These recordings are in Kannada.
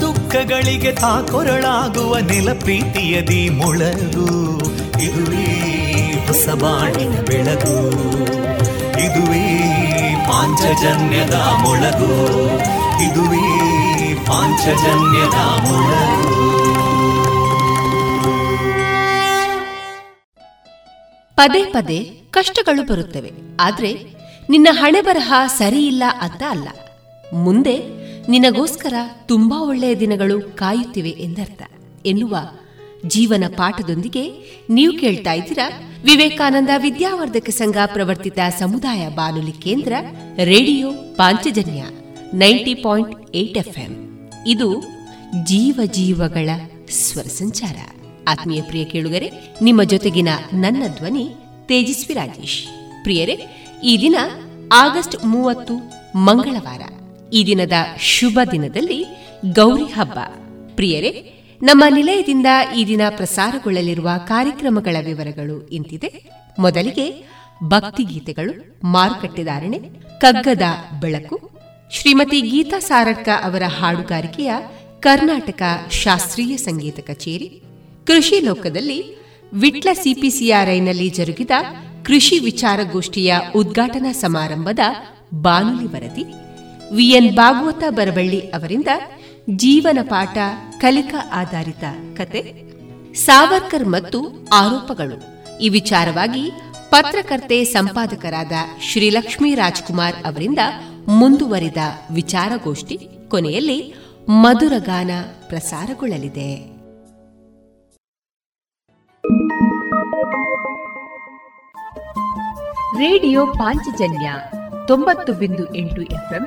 ದುಃಖಗಳಿಗೆ ತಾಕೊರಳಾಗುವ ನಿಲ ಪ್ರೀತಿಯದಿ ಮೊಳಗು. ಇದುವೇ ಹೊಸ ಬಾಣಿನ ಬೆಳಗು. ಇದುವೇ ಪಾಂಚಜನ್ಯದ ಮೊಳಗು. ಇದುವೇ ಪಾಂಚಜನ್ಯದ ಮೊಳಗು. ಪದೇ ಪದೇ ಕಷ್ಟಗಳು ಬರುತ್ತವೆ. ಆದ್ರೆ ನಿನ್ನ ಹಣೆ ಬರಹ ಸರಿಯಿಲ್ಲ ಅಂತ ಅಲ್ಲ. ಮುಂದೆ ನಿನಗೋಸ್ಕರ ತುಂಬಾ ಒಳ್ಳೆಯ ದಿನಗಳು ಕಾಯುತ್ತಿವೆ ಎಂದರ್ಥ. ಎನ್ನುವ ಜೀವನ ಪಾಠದೊಂದಿಗೆ ನೀವು ಕೇಳ್ತಾ ಇದ್ದೀರಾ ವಿವೇಕಾನಂದ ವಿದ್ಯಾವರ್ಧಕ ಸಂಘ ಪ್ರವರ್ತಿತ ಸಮುದಾಯ ಬಾನುಲಿ ಕೇಂದ್ರ ರೇಡಿಯೋ ಪಾಂಚಜನ್ಯ ನೈಂಟಿ ಪಾಯಿಂಟ್ ಇದು ಜೀವ ಜೀವಗಳ ಸ್ವರ ಸಂಚಾರ. ಆತ್ಮೀಯ ಪ್ರಿಯ ಕೇಳುಗರೆ, ನಿಮ್ಮ ಜೊತೆಗಿನ ನನ್ನ ಧ್ವನಿ ತೇಜಸ್ವಿ ರಾಜೇಶ್. ಪ್ರಿಯರೇ, ಈ ದಿನ ಆಗಸ್ಟ್ ಮೂವತ್ತು ಮಂಗಳವಾರ. ಈ ದಿನದ ಶುಭ ದಿನದಲ್ಲಿ ಗೌರಿ ಹಬ್ಬ. ಪ್ರಿಯರೇ, ನಮ್ಮ ನಿಲಯದಿಂದ ಈ ದಿನ ಪ್ರಸಾರಗೊಳ್ಳಲಿರುವ ಕಾರ್ಯಕ್ರಮಗಳ ವಿವರಗಳು ಇಂತಿದೆ. ಮೊದಲಿಗೆ ಭಕ್ತಿಗೀತೆಗಳು ಮಾರುಕಟ್ಟೆದಾರಣೆ ಕಗ್ಗದ ಬೆಳಕು, ಶ್ರೀಮತಿ ಗೀತಾ ಸಾರಡ್ಕ ಅವರ ಹಾಡುಗಾರಿಕೆಯ ಕರ್ನಾಟಕ ಶಾಸ್ತ್ರೀಯ ಸಂಗೀತ ಕಚೇರಿ, ಕೃಷಿ ಲೋಕದಲ್ಲಿ ವಿಟ್ಲ ಸಿಪಿಸಿಆರ್ಐನಲ್ಲಿ ಜರುಗಿದ ಕೃಷಿ ವಿಚಾರಗೋಷ್ಠಿಯ ಉದ್ಘಾಟನಾ ಸಮಾರಂಭದ ಬಾನುಲಿ ವರದಿ ವಿಎನ್ ಭಾಗವತ ಬರಬಳ್ಳಿ ಅವರಿಂದ ಜೀವನ ಪಾಠ ಕಲಿಕಾ ಆಧಾರಿತ ಕತೆ, ಸಾವರ್ಕರ್ ಮತ್ತು ಆರೋಪಗಳು. ಈ ವಿಚಾರವಾಗಿ ಪತ್ರಕರ್ತೆ ಸಂಪಾದಕರಾದ ಶ್ರೀಲಕ್ಷ್ಮೀ ರಾಜ್ಕುಮಾರ್ ಅವರಿಂದ ಮುಂದುವರಿದ ವಿಚಾರಗೋಷ್ಠಿ ಕೊನೆಯಲ್ಲಿ ಮಧುರಗಾನ ಪ್ರಸಾರಗೊಳ್ಳಲಿದೆ. ರೇಡಿಯೋ ಪಾಂಚಜನ್ಯ ತೊಂಬತ್ತು ಬಿಂದು ಎಂಟು ಎಫ್ಎಂ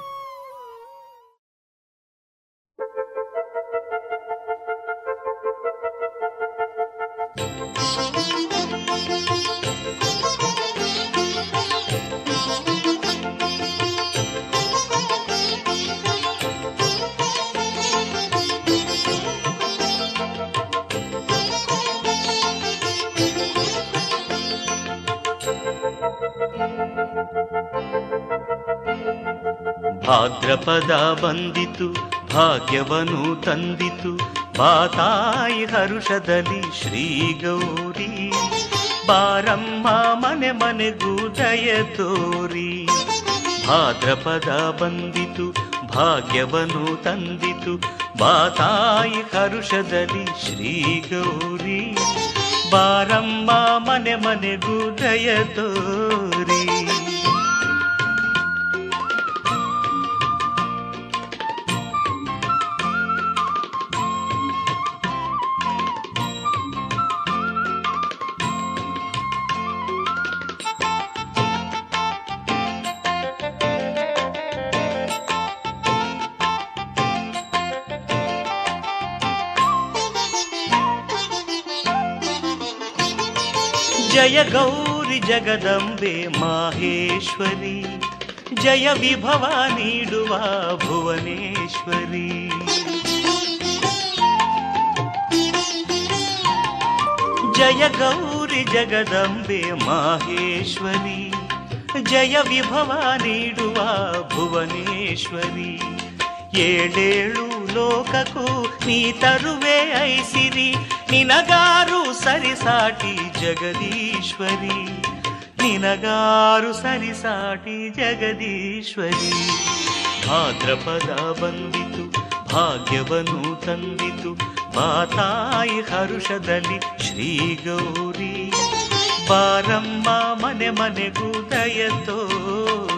ಭಾದ್ರಪದ ಬಂದಿತು, ಭಾಗ್ಯವನು ತಂದಿತು. ಬಾತಾಯಿ ಹರುಷದಲ್ಲಿ ಶ್ರೀ ಗೌರಿ ಬಾರಮ್ಮ ಮನೆ ಮನೆಗೂ ದಯ ತೋರಿ. ಭಾದ್ರಪದ ಬಂದಿತು, ಭಾಗ್ಯವನು ತಂದಿತು. ಬಾತಾಯಿ ಹರುಷದಲ್ಲಿ ಶ್ರೀ ಗೌರಿ ಬಾರಮ್ಮ ಮನೆ ಮನೆಗೂ ದಯ ತೋರಿ. ಗೌರಿ ಜಗದಂಬೆ ಮಾಹೇಶ್ವರಿ, ಜಯ ವಿಭವ ನೀಡುವ ಭುವನೇಶ್ವರಿ. ಜಯ ಗೌರಿ ಜಗದಂಬೆ ಮಾಹೇಶ್ವರಿ, ಜಯ ವಿಭವ ನೀಡುವ ಭುವನೇಶ್ವರಿ. ಏಳೇಳು ಲೋಕಕ್ಕೂ ನೀ ತರುವೆ ಐಸಿರಿ ನಿನಗಾರು ಸರಿಸಾಟಿ ಜಗದೀಶ್ವರಿ, ನಿನಗಾರು ಸರಿಸಾಟಿ ಜಗದೀಶ್ವರಿ. ಭಾದ್ರಪದ ಬಂದಿತು, ಭಾಗ್ಯವನ್ನು ತಂದಿತು, ಮಾತಾಯಿ ಹರುಷದಲ್ಲಿ ಶ್ರೀ ಗೌರಿ ಬಾರಮ್ಮ ಮನೆ ಮನೆಗೂ ದಯ ತೋರಿ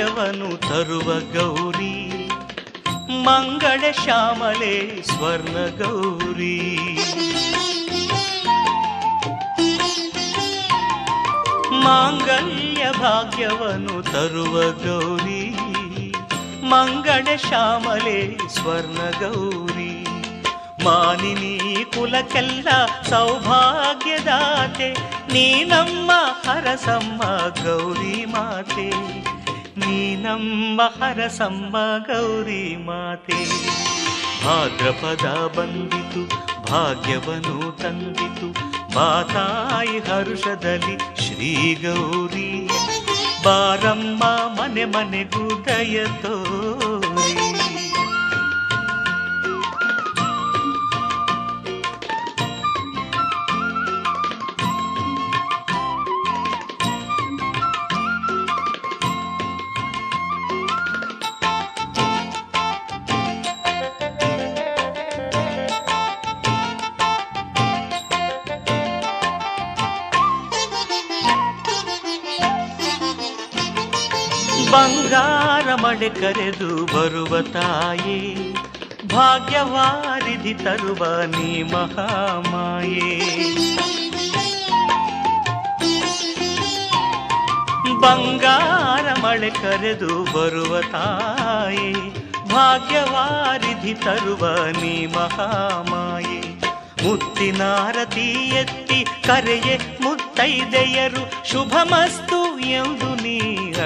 ಭಾಗ್ಯವನ್ನು ತರುವ ಗೌರಿ. ಮಂಗಳ ಶ್ಯಾಮಲೆ ಸ್ವರ್ಣ ಗೌರಿ. ಮಾಂಗಲ್ಯ ಭಾಗ್ಯವನು ತರುವ ಗೌರಿ. ಮಂಗಳ ಶ್ಯಾಮಲೆ ಸ್ವರ್ಣ ಗೌರಿ. ಮಾನಿನಿ ಕುಲಕ್ಕೆಲ್ಲ ಸೌಭಾಗ್ಯದಾತೆ. ನೀ ನಮ್ಮ ಹರಸಮ್ಮ ಗೌರಿ ಮಾತೆ. ನೀ ನಮ್ಮ ಹರಸಮ್ಮ ಗೌರಿ ಮಾತೆ. ಭಾದ್ರಪದ ಬಂದಿತು ಭಾಗ್ಯವನ್ನು ತಂದಿತು ಮಾತಾಯಿ ಹರುಷದಲ್ಲಿ ಶ್ರೀ ಗೌರಿ. ಬಾರಮ್ಮ ಮನೆ ಮನೆಗೂ ದಯ ಮಳೆ ಕರೆದು ಬರುವ ತಾಯಿ, ಭಾಗ್ಯವಾರಿಧಿ ತರುವ ನೀ ಮಹಾಮಾಯೇ. ಬಂಗಾರ ಮಳೆ ಕರೆದು ಬರುವ ತಾಯಿ, ಭಾಗ್ಯವಾರಿಧಿ ತರುವ ನೀ ಮಹಾಮಾಯೆ. ಮುತ್ತಿನಾರತಿ ಎತ್ತಿ ಕರೆಯೆ ಮುತ್ತೈದೆಯರು, ಶುಭಮಸ್ತು ಎಂದು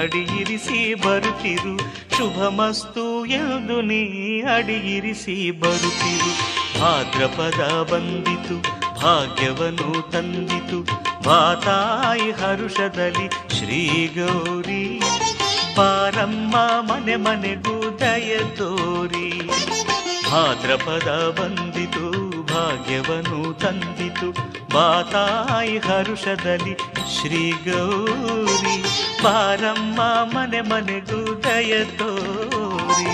ಅಡಿಯಿರಿಸಿ ಬರುತ್ತಿರು. ಶುಭಮಸ್ತು ಎಂದು ನೀ ಅಡಿಯಿರಿಸಿ ಬರುತ್ತಿರು. ಭಾದ್ರಪದ ಬಂದಿತು ಭಾಗ್ಯವನ್ನು ತಂದಿತು. ಬಾತಾಯಿ ಹರುಷದಲ್ಲಿ ಶ್ರೀ ಗೌರಿ ಪಾರಮ್ಮ ಮನೆ ಮನೆಗೂ ದಯ ತೋರಿ. ಭಾದ್ರಪದ ಬಂದಿತು ಭಾಗ್ಯವನ್ನು ತಂದಿತು. ಬಾತಾಯಿ ಹರುಷದಲ್ಲಿ ಶ್ರೀ ಗೌರಿ ಪಾರಮ್ಮ ಮನೆ ಮನೆಗೂ ದಯ ತೋರಿ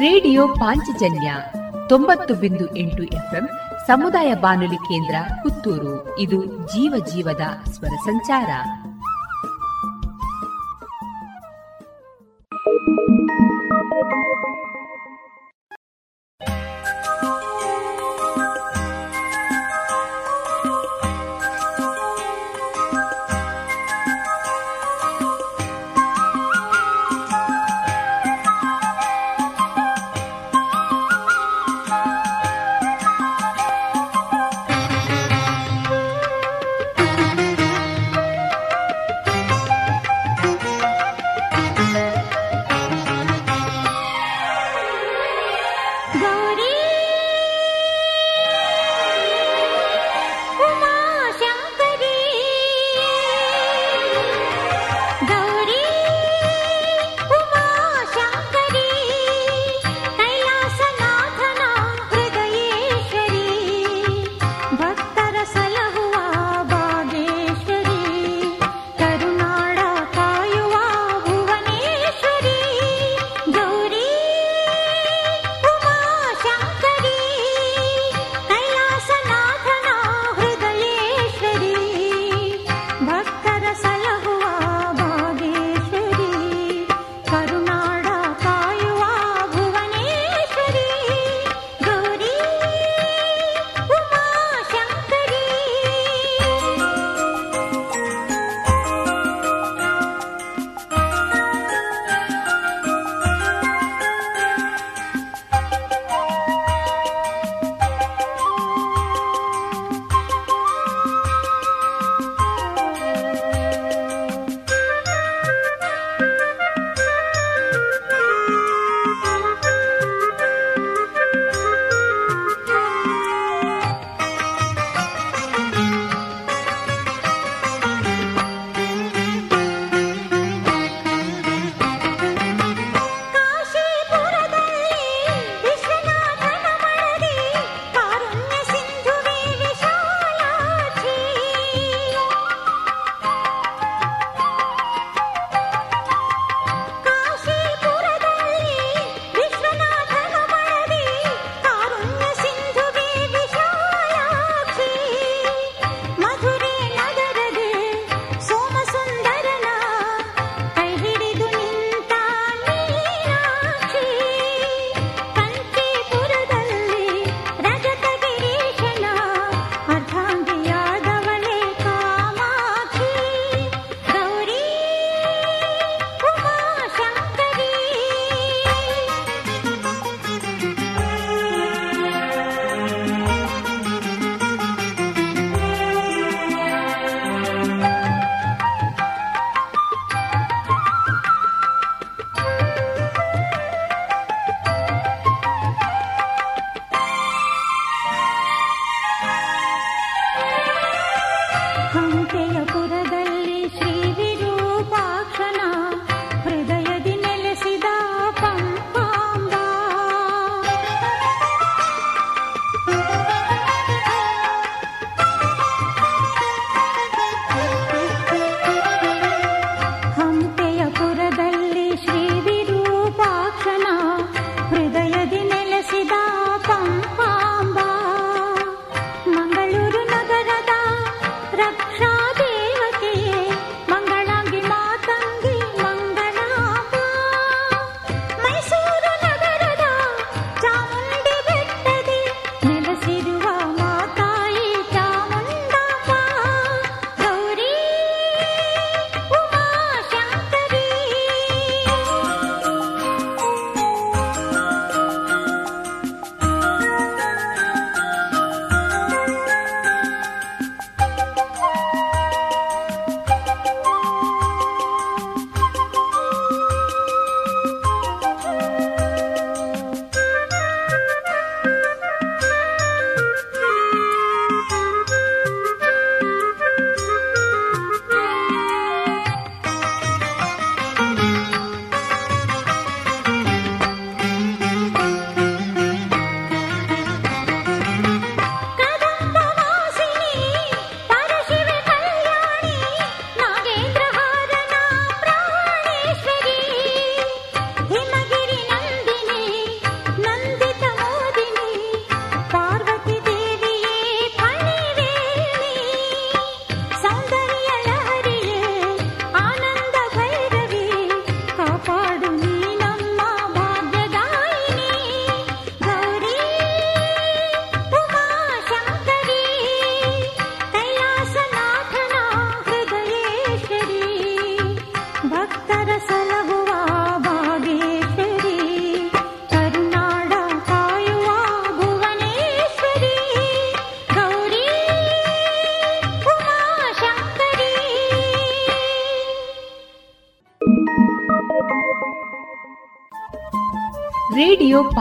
ರೇಡಿಯೋ ಪಾಂಚಜನ್ಯ ತೊಂಬತ್ತು ಬಿಂದು ಎಂಟು ಎಫ್ಎಂ ಸಮುದಾಯ ಬಾನುಲಿ ಕೇಂದ್ರ ಪುತ್ತೂರು ಇದು ಜೀವ ಜೀವದ ಸ್ವರ ಸಂಚಾರ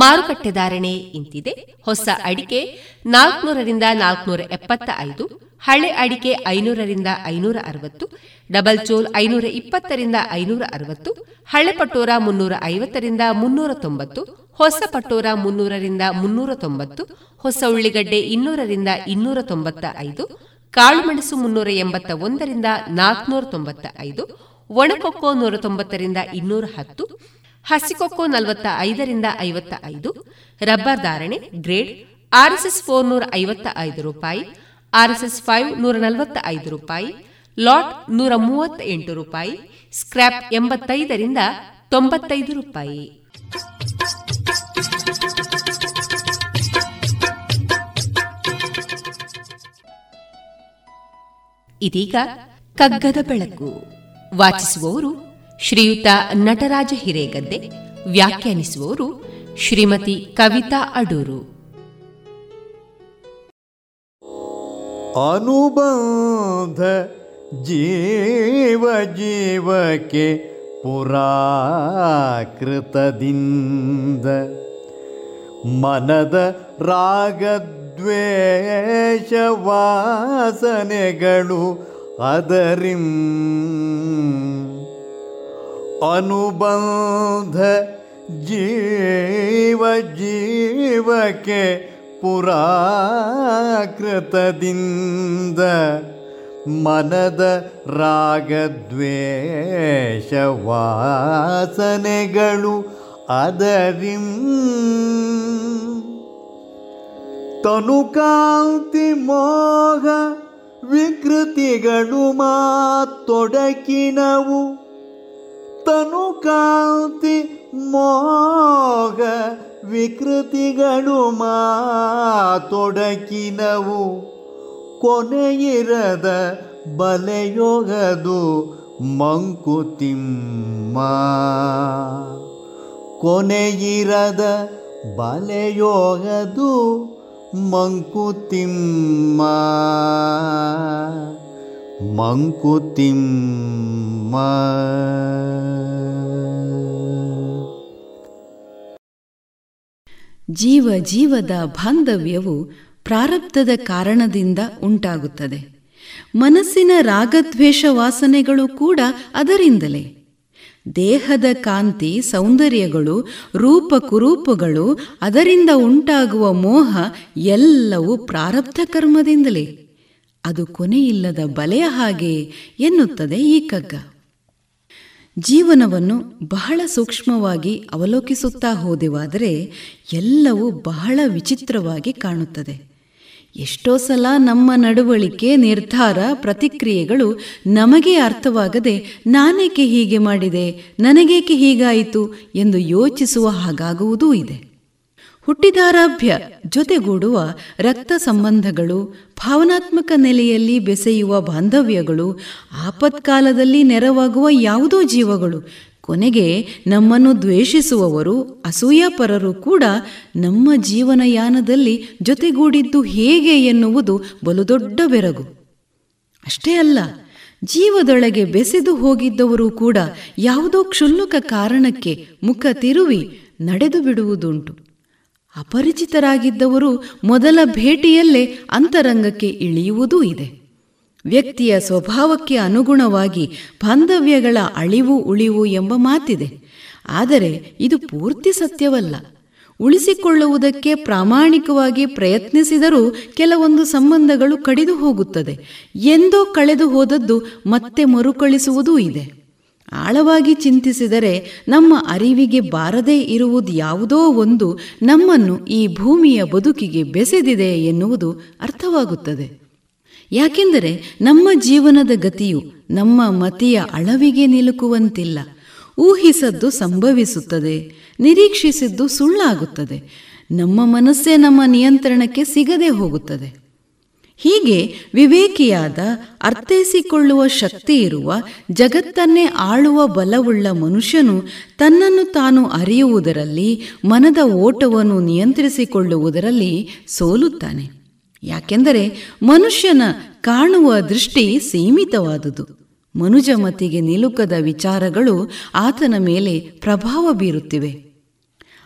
ಮಾರುಕಟ್ಟೆ ಧಾರಣೆ ಇಂತಿದೆ. ಹೊಸ ಅಡಿಕೆ ನಾಲ್ಕನೂರರಿಂದ ನಾಲ್ಕನೂರ ಎಪ್ಪತ್ತ ಐದು ಹಳೆ ಅಡಿಕೆ ಐನೂರರಿಂದ ಐನೂರ ಅರವತ್ತು ಡಬಲ್ ಚೋಲ್ ಐನೂರ ಇಪ್ಪತ್ತರಿಂದ ಐನೂರ ಅರವತ್ತು ಹಳೆ ಪಟೋರ ಮುನ್ನೂರ ಐವತ್ತರಿಂದ ಮುನ್ನೂರ ತೊಂಬತ್ತು ಹೊಸ ಪಟೋರ ಮುನ್ನೂರರಿಂದ ಮುನ್ನೂರ ತೊಂಬತ್ತು ಹೊಸ ಉಳ್ಳಿಗಡ್ಡೆ ಇನ್ನೂರರಿಂದ ಇನ್ನೂರ ತೊಂಬತ್ತ ಐದು ಕಾಳುಮೆಣಸು ಮುನ್ನೂರ ಎಂಬತ್ತ ಒಂದರಿಂದ ನಾಲ್ಕನೂರ ತೊಂಬತ್ತ ಐದು ಒಣಕೊಕ್ಕೋ ನೂರ ತೊಂಬತ್ತರಿಂದ ಇನ್ನೂರ ಹತ್ತು ಹಸಿಕೊಕ್ಕೋ ನಲವತ್ತ ಐದರಿಂದ ಐವತ್ತ ಐದು ರಬ್ಬರ್ ಧಾರಣೆ, ಗ್ರೇಡ್, ಆರ್ಎಸ್ಎಸ್ ಫೋರ್ ನೂರ ಐವತ್ತ ಐದು ರೂಪಾಯಿ, ಆರ್ಎಸ್ಎಸ್ ಫೈವ್ ನೂರ ನಲವತ್ತ ಐದು ರೂಪಾಯಿ, ಲಾಟ್ ನೂರ ಮೂವತ್ತ ಎಂಟು ರೂಪಾಯಿ, ಸ್ಕ್ರ್ಯಾಪ್ ಎಂಬತ್ತೈದರಿಂದ ತೊಂಬತ್ತೈದು ರೂಪಾಯಿ. ಇದೀಗ ಕಗ್ಗದ ಬೆಳಕು. ವಾಚಿಸುವವರು ಶ್ರೀಯುತ ನಟರಾಜ ಹಿರೇಗದ್ದೆ ವ್ಯಾಖ್ಯಾನಿಸುವವರು ಶ್ರೀಮತಿ ಕವಿತಾ ಅಡೂರು. ಅನುಬಂಧ ಜೀವ ಜೀವಕ್ಕೆ ಪುರಾಕೃತದಿಂದ ಮನದ ರಾಗದ್ವೇಷ ವಾಸನೆಗಳು ಅದರಿಂ ಅನುಬಂಧ ಜೀವ ಜೀವಕ್ಕೆ ಪುರಾಕೃತದಿಂದ ಮನದ ರಾಗದ್ವೇಷ ವಾಸನೆಗಳು ಅದರಿಂ. ತನುಕಾಂತಿ ಮೋಹ ವಿಕೃತಿಗಳು ಮಾತೊಡಕಿನವು. ತನುಕಾಂತಿ ಮೋಗ ವಿಕೃತಿಗಳು ಮಾತೊಡಕಿನವು. ಕೊನೆಯಿರದ ಬಲೆಯೊಗದು ಮಂಕುತಿಮ್ಮ. ಕೊನೆಯಿರದ ಬಲೆಯೊಗದು ಮಂಕುತಿಮ್ಮ. ಮಂಕುತಿಮ್ಮ. ಜೀವ ಜೀವದ ಬಾಂಧವ್ಯವು ಪ್ರಾರಬ್ಧದ ಕಾರಣದಿಂದ ಉಂಟಾಗುತ್ತದೆ. ಮನಸ್ಸಿನ ರಾಗದ್ವೇಷ ವಾಸನೆಗಳು ಕೂಡ ಅದರಿಂದಲೇ. ದೇಹದ ಕಾಂತಿ, ಸೌಂದರ್ಯಗಳು ರೂಪ ಕುರೂಪಗಳು ಅದರಿಂದ ಉಂಟಾಗುವ ಮೋಹ ಎಲ್ಲವೂ ಪ್ರಾರಬ್ಧ ಕರ್ಮದಿಂದಲೇ. ಅದು ಕೊನೆಯಿಲ್ಲದ ಬಲೆಯ ಹಾಗೆ ಎನ್ನುತ್ತದೆ ಈ ಕಗ್ಗ. ಜೀವನವನ್ನು ಬಹಳ ಸೂಕ್ಷ್ಮವಾಗಿ ಅವಲೋಕಿಸುತ್ತಾ ಹೋದೆವಾದರೆ ಎಲ್ಲವೂ ಬಹಳ ವಿಚಿತ್ರವಾಗಿ ಕಾಣುತ್ತದೆ. ಎಷ್ಟೋ ಸಲ ನಮ್ಮ ನಡವಳಿಕೆ, ನಿರ್ಧಾರ, ಪ್ರತಿಕ್ರಿಯೆಗಳು ನಮಗೆ ಅರ್ಥವಾಗದೆ, ನಾನೇಕೆ ಹೀಗೆ ಮಾಡಿದೆ, ನನಗೇಕೆ ಹೀಗಾಯಿತು ಎಂದು ಯೋಚಿಸುವ ಹಾಗಾಗುವುದೂ ಇದೆ. ಹುಟ್ಟಿದಾರಾಭ್ಯ ಜೊತೆಗೂಡುವ ರಕ್ತ ಸಂಬಂಧಗಳು, ಭಾವನಾತ್ಮಕ ನೆಲೆಯಲ್ಲಿ ಬೆಸೆಯುವ ಬಾಂಧವ್ಯಗಳು, ಆಪತ್ಕಾಲದಲ್ಲಿ ನೆರವಾಗುವ ಯಾವುದೋ ಜೀವಗಳು, ಕೊನೆಗೆ ನಮ್ಮನ್ನು ದ್ವೇಷಿಸುವವರು, ಅಸೂಯಾಪರರು ಕೂಡ ನಮ್ಮ ಜೀವನಯಾನದಲ್ಲಿ ಜೊತೆಗೂಡಿದ್ದು ಹೇಗೆ ಎನ್ನುವುದು ಬಲು ದೊಡ್ಡ ಬೆರಗು. ಅಷ್ಟೇ ಅಲ್ಲ, ಜೀವದೊಳಗೆ ಬೆಸೆದು ಹೋಗಿದ್ದವರು ಕೂಡ ಯಾವುದೋ ಕ್ಷುಲ್ಲಕ ಕಾರಣಕ್ಕೆ ಮುಖ ತಿರುವಿ ನಡೆದು ಬಿಡುವುದುಂಟು ಅಪರಿಚಿತರಾಗಿದ್ದವರು ಮೊದಲ ಭೇಟಿಯಲ್ಲೇ ಅಂತರಂಗಕ್ಕೆ ಇಳಿಯುವುದೂ ಇದೆ. ವ್ಯಕ್ತಿಯ ಸ್ವಭಾವಕ್ಕೆ ಅನುಗುಣವಾಗಿ ಬಾಂಧವ್ಯಗಳ ಅಳಿವು ಉಳಿವು ಎಂಬ ಮಾತಿದೆ. ಆದರೆ ಇದು ಪೂರ್ತಿ ಸತ್ಯವಲ್ಲ. ಉಳಿಸಿಕೊಳ್ಳುವುದಕ್ಕೆ ಪ್ರಾಮಾಣಿಕವಾಗಿ ಪ್ರಯತ್ನಿಸಿದರೂ ಕೆಲವೊಂದು ಸಂಬಂಧಗಳು ಕಡಿದು ಹೋಗುತ್ತದೆ. ಎಂದೋ ಕಳೆದು ಹೋದದ್ದು ಮತ್ತೆ ಮರುಕಳಿಸುವುದೂ ಇದೆ. ಆಳವಾಗಿ ಚಿಂತಿಸಿದರೆ ನಮ್ಮ ಅರಿವಿಗೆ ಬಾರದೇ ಇರುವುದು ಯಾವುದೋ ಒಂದು ನಮ್ಮನ್ನು ಈ ಭೂಮಿಯ ಬದುಕಿಗೆ ಬೆಸೆದಿದೆ ಎನ್ನುವುದು ಅರ್ಥವಾಗುತ್ತದೆ. ಯಾಕೆಂದರೆ ನಮ್ಮ ಜೀವನದ ಗತಿಯು ನಮ್ಮ ಮತಿಯ ಅಳವಿಗೆ ನಿಲುಕುವಂತಿಲ್ಲ. ಊಹಿಸದ್ದು ಸಂಭವಿಸುತ್ತದೆ, ನಿರೀಕ್ಷಿಸಿದ್ದು ಸುಳ್ಳಾಗುತ್ತದೆ. ನಮ್ಮ ಮನಸ್ಸೇ ನಮ್ಮ ನಿಯಂತ್ರಣಕ್ಕೆ ಸಿಗದೆ ಹೋಗುತ್ತದೆ. ಹೀಗೆ ವಿವೇಕಿಯಾದ ಅರ್ಥೈಸಿಕೊಳ್ಳುವ ಶಕ್ತಿ ಇರುವ ಜಗತ್ತನ್ನೇ ಆಳುವ ಬಲವುಳ್ಳ ಮನುಷ್ಯನು ತನ್ನನ್ನು ತಾನು ಅರಿಯುವುದರಲ್ಲಿ, ಮನದ ಓಟವನ್ನು ನಿಯಂತ್ರಿಸಿಕೊಳ್ಳುವುದರಲ್ಲಿ ಸೋಲುತ್ತಾನೆ. ಯಾಕೆಂದರೆ ಮನುಷ್ಯನ ಕಾಣುವ ದೃಷ್ಟಿ ಸೀಮಿತವಾದುದು. ಮನುಜಮತಿಗೆ ನಿಲುಕದ ವಿಚಾರಗಳು ಆತನ ಮೇಲೆ ಪ್ರಭಾವ ಬೀರುತ್ತಿವೆ.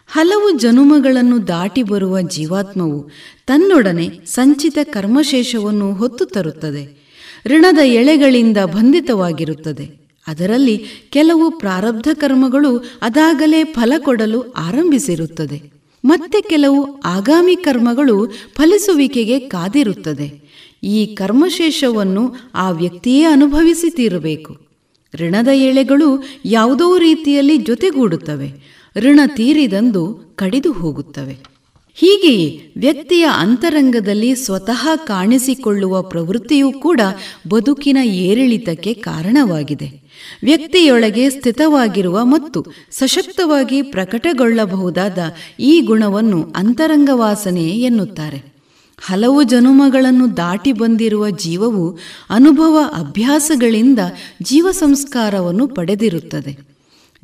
ಹಲವು ಜನುಮಗಳನ್ನು ದಾಟಿ ಬರುವ ಜೀವಾತ್ಮವು ತನ್ನೊಡನೆ ಸಂಚಿತ ಕರ್ಮಶೇಷವನ್ನು ಹೊತ್ತು ತರುತ್ತದೆ. ಋಣದ ಎಳೆಗಳಿಂದ ಬಂಧಿತವಾಗಿರುತ್ತದೆ. ಅದರಲ್ಲಿ ಕೆಲವು ಪ್ರಾರಬ್ಧ ಕರ್ಮಗಳು ಅದಾಗಲೇ ಫಲ ಕೊಡಲು ಆರಂಭಿಸಿರುತ್ತದೆ. ಮತ್ತೆ ಕೆಲವು ಆಗಾಮಿ ಕರ್ಮಗಳು ಫಲಿಸುವಿಕೆಗೆ ಕಾದಿರುತ್ತದೆ. ಈ ಕರ್ಮಶೇಷವನ್ನು ಆ ವ್ಯಕ್ತಿಯೇ ಅನುಭವಿಸಿ ತೀರಬೇಕು. ಋಣದ ಎಳೆಗಳು ಯಾವುದೋ ರೀತಿಯಲ್ಲಿ ಜೊತೆಗೂಡುತ್ತವೆ. ಋಣ ತೀರಿದಂದು ಕಡಿದು ಹೋಗುತ್ತವೆ. ಹೀಗೆಯೇ ವ್ಯಕ್ತಿಯ ಅಂತರಂಗದಲ್ಲಿ ಸ್ವತಃ ಕಾಣಿಸಿಕೊಳ್ಳುವ ಪ್ರವೃತ್ತಿಯೂ ಕೂಡ ಬದುಕಿನ ಏರಿಳಿತಕ್ಕೆ ಕಾರಣವಾಗಿದೆ. ವ್ಯಕ್ತಿಯೊಳಗೆ ಸ್ಥಿತವಾಗಿರುವ ಮತ್ತು ಸಶಕ್ತವಾಗಿ ಪ್ರಕಟಗೊಳ್ಳಬಹುದಾದ ಈ ಗುಣವನ್ನು ಅಂತರಂಗ ವಾಸನೆ ಎನ್ನುತ್ತಾರೆ. ಹಲವು ಜನುಮಗಳನ್ನು ದಾಟಿ ಬಂದಿರುವ ಜೀವವು ಅನುಭವ ಅಭ್ಯಾಸಗಳಿಂದ ಜೀವ ಸಂಸ್ಕಾರವನ್ನು ಪಡೆದಿರುತ್ತದೆ.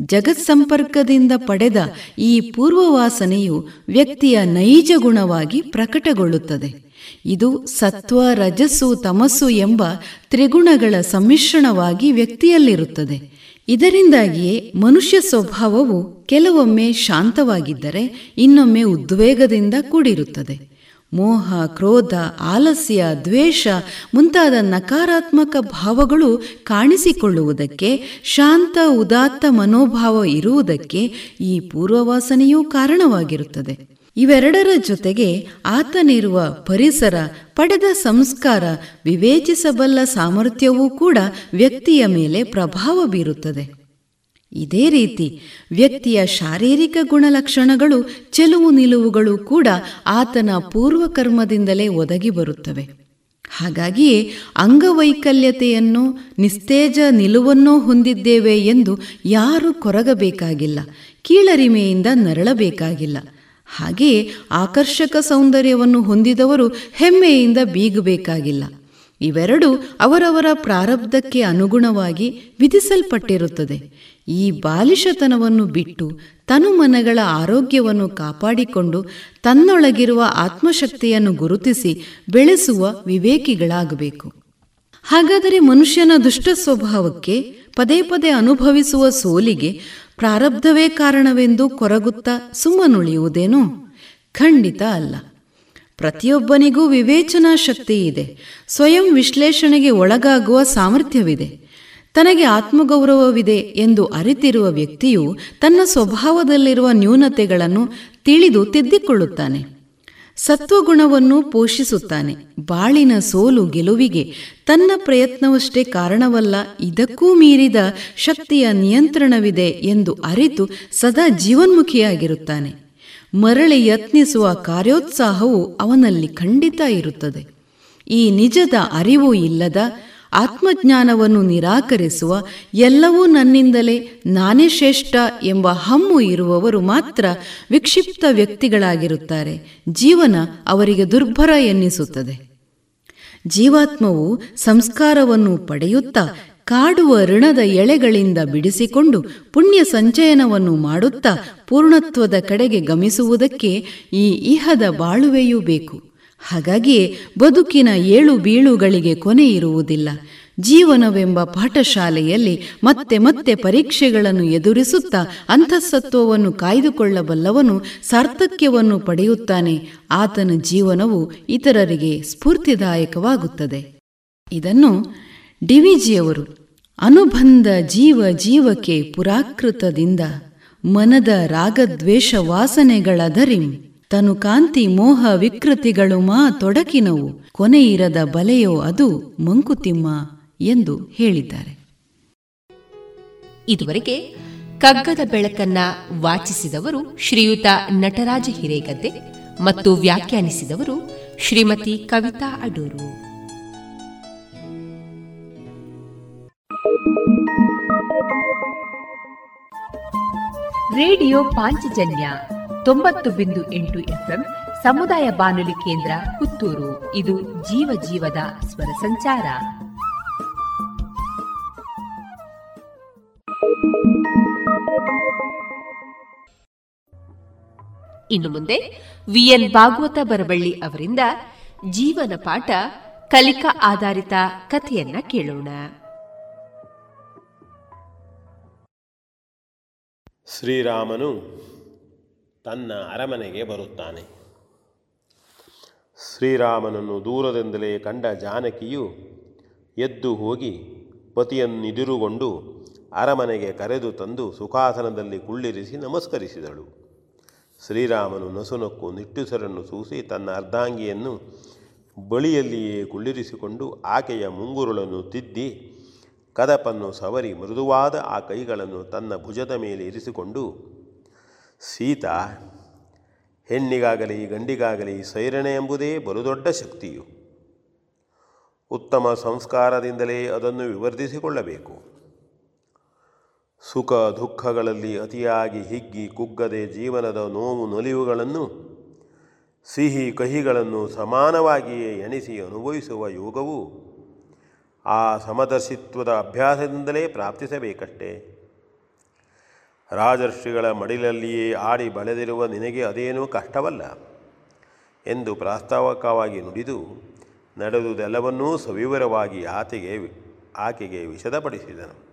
ಜಗತ್ ಸಂಪರ್ಕದಿಂದ ಪಡೆದ ಈ ಪೂರ್ವವಾಸನೆಯು ವ್ಯಕ್ತಿಯ ನೈಜ ಗುಣವಾಗಿ ಪ್ರಕಟಗೊಳ್ಳುತ್ತದೆ. ಇದು ಸತ್ವ, ರಜಸ್ಸು, ತಮಸ್ಸು ಎಂಬ ತ್ರಿಗುಣಗಳ ಸಮ್ಮಿಶ್ರಣವಾಗಿ ವ್ಯಕ್ತಿಯಲ್ಲಿರುತ್ತದೆ. ಇದರಿಂದಾಗಿಯೇ ಮನುಷ್ಯ ಸ್ವಭಾವವು ಕೆಲವೊಮ್ಮೆ ಶಾಂತವಾಗಿದ್ದರೆ ಇನ್ನೊಮ್ಮೆ ಉದ್ವೇಗದಿಂದ ಕೂಡಿರುತ್ತದೆ. ಮೋಹ, ಕ್ರೋಧ, ಆಲಸ್ಯ, ದ್ವೇಷ ಮುಂತಾದ ನಕಾರಾತ್ಮಕ ಭಾವಗಳು ಕಾಣಿಸಿಕೊಳ್ಳುವುದಕ್ಕೆ, ಶಾಂತ, ಉದಾತ್ತ ಮನೋಭಾವ ಇರುವುದಕ್ಕೆ ಈ ಪೂರ್ವವಾಸನೆಯೂ ಕಾರಣವಾಗಿರುತ್ತದೆ. ಇವೆರಡರ ಜೊತೆಗೆ ಆತನಿರುವ ಪರಿಸರ, ಪಡೆದ ಸಂಸ್ಕಾರ, ವಿವೇಚಿಸಬಲ್ಲ ಸಾಮರ್ಥ್ಯವೂ ಕೂಡ ವ್ಯಕ್ತಿಯ ಮೇಲೆ ಪ್ರಭಾವ ಬೀರುತ್ತದೆ. ಇದೇ ರೀತಿ ವ್ಯಕ್ತಿಯ ಶಾರೀರಿಕ ಗುಣಲಕ್ಷಣಗಳು, ಚೆಲುವು ನಿಲುವುಗಳು ಕೂಡ ಆತನ ಪೂರ್ವಕರ್ಮದಿಂದಲೇ ಒದಗಿ ಬರುತ್ತವೆ. ಹಾಗಾಗಿಯೇ ಅಂಗವೈಕಲ್ಯತೆಯನ್ನು, ನಿಸ್ತೇಜ ನಿಲುವನ್ನೋ ಹೊಂದಿದ್ದೇವೆ ಎಂದು ಯಾರು ಕೊರಗಬೇಕಾಗಿಲ್ಲ, ಕೀಳರಿಮೆಯಿಂದ ನರಳಬೇಕಾಗಿಲ್ಲ. ಹಾಗೆಯೇ ಆಕರ್ಷಕ ಸೌಂದರ್ಯವನ್ನು ಹೊಂದಿದವರು ಹೆಮ್ಮೆಯಿಂದ ಬೀಗಬೇಕಾಗಿಲ್ಲ. ಇವೆರಡು ಅವರವರ ಪ್ರಾರಬ್ಧಕ್ಕೆ ಅನುಗುಣವಾಗಿ ವಿಧಿಸಲ್ಪಟ್ಟಿರುತ್ತದೆ. ಈ ಬಾಲಿಶತನವನ್ನು ಬಿಟ್ಟು ತನುಮನಗಳ ಆರೋಗ್ಯವನ್ನು ಕಾಪಾಡಿಕೊಂಡು ತನ್ನೊಳಗಿರುವ ಆತ್ಮಶಕ್ತಿಯನ್ನು ಗುರುತಿಸಿ ಬೆಳೆಸುವ ವಿವೇಕಿಗಳಾಗಬೇಕು. ಹಾಗಾದರೆ ಮನುಷ್ಯನ ದುಷ್ಟ ಸ್ವಭಾವಕ್ಕೆ ಪದೇ ಪದೇ ಅನುಭವಿಸುವ ಸೋಲಿಗೆ ಪ್ರಾರಬ್ಧವೇ ಕಾರಣವೆಂದು ಕೊರಗುತ್ತಾ ಸುಮ್ಮನುಳಿಯುವುದೇನು? ಖಂಡಿತ ಅಲ್ಲ. ಪ್ರತಿಯೊಬ್ಬನಿಗೂ ವಿವೇಚನಾ ಶಕ್ತಿ ಇದೆ ಸ್ವಯಂ ವಿಶ್ಲೇಷಣೆಗೆ ಒಳಗಾಗುವ ಸಾಮರ್ಥ್ಯವಿದೆ. ತನಗೆ ಆತ್ಮಗೌರವವಿದೆ ಎಂದು ಅರಿತಿರುವ ವ್ಯಕ್ತಿಯು ತನ್ನ ಸ್ವಭಾವದಲ್ಲಿರುವ ನ್ಯೂನತೆಗಳನ್ನು ತಿಳಿದು ತಿದ್ದಿಕೊಳ್ಳುತ್ತಾನೆ. ಸತ್ವಗುಣವನ್ನು ಪೋಷಿಸುತ್ತಾನೆ. ಬಾಳಿನ ಸೋಲು ಗೆಲುವಿಗೆ ತನ್ನ ಪ್ರಯತ್ನವಷ್ಟೇ ಕಾರಣವಲ್ಲ, ಇದಕ್ಕೂ ಮೀರಿದ ಶಕ್ತಿಯ ನಿಯಂತ್ರಣವಿದೆ ಎಂದು ಅರಿತು ಸದಾ ಜೀವನ್ಮುಖಿಯಾಗಿರುತ್ತಾನೆ. ಮರಳಿ ಯತ್ನಿಸುವ ಕಾರ್ಯೋತ್ಸಾಹವು ಅವನಲ್ಲಿ ಖಂಡಿತ ಇರುತ್ತದೆ. ಈ ನಿಜದ ಅರಿವು ಇಲ್ಲದ ಆತ್ಮಜ್ಞಾನವನ್ನು ನಿರಾಕರಿಸುವ ಎಲ್ಲವೂ ನನ್ನಿಂದಲೇ ನಾನೇ ಶ್ರೇಷ್ಠ ಎಂಬ ಹಮ್ಮು ಇರುವವರು ಮಾತ್ರ ವಿಕ್ಷಿಪ್ತ ವ್ಯಕ್ತಿಗಳಾಗಿರುತ್ತಾರೆ. ಜೀವನ ಅವರಿಗೆ ದುರ್ಭರ ಎನ್ನಿಸುತ್ತದೆ. ಜೀವಾತ್ಮವು ಸಂಸ್ಕಾರವನ್ನು ಪಡೆಯುತ್ತಾ ಕಾಡುವ ಋಣದ ಎಳೆಗಳಿಂದ ಬಿಡಿಸಿಕೊಂಡು ಪುಣ್ಯ ಸಂಚಯನವನ್ನು ಮಾಡುತ್ತಾ ಪೂರ್ಣತ್ವದ ಕಡೆಗೆ ಗಮಿಸುವುದಕ್ಕೆ ಈ ಇಹದ ಬಾಳುವೆಯೂ ಬೇಕು. ಹಾಗಾಗಿಯೇ ಬದುಕಿನ ಏಳು ಬೀಳುಗಳಿಗೆ ಕೊನೆ ಇರುವುದಿಲ್ಲ. ಜೀವನವೆಂಬ ಪಾಠಶಾಲೆಯಲ್ಲಿ ಮತ್ತೆ ಮತ್ತೆ ಪರೀಕ್ಷೆಗಳನ್ನು ಎದುರಿಸುತ್ತಾ ಅಂತಃಸತ್ವವನ್ನು ಕಾಯ್ದುಕೊಳ್ಳಬಲ್ಲವನು ಸಾರ್ಥಕ್ಯವನ್ನು ಪಡೆಯುತ್ತಾನೆ. ಆತನ ಜೀವನವು ಇತರರಿಗೆ ಸ್ಫೂರ್ತಿದಾಯಕವಾಗುತ್ತದೆ. ಇದನ್ನು ಡಿವಿಜಿಯವರು ಅನುಬಂಧ ಜೀವ ಜೀವಕ್ಕೆ ಪುರಾಕೃತದಿಂದ ಮನದ ರಾಗದ್ವೇಷ ವಾಸನೆಗಳದರಿಂ ತನು ಕಾಂತಿ ಮೋಹ ವಿಕೃತಿಗಳು ಮಾ ತೊಡಕಿನವು. ಕೊನೆಯಿರದ ಬಲೆಯೋ ಅದು ಮಂಕುತಿಮ್ಮ ಎಂದು ಹೇಳಿದ್ದಾರೆ. ಇದುವರೆಗೆ ಕಗ್ಗದ ಬೆಳಕನ್ನ ವಾಚಿಸಿದವರು ಶ್ರೀಯುತ ನಟರಾಜ ಹಿರೇಗದ್ದೆ ಮತ್ತು ವ್ಯಾಖ್ಯಾನಿಸಿದವರು ಶ್ರೀಮತಿ ಕವಿತಾ ಅಡೂರು. ರೇಡಿಯೋ ಪಾಂಚಜನ್ಯ ತೊಂಬತ್ತು ಬಿಂದು ಎಂಟು ಎಫ್ಎಂ ಸಮುದಾಯ ಬಾನುಲಿ ಕೇಂದ್ರ ಪುತ್ತೂರು. ಇದು ಜೀವ ಜೀವದ ಸ್ವರ ಸಂಚಾರ. ಇನ್ನು ಮುಂದೆ ವಿಎನ್ ಭಾಗವತ ಬರಬಳ್ಳಿ ಅವರಿಂದ ಜೀವನ ಪಾಠ ಕಲಿಕಾ ಆಧಾರಿತ ಕಥೆಯನ್ನ ಕೇಳೋಣ. ಶ್ರೀರಾಮನು ತನ್ನ ಅರಮನೆಗೆ ಬರುತ್ತಾನೆ. ಶ್ರೀರಾಮನನ್ನು ದೂರದಿಂದಲೇ ಕಂಡ ಜಾನಕಿಯು ಎದ್ದು ಹೋಗಿ ಪತಿಯನ್ನಿದಿರುಗೊಂಡು ಅರಮನೆಗೆ ಕರೆದು ತಂದು ಸುಖಾಸನದಲ್ಲಿ ಕುಳ್ಳಿರಿಸಿ ನಮಸ್ಕರಿಸಿದಳು. ಶ್ರೀರಾಮನು ನಸುನಕ್ಕು ನಿಟ್ಟುಸರನ್ನು ಸೂಸಿ ತನ್ನ ಅರ್ಧಾಂಗಿಯನ್ನು ಬಳಿಯಲ್ಲಿಯೇ ಕುಳ್ಳಿರಿಸಿಕೊಂಡು ಆಕೆಯ ಮುಂಗುರುಳನ್ನು ತಿದ್ದಿ ಕದಪನ್ನು ಸವರಿ ಮೃದುವಾದ ಆ ಕೈಗಳನ್ನು ತನ್ನ ಭುಜದ ಮೇಲೆ ಇರಿಸಿಕೊಂಡು ಸೀತಾ, ಹೆಣ್ಣಿಗಾಗಲಿ ಗಂಡಿಗಾಗಲಿ ಸೈರಣೆ ಎಂಬುದೇ ಬಲು ದೊಡ್ಡ ಶಕ್ತಿಯು. ಉತ್ತಮ ಸಂಸ್ಕಾರದಿಂದಲೇ ಅದನ್ನು ವಿವರ್ಧಿಸಿಕೊಳ್ಳಬೇಕು. ಸುಖ ದುಃಖಗಳಲ್ಲಿ ಅತಿಯಾಗಿ ಹಿಗ್ಗಿ ಕುಗ್ಗದೆ ಜೀವನದ ನೋವು ನಲಿವುಗಳನ್ನು, ಸಿಹಿ ಕಹಿಗಳನ್ನು ಸಮಾನವಾಗಿಯೇ ಎಣಿಸಿ ಅನುಭವಿಸುವ ಯೋಗವು ಆ ಸಮದರ್ಶಿತ್ವದ ಅಭ್ಯಾಸದಿಂದಲೇ ಪ್ರಾಪ್ತಿಸಬೇಕಷ್ಟೇ. ರಾಜರ್ಷಿಗಳ ಮಡಿಲಲ್ಲಿಯೇ ಆಡಿ ಬಳೆದಿರುವ ನಿನಗೆ ಅದೇನೂ ಕಷ್ಟವಲ್ಲ ಎಂದು ಪ್ರಾಸ್ತಾವಕವಾಗಿ ನುಡಿದು ನಡೆದುದೆಲ್ಲವನ್ನೂ ಸವಿವರವಾಗಿ ಆಕೆಗೆ ಆಕೆಗೆ ವಿಷದಪಡಿಸಿದನು.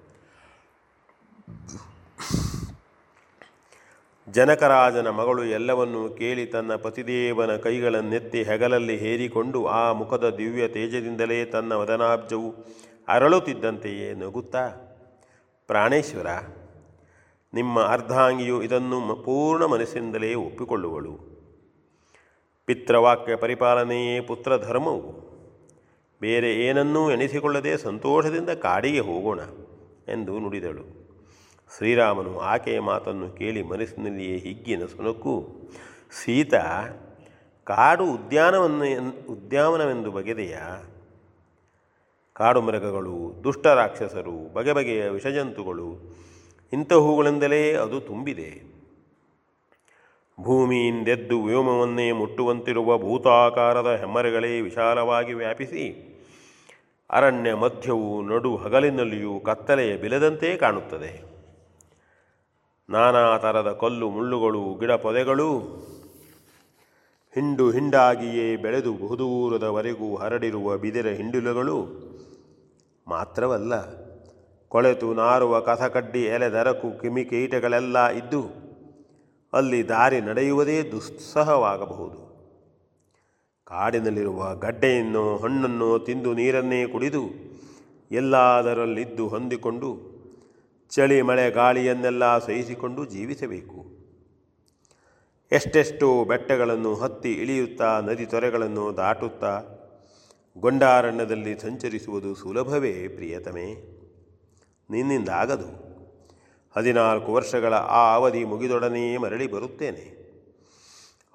ಜನಕರಾಜನ ಮಗಳು ಎಲ್ಲವನ್ನೂ ಕೇಳಿ ತನ್ನ ಪತಿದೇವನ ಕೈಗಳನ್ನೆತ್ತಿ ಹೆಗಲಲ್ಲಿ ಹೇರಿಕೊಂಡು ಆ ಮುಖದ ದಿವ್ಯ ತೇಜದಿಂದಲೇ ತನ್ನ ವದನಾಬ್ಜವು ಅರಳುತ್ತಿದ್ದಂತೆಯೇ ನಗುತ್ತಾ, ಪ್ರಾಣೇಶ್ವರ ನಿಮ್ಮ ಅರ್ಧಾಂಗಿಯು ಇದನ್ನು ಪೂರ್ಣ ಮನಸ್ಸಿನಿಂದಲೇ ಒಪ್ಪಿಕೊಳ್ಳುವಳು. ಪಿತೃವಾಕ್ಯ ಪರಿಪಾಲನೆಯೇ ಪುತ್ರ ಧರ್ಮವು ಬೇರೆ ಏನನ್ನೂ ಎಣಿಸಿಕೊಳ್ಳದೆ ಸಂತೋಷದಿಂದ ಕಾಡಿಗೆ ಹೋಗೋಣ ಎಂದು ನುಡಿದಳು. ಶ್ರೀರಾಮನು ಆಕೆಯ ಮಾತನ್ನು ಕೇಳಿ ಮನಸ್ಸಿನಲ್ಲಿಯೇ ಹಿಗ್ಗಿನ ಸುನಕ್ಕು, ಸೀತಾ, ಕಾಡು ಉದ್ಯಾನವನ್ನು ಉದ್ಯಾನವೆಂದು ಬಗೆದೆಯ? ಕಾಡು ಮೃಗಗಳು, ದುಷ್ಟ ರಾಕ್ಷಸರು, ಬಗೆ ಬಗೆಯ ವಿಷಜಂತುಗಳು ಇಂತಹವುಗಳಿಂದಲೇ ಅದು ತುಂಬಿದೆ. ಭೂಮಿಯಿಂದೆದ್ದು ವ್ಯೋಮವನ್ನೇ ಮುಟ್ಟುವಂತಿರುವ ಭೂತಾಕಾರದ ಹೆಮ್ಮರಗಳೇ ವಿಶಾಲವಾಗಿ ವ್ಯಾಪಿಸಿ, ಅರಣ್ಯ ಮಧ್ಯವು ನಡು ಹಗಲಿನಲ್ಲಿಯೂ ಕತ್ತಲೆಯ ಬಿಲದಂತೆ ಕಾಣುತ್ತದೆ. ನಾನಾ ಥರದ ಕಲ್ಲು ಮುಳ್ಳುಗಳು, ಗಿಡ ಪೊದೆಗಳು ಹಿಂಡು ಹಿಂಡಾಗಿಯೇ ಬೆಳೆದು ಬಹುದೂರದವರೆಗೂ ಹರಡಿರುವ ಬಿದಿರ ಹಿಂಡಿಲುಗಳು ಮಾತ್ರವಲ್ಲ ಕೊಳೆತು ನಾರುವ ಕಸಕಡ್ಡಿ ಎಲೆದರಕು ಕಿಮಿಕೀಟಗಳೆಲ್ಲ ಇದ್ದು ಅಲ್ಲಿ ದಾರಿ ನಡೆಯುವುದೇ ದುಸ್ಸಹವಾಗಬಹುದು. ಕಾಡಿನಲ್ಲಿರುವ ಗಡ್ಡೆಯನ್ನು ಹಣ್ಣನ್ನು ತಿಂದು ನೀರನ್ನೇ ಕುಡಿದು ಎಲ್ಲದರಲ್ಲಿದ್ದು ಹೊಂದಿಕೊಂಡು ಚಳಿ ಮಳೆ ಗಾಳಿಯನ್ನೆಲ್ಲ ಸಹಿಸಿಕೊಂಡು ಜೀವಿಸಬೇಕು. ಎಷ್ಟೆಷ್ಟೋ ಬೆಟ್ಟಗಳನ್ನು ಹತ್ತಿ ಇಳಿಯುತ್ತಾ ನದಿ ತೊರೆಗಳನ್ನು ದಾಟುತ್ತಾ ಗೊಂಡಾರಣ್ಯದಲ್ಲಿ ಸಂಚರಿಸುವುದು ಸುಲಭವೇ ಪ್ರಿಯತಮೆ? ನಿನ್ನಿಂದಾಗದು ಹದಿನಾಲ್ಕು ವರ್ಷಗಳ ಆ ಅವಧಿ ಮುಗಿದೊಡನೆಯೇ ಮರಳಿ ಬರುತ್ತೇನೆ.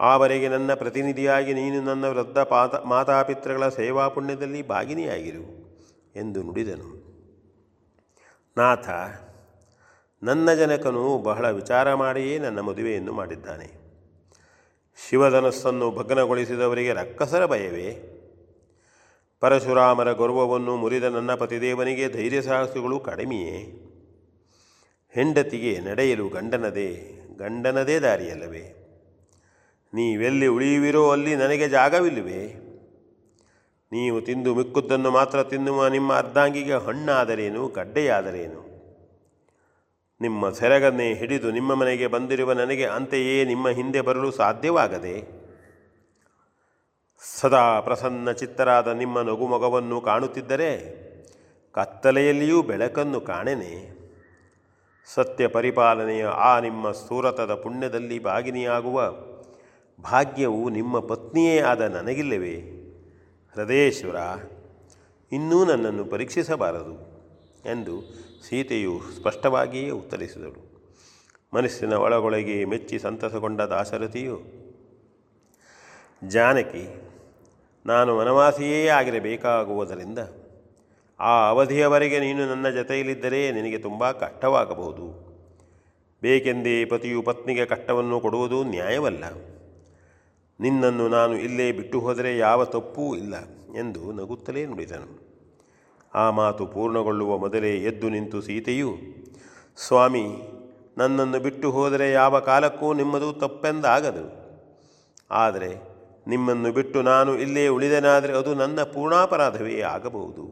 ಆವರೆಗೆ ನನ್ನ ಪ್ರತಿನಿಧಿಯಾಗಿ ನೀನು ನನ್ನ ವೃದ್ಧ ಪಾತ ಮಾತಾಪಿತ್ರಗಳ ಸೇವಾ ಪುಣ್ಯದಲ್ಲಿ ಭಾಗಿನಿಯಾಗಿರು ಎಂದು ನುಡಿದನು. ನಾಥ, ನನ್ನ ಜನಕನು ಬಹಳ ವಿಚಾರ ಮಾಡಿಯೇ ನನ್ನ ಮದುವೆಯನ್ನು ಮಾಡಿದ್ದಾನೆ. ಶಿವಧನಸ್ಸನ್ನು ಭಗ್ನಗೊಳಿಸಿದವರಿಗೆ ರಕ್ಕಸರ ಭಯವೇ? ಪರಶುರಾಮರ ಗೌರವವನ್ನು ಮುರಿದ ನನ್ನ ಪತಿದೇವನಿಗೆ ಧೈರ್ಯ ಸಾಹಸಗಳು ಕಡಿಮೆಯೇ? ಹೆಂಡತಿಗೆ ನಡೆಯಲು ಗಂಡನದೇ ಗಂಡನದೇ ದಾರಿಯಲ್ಲವೇ? ನೀವೆಲ್ಲಿ ಉಳಿಯುವಿರೋ ಅಲ್ಲಿ ನನಗೆ ಜಾಗವಿಲ್ಲವೇ? ನೀವು ತಿಂದು ಮಿಕ್ಕುದ್ದನ್ನು ಮಾತ್ರ ತಿನ್ನುವ ನಿಮ್ಮ ಅರ್ಧಾಂಗಿಗೆ ಹಣ್ಣಾದರೇನು ಗಡ್ಡೆಯಾದರೇನು ನಿಮ್ಮ ಸೆರಗನ್ನೇ ಹಿಡಿದು ನಿಮ್ಮ ಮನೆಗೆ ಬಂದಿರುವ ನನಗೆ ಅಂತೆಯೇ ನಿಮ್ಮ ಹಿಂದೆ ಬರಲು ಸಾಧ್ಯವಾಗದೆ? ಸದಾ ಪ್ರಸನ್ನ ಚಿತ್ತರಾದ ನಿಮ್ಮ ನಗುಮಗವನ್ನು ಕಾಣುತ್ತಿದ್ದರೆ ಕತ್ತಲೆಯಲ್ಲಿಯೂ ಬೆಳಕನ್ನು ಕಾಣೆನೆ. ಸತ್ಯ ಪರಿಪಾಲನೆಯ ಆ ನಿಮ್ಮ ಸೂರತದ ಪುಣ್ಯದಲ್ಲಿ ಭಾಗಿನಿಯಾಗುವ ಭಾಗ್ಯವು ನಿಮ್ಮ ಪತ್ನಿಯೇ ಆದ ನನಗಿಲ್ಲವೇ. ಹೃದಯೇಶ್ವರ ಇನ್ನೂ ನನ್ನನ್ನು ಪರೀಕ್ಷಿಸಬಾರದು ಎಂದು ಸೀತೆಯು ಸ್ಪಷ್ಟವಾಗಿಯೇ ಉತ್ತರಿಸಿದಳು. ಮನಸ್ಸಿನ ಒಳಗೊಳಗೆ ಮೆಚ್ಚಿ ಸಂತಸಗೊಂಡ ದಾಶರಥಿಯು ಜಾನಕಿ ನಾನು ವನವಾಸಿಯೇ ಆಗಿರಬೇಕಾಗುವುದರಿಂದ ಆ ಅವಧಿಯವರೆಗೆ ನೀನು ನನ್ನ ಜತೆಯಲ್ಲಿದ್ದರೆ ನಿನಗೆ ತುಂಬ ಕಷ್ಟವಾಗಬಹುದು. ಬೇಕೆಂದೇ ಪತಿಯು ಪತ್ನಿಗೆ ಕಷ್ಟವನ್ನು ಕೊಡುವುದು ನ್ಯಾಯವಲ್ಲ. ನಿನ್ನನ್ನು ನಾನು ಇಲ್ಲೇ ಬಿಟ್ಟು ಹೋದರೆ ಯಾವ ತಪ್ಪೂ ಇಲ್ಲ ಎಂದು ನಗುತ್ತಲೇ ನುಡಿದನು. ಆ ಮಾತು ಪೂರ್ಣಗೊಳ್ಳುವ ಮೊದಲೇ ಎದ್ದು ನಿಂತು ಸೀತೆಯು, ಸ್ವಾಮಿ, ನನ್ನನ್ನು ಬಿಟ್ಟು ಹೋದರೆ ಯಾವ ಕಾಲಕ್ಕೂ ನಿಮ್ಮದು ತಪ್ಪೆಂದಾಗದು. ಆದರೆ ನಿಮ್ಮನ್ನು ಬಿಟ್ಟು ನಾನು ಇಲ್ಲೇ ಉಳಿದನಾದರೆ ಅದು ನನ್ನ ಪೂರ್ಣಾಪರಾಧವೇ ಆಗಬಹುದು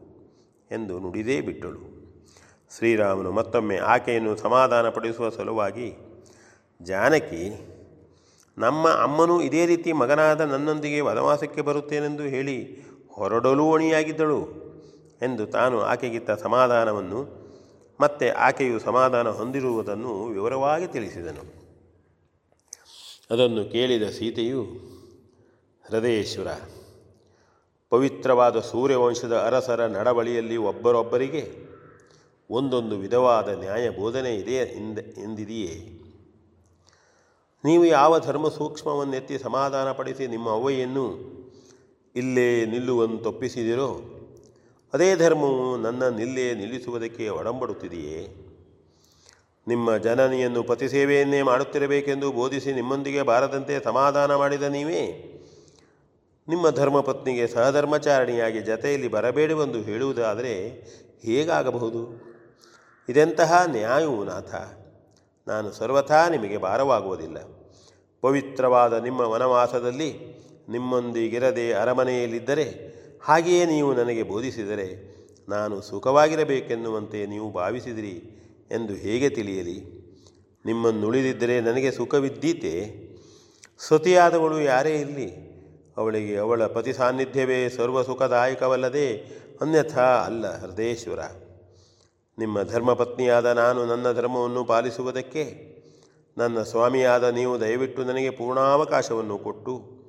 ಎಂದು ನುಡಿದೇ ಬಿಟ್ಟಳು. ಶ್ರೀರಾಮನು ಮತ್ತೊಮ್ಮೆ ಆಕೆಯನ್ನು ಸಮಾಧಾನಪಡಿಸುವ ಸಲುವಾಗಿ, ಜಾನಕಿ, ನಮ್ಮ ಅಮ್ಮನು ಇದೇ ರೀತಿ ಮಗನಾದ ನನ್ನೊಂದಿಗೆ ವನವಾಸಕ್ಕೆ ಬರುತ್ತೇನೆಂದು ಹೇಳಿ ಹೊರಡಲು ಅಣಿಯಾಗಿದ್ದಳು ಎಂದು ತಾನು ಆಕೆಗಿತ್ತ ಸಮಾಧಾನವನ್ನು, ಮತ್ತೆ ಆಕೆಯು ಸಮಾಧಾನ ಹೊಂದಿರುವುದನ್ನು ವಿವರವಾಗಿ ತಿಳಿಸಿದನು. ಅದನ್ನು ಕೇಳಿದ ಸೀತೆಯು ಹೃದಯೇಶ್ವರ, ಪವಿತ್ರವಾದ ಸೂರ್ಯವಂಶದ ಅರಸರ ನಡವಳಿಯಲ್ಲಿ ಒಬ್ಬರೊಬ್ಬರಿಗೆ ಒಂದೊಂದು ವಿಧವಾದ ನ್ಯಾಯ ಬೋಧನೆ ಇದೆ ಎಂದ, ಎಂದಿದೆಯೇ? ನೀವು ಯಾವ ಧರ್ಮ ಸೂಕ್ಷ್ಮವನ್ನೆತ್ತಿ ಸಮಾಧಾನಪಡಿಸಿ ನಿಮ್ಮ ಅವ್ವೆಯನ್ನು ಇಲ್ಲೇ ನಿಲ್ಲುವಂತೊಪ್ಪಿಸಿದಿರೋ ಅದೇ ಧರ್ಮವು ನನ್ನ ನಿಲ್ಲೇ ನಿಲ್ಲಿಸುವುದಕ್ಕೆ ಒಡಂಬಡುತ್ತಿದೆಯೇ? ನಿಮ್ಮ ಜನನಿಯನ್ನು ಪತಿಸೇವೆಯನ್ನೇ ಮಾಡುತ್ತಿರಬೇಕೆಂದು ಬೋಧಿಸಿ ನಿಮ್ಮೊಂದಿಗೆ ಬಾರದಂತೆ ಸಮಾಧಾನ ಮಾಡಿದ ನೀವೇ? ನಿಮ್ಮ ಧರ್ಮಪತ್ನಿಗೆ ಸಹಧರ್ಮಚಾರಣಿಯಾಗಿ ಜತೆಯಲ್ಲಿ ಬರಬೇಡವೆಂದು ಹೇಳುವುದಾದರೆ ಹೇಗಾಗಬಹುದು? ಇದೆಂತಹ ನ್ಯಾಯವು ನಾಥ? ನಾನು ಸರ್ವಥಾ ನಿಮಗೆ ಭಾರವಾಗುವುದಿಲ್ಲ. ಪವಿತ್ರವಾದ ನಿಮ್ಮ ವನವಾಸದಲ್ಲಿ ನಿಮ್ಮೊಂದಿಗಿರದೆ ಅರಮನೆಯಲ್ಲಿದ್ದರೆ ಹಾಗೆಯೇ ನೀವು ನನಗೆ ಬೋಧಿಸಿದರೆ ನಾನು ಸುಖವಾಗಿರಬೇಕೆನ್ನುವಂತೆ ನೀವು ಭಾವಿಸಿದಿರಿ ಎಂದು ಹೇಗೆ ತಿಳಿಯಲಿ? ನಿಮ್ಮನ್ನುಳಿದಿದ್ದರೆ ನನಗೆ ಸುಖವಿದ್ದೀತೆ. ಸತಿಯಾದವಳು ಯಾರೇ ಇರಲಿ ಅವಳಿಗೆ, ಅವಳ ಪತಿ ಸಾನ್ನಿಧ್ಯವೇ ಸರ್ವ ಸುಖದಾಯಕವಲ್ಲದೆ ಅನ್ಯಥಾ ಅಲ್ಲ ಹೃದಯೇಶ್ವರ. ನಿಮ್ಮ ಧರ್ಮಪತ್ನಿಯಾದ ನಾನು ನನ್ನ ಧರ್ಮವನ್ನು ಪಾಲಿಸುವುದಕ್ಕೆ, ನನ್ನ ಸ್ವಾಮಿಯಾದ ನೀವು ದಯವಿಟ್ಟು ನನಗೆ ಪೂರ್ಣಾವಕಾಶವನ್ನು ಕೊಟ್ಟು,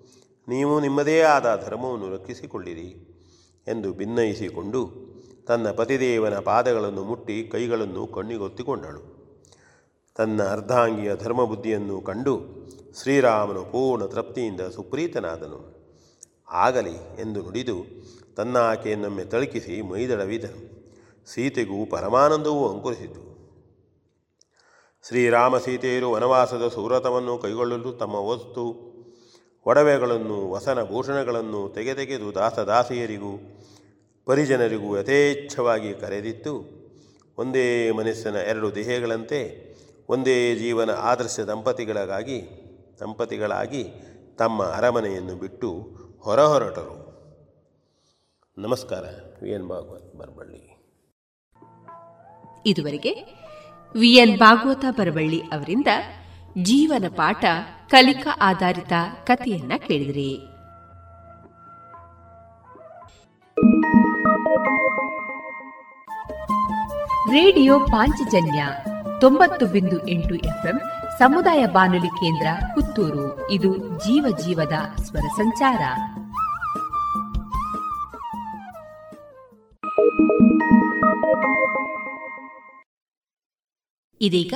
ನೀವು ನಿಮ್ಮದೇ ಆದ ಧರ್ಮವನ್ನು ರಕ್ಷಿಸಿಕೊಳ್ಳಿರಿ ಎಂದು ಭಿನ್ನಯಿಸಿಕೊಂಡು ತನ್ನ ಪತಿದೇವನ ಪಾದಗಳನ್ನು ಮುಟ್ಟಿ ಕೈಗಳನ್ನು ಕಣ್ಣಿಗೊತ್ತಿಕೊಂಡಳು. ತನ್ನ ಅರ್ಧಾಂಗಿಯ ಧರ್ಮಬುದ್ಧಿಯನ್ನು ಕಂಡು ಶ್ರೀರಾಮನು ಪೂರ್ಣ ತೃಪ್ತಿಯಿಂದ ಸುಪ್ರೀತನಾದನು. ಆಗಲಿ ಎಂದು ನುಡಿದು ತನ್ನ ಆಕೆಯನ್ನೊಮ್ಮೆ ತಳುಕಿಸಿ ಮೈದಳವಿದನು ಸೀತೆಗೂ ಪರಮಾನಂದವೂ ಅಂಕುರಿಸಿತು. ಶ್ರೀರಾಮ ಸೀತೆಯರು ವನವಾಸದ ಸುವ್ರತವನ್ನು ಕೈಗೊಳ್ಳಲು ತಮ್ಮ ವಸ್ತು, ಒಡವೆಗಳನ್ನು, ವಸನ ಭೂಷಣಗಳನ್ನು ತೆಗೆದೆಗೆದು ದಾಸದಾಸಿಯರಿಗೂ ಪರಿಜನರಿಗೂ ಯಥೇಚ್ಛವಾಗಿ ಕರೆದಿತ್ತು. ಒಂದೇ ಮನಸ್ಸಿನ ಎರಡು ದೇಹಗಳಂತೆ, ಒಂದೇ ಜೀವನ ಆದರ್ಶ ದಂಪತಿಗಳಿಗಾಗಿ ದಂಪತಿಗಳಾಗಿ ತಮ್ಮ ಅರಮನೆಯನ್ನು ಬಿಟ್ಟು ಹೊರಹೊರಟರು. ನಮಸ್ಕಾರ ವಿ ಎನ್ ಭಾಗವತ್ ಬರಬಳ್ಳಿ ಇದುವರೆಗೆ ವಿಎನ್ ಭಾಗವತ ಬರಬಳ್ಳಿ ಅವರಿಂದ ಜೀವನ ಪಾಠ ಕಲಿಕಾ ಆಧಾರಿತ ಕಥೆಯನ್ನ ಕೇಳಿದ್ರಿ. ರೇಡಿಯೋ ಪಾಂಚಜನ್ಯ ತೊಂಬತ್ತು ಬಿಂದು ಎಂಟು ಎಫ್ಎಂ ಸಮುದಾಯ ಬಾನುಲಿ ಕೇಂದ್ರ ಪುತ್ತೂರು. ಇದು ಜೀವ ಜೀವದ ಸ್ವರ ಸಂಚಾರ. ಇದೀಗ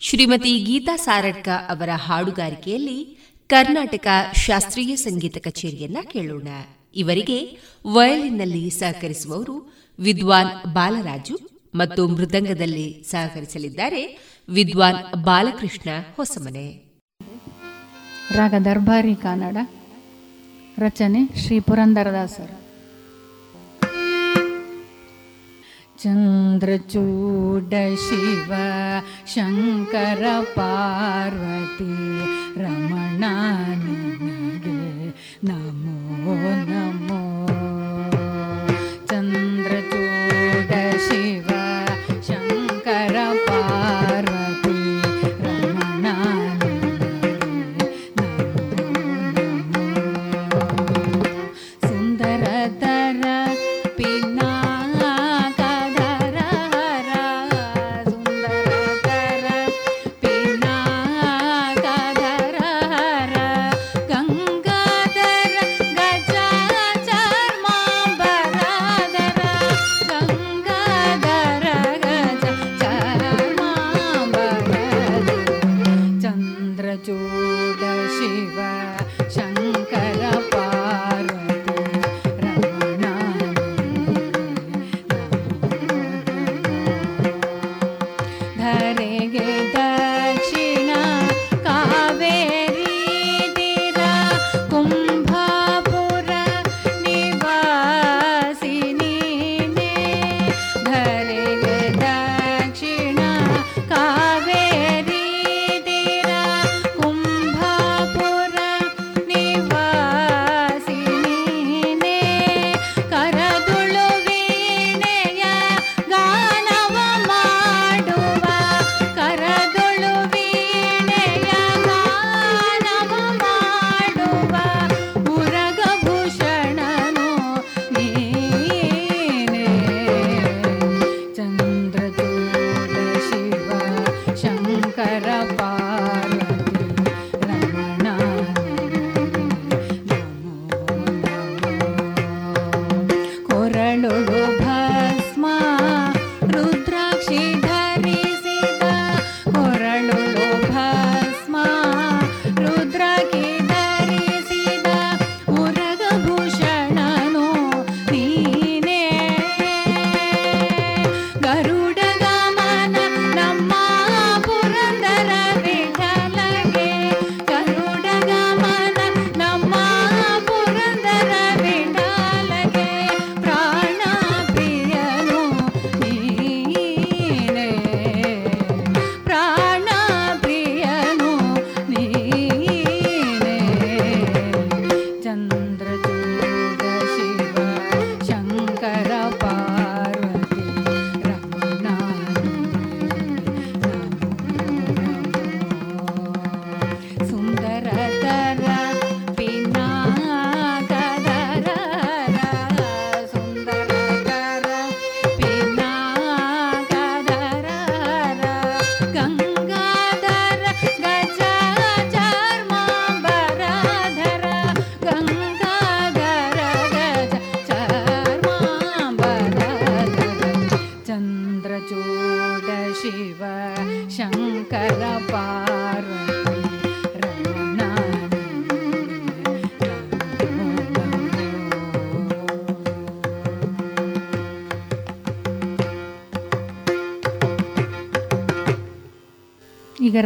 ಶ್ರೀಮತಿ ಗೀತಾ ಸಾರಡ್ಕ ಅವರ ಹಾಡುಗಾರಿಕೆಯಲ್ಲಿ ಕರ್ನಾಟಕ ಶಾಸ್ತ್ರೀಯ ಸಂಗೀತ ಕಚೇರಿಯನ್ನ ಕೇಳೋಣ. ಇವರಿಗೆ ವಯಲಿನ್ನಲ್ಲಿ ಸಹಕರಿಸುವವರು ವಿದ್ವಾನ್ ಬಾಲರಾಜು ಮತ್ತು ಮೃದಂಗದಲ್ಲಿ ಸಹಕರಿಸಲಿದ್ದಾರೆ ವಿದ್ವಾನ್ ಬಾಲಕೃಷ್ಣ ಹೊಸಮನೆ ರಾಗ ದರ್ಬಾರಿ ಕನ್ನಡ ರಚನೆ ಶ್ರೀ ಪುರಂದರದಾಸರು चन्द्रचूड शिव शङ्कर पार्वती रमणानि नमो नमो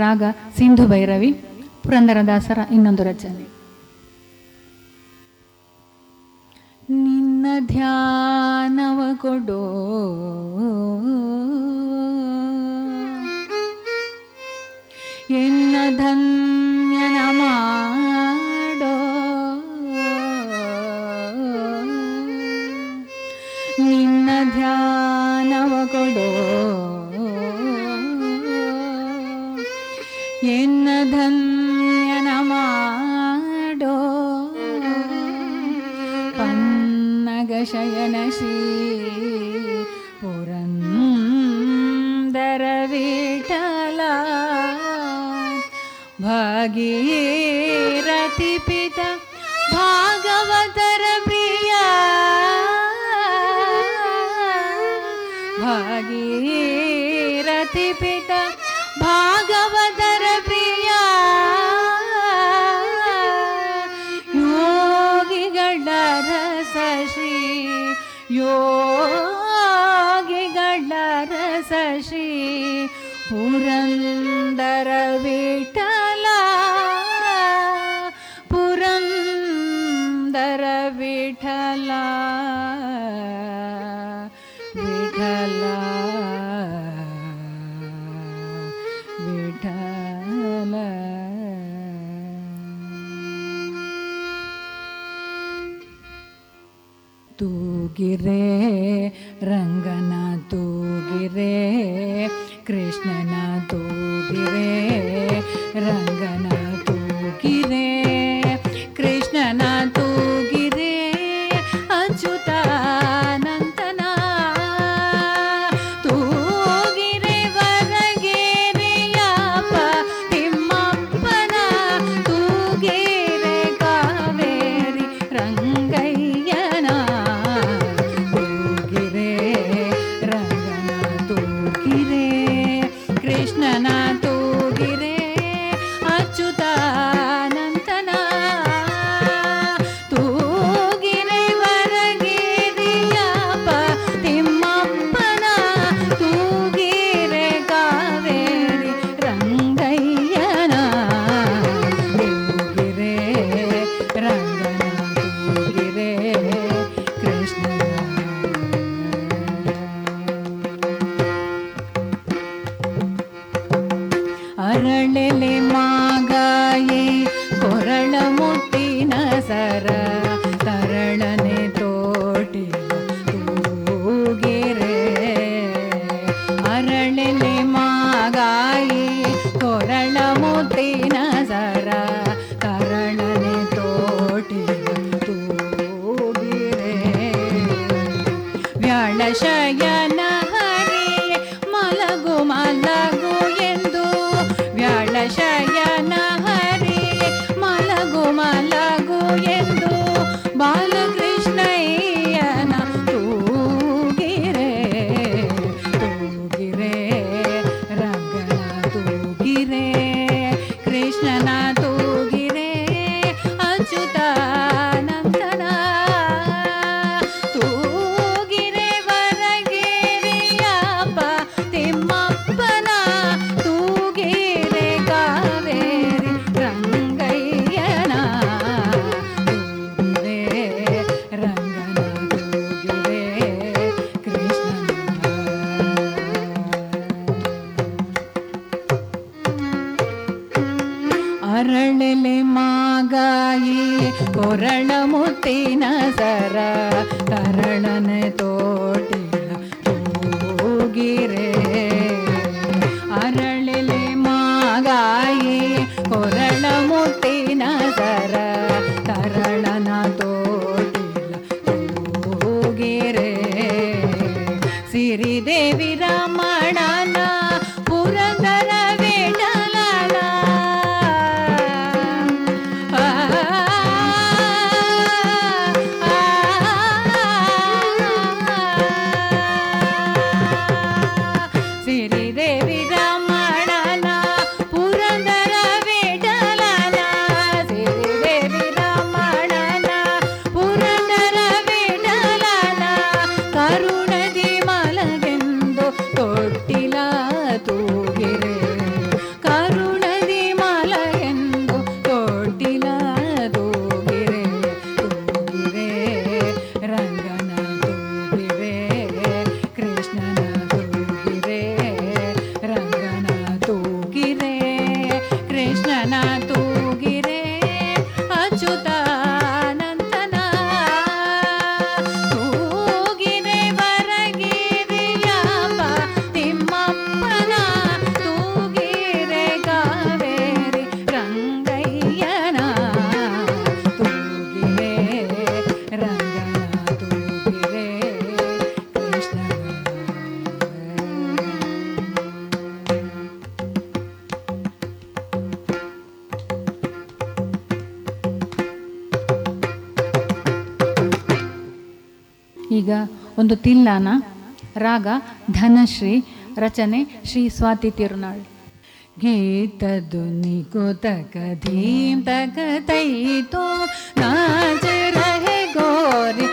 ರಾಗ ಸಿಂಧು ಭೈರವಿ, ಪುರಂದರದಾಸರ ಇನ್ನೊಂದು ರಚನೆ. ನಿನ್ನ ಧ್ಯಾನವ ಕೊಡೋ ಎನ್ನ ಧನ್ಯನ ಮಾಡೋ ನಿನ್ನ ಧ್ಯಾನವ ಕೊಡೋ ಧನ್ಯನ ಮಾಡೋ. ಪನ್ನಗ ಶ್ರೀ ಪುರಂದರ ವಿಠಲ ಭಾಗೀ ರಚನೆ ಶ್ರೀ ಸ್ವಾತಿ ತಿರುನಾಳ್ ಗೀತದುನಿ ಕುತ ಕಧೀಂ ತಗತೈತೋ ನಾಚ ರಹೆ ಗೋರಿ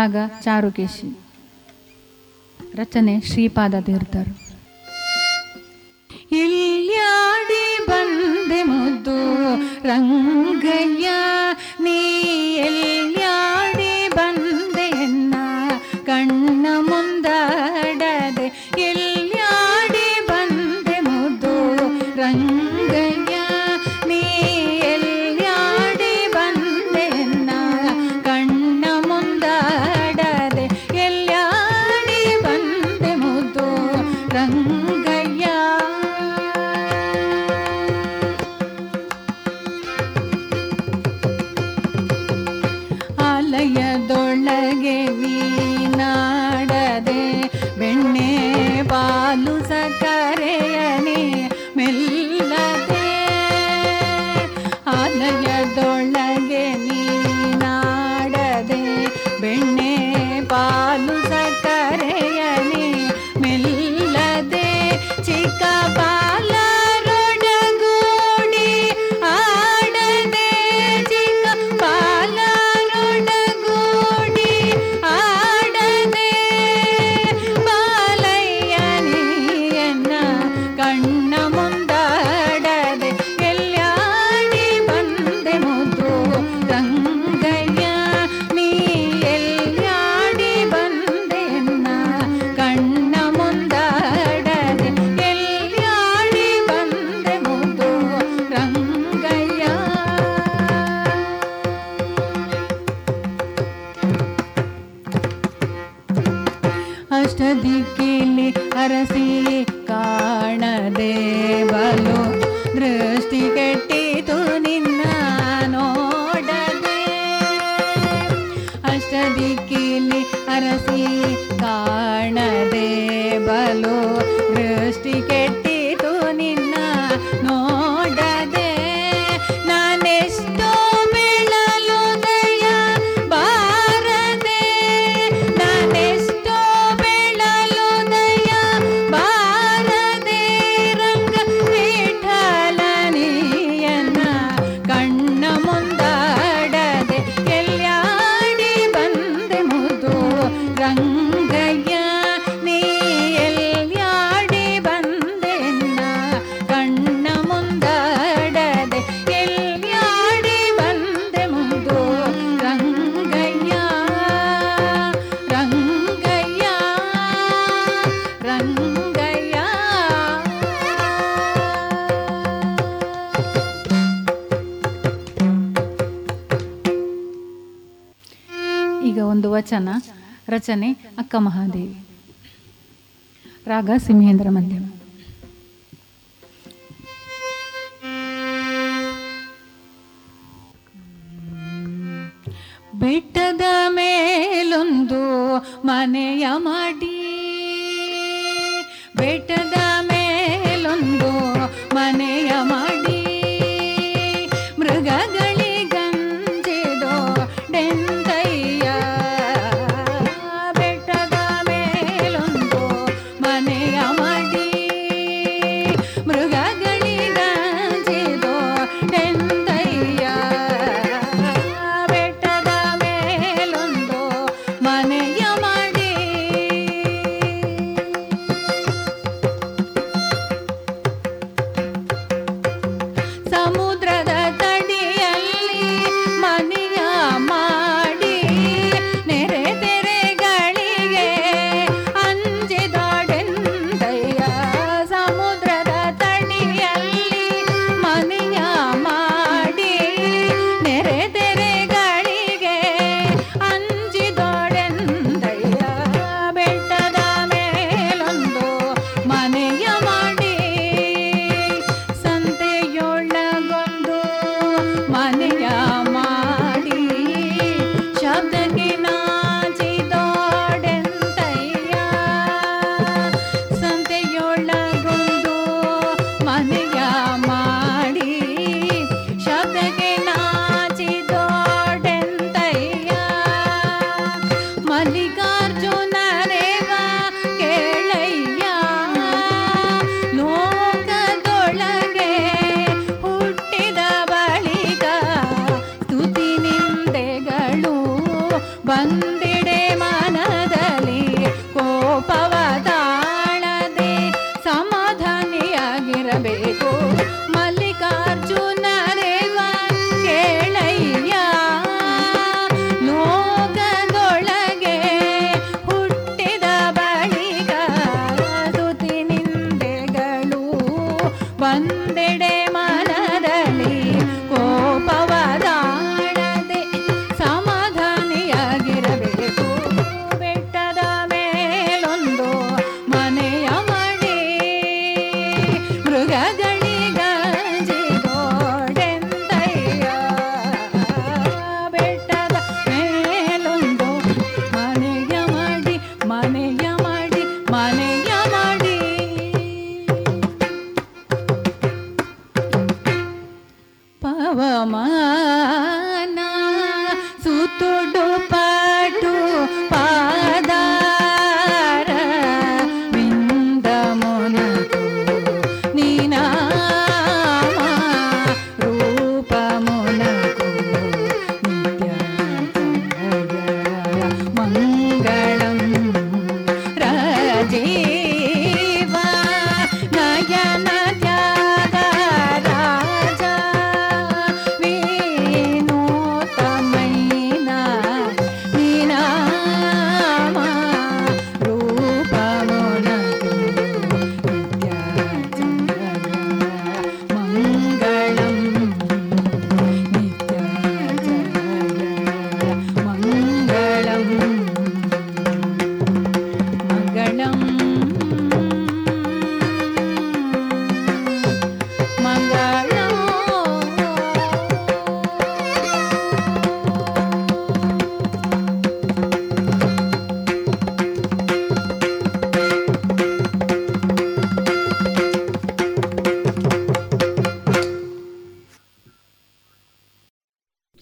ರಾಗ ಚಾರುಕೇಶಿ. ರಚನೆ ಶ್ರೀಪಾದ ತೀರ್ಥರು. रचना रचने अक्का महादेवी। राग सिंहेन्द्र मध्य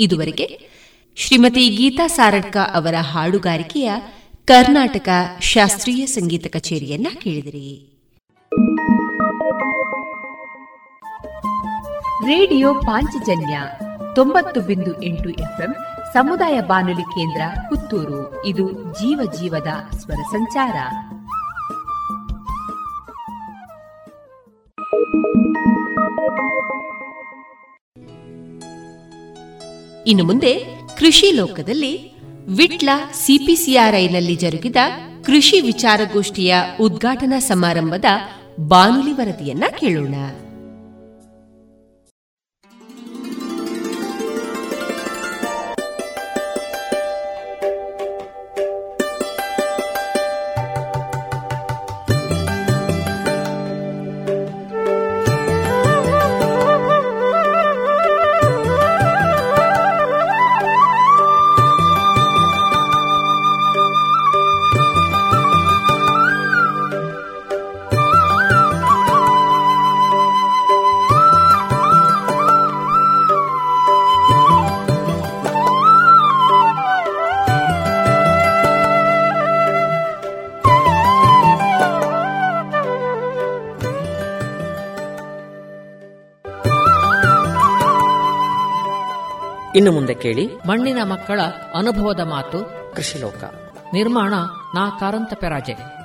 ಇದುವರೆಗೆ ಶ್ರೀಮತಿ ಗೀತಾ ಸಾರಡ್ಕ ಅವರ ಹಾಡುಗಾರಿಕೆಯ ಕರ್ನಾಟಕ ಶಾಸ್ತ್ರೀಯ ಸಂಗೀತ ಕಚೇರಿಯನ್ನ ಕೇಳಿದಿರಿ. ರೇಡಿಯೋ ಪಾಂಚಜನ್ಯ ತೊಂಬತ್ತು ಬಿಂದು ಎಂಟು ಎಫ್ಎಂ ಸಮುದಾಯ ಬಾನುಲಿ ಕೇಂದ್ರ ಪುತ್ತೂರು. ಇದು ಜೀವ ಜೀವದ ಸ್ವರ ಸಂಚಾರ. ಇನ್ನು ಮುಂದೆ ಕೃಷಿ ಲೋಕದಲ್ಲಿ ವಿಟ್ಲ ಸಿಪಿಸಿಆರ್ಐನಲ್ಲಿ ಜರುಗಿದ ಕೃಷಿ ವಿಚಾರಗೋಷ್ಠಿಯ ಉದ್ಘಾಟನಾ ಸಮಾರಂಭದ ಬಾನುಲಿ ವರದಿಯನ್ನ ಕೇಳೋಣ. ಇನ್ನು ಮುಂದೆ ಕೇಳಿ. ಮಣ್ಣಿನ ಮಕ್ಕಳ ಅನುಭವದ ಮಾತು. ಕೃಷಿಲೋಕ. ನಿರ್ಮಾಣ ನಾ ಕಾರಂತ ಪೆರಾಜೆ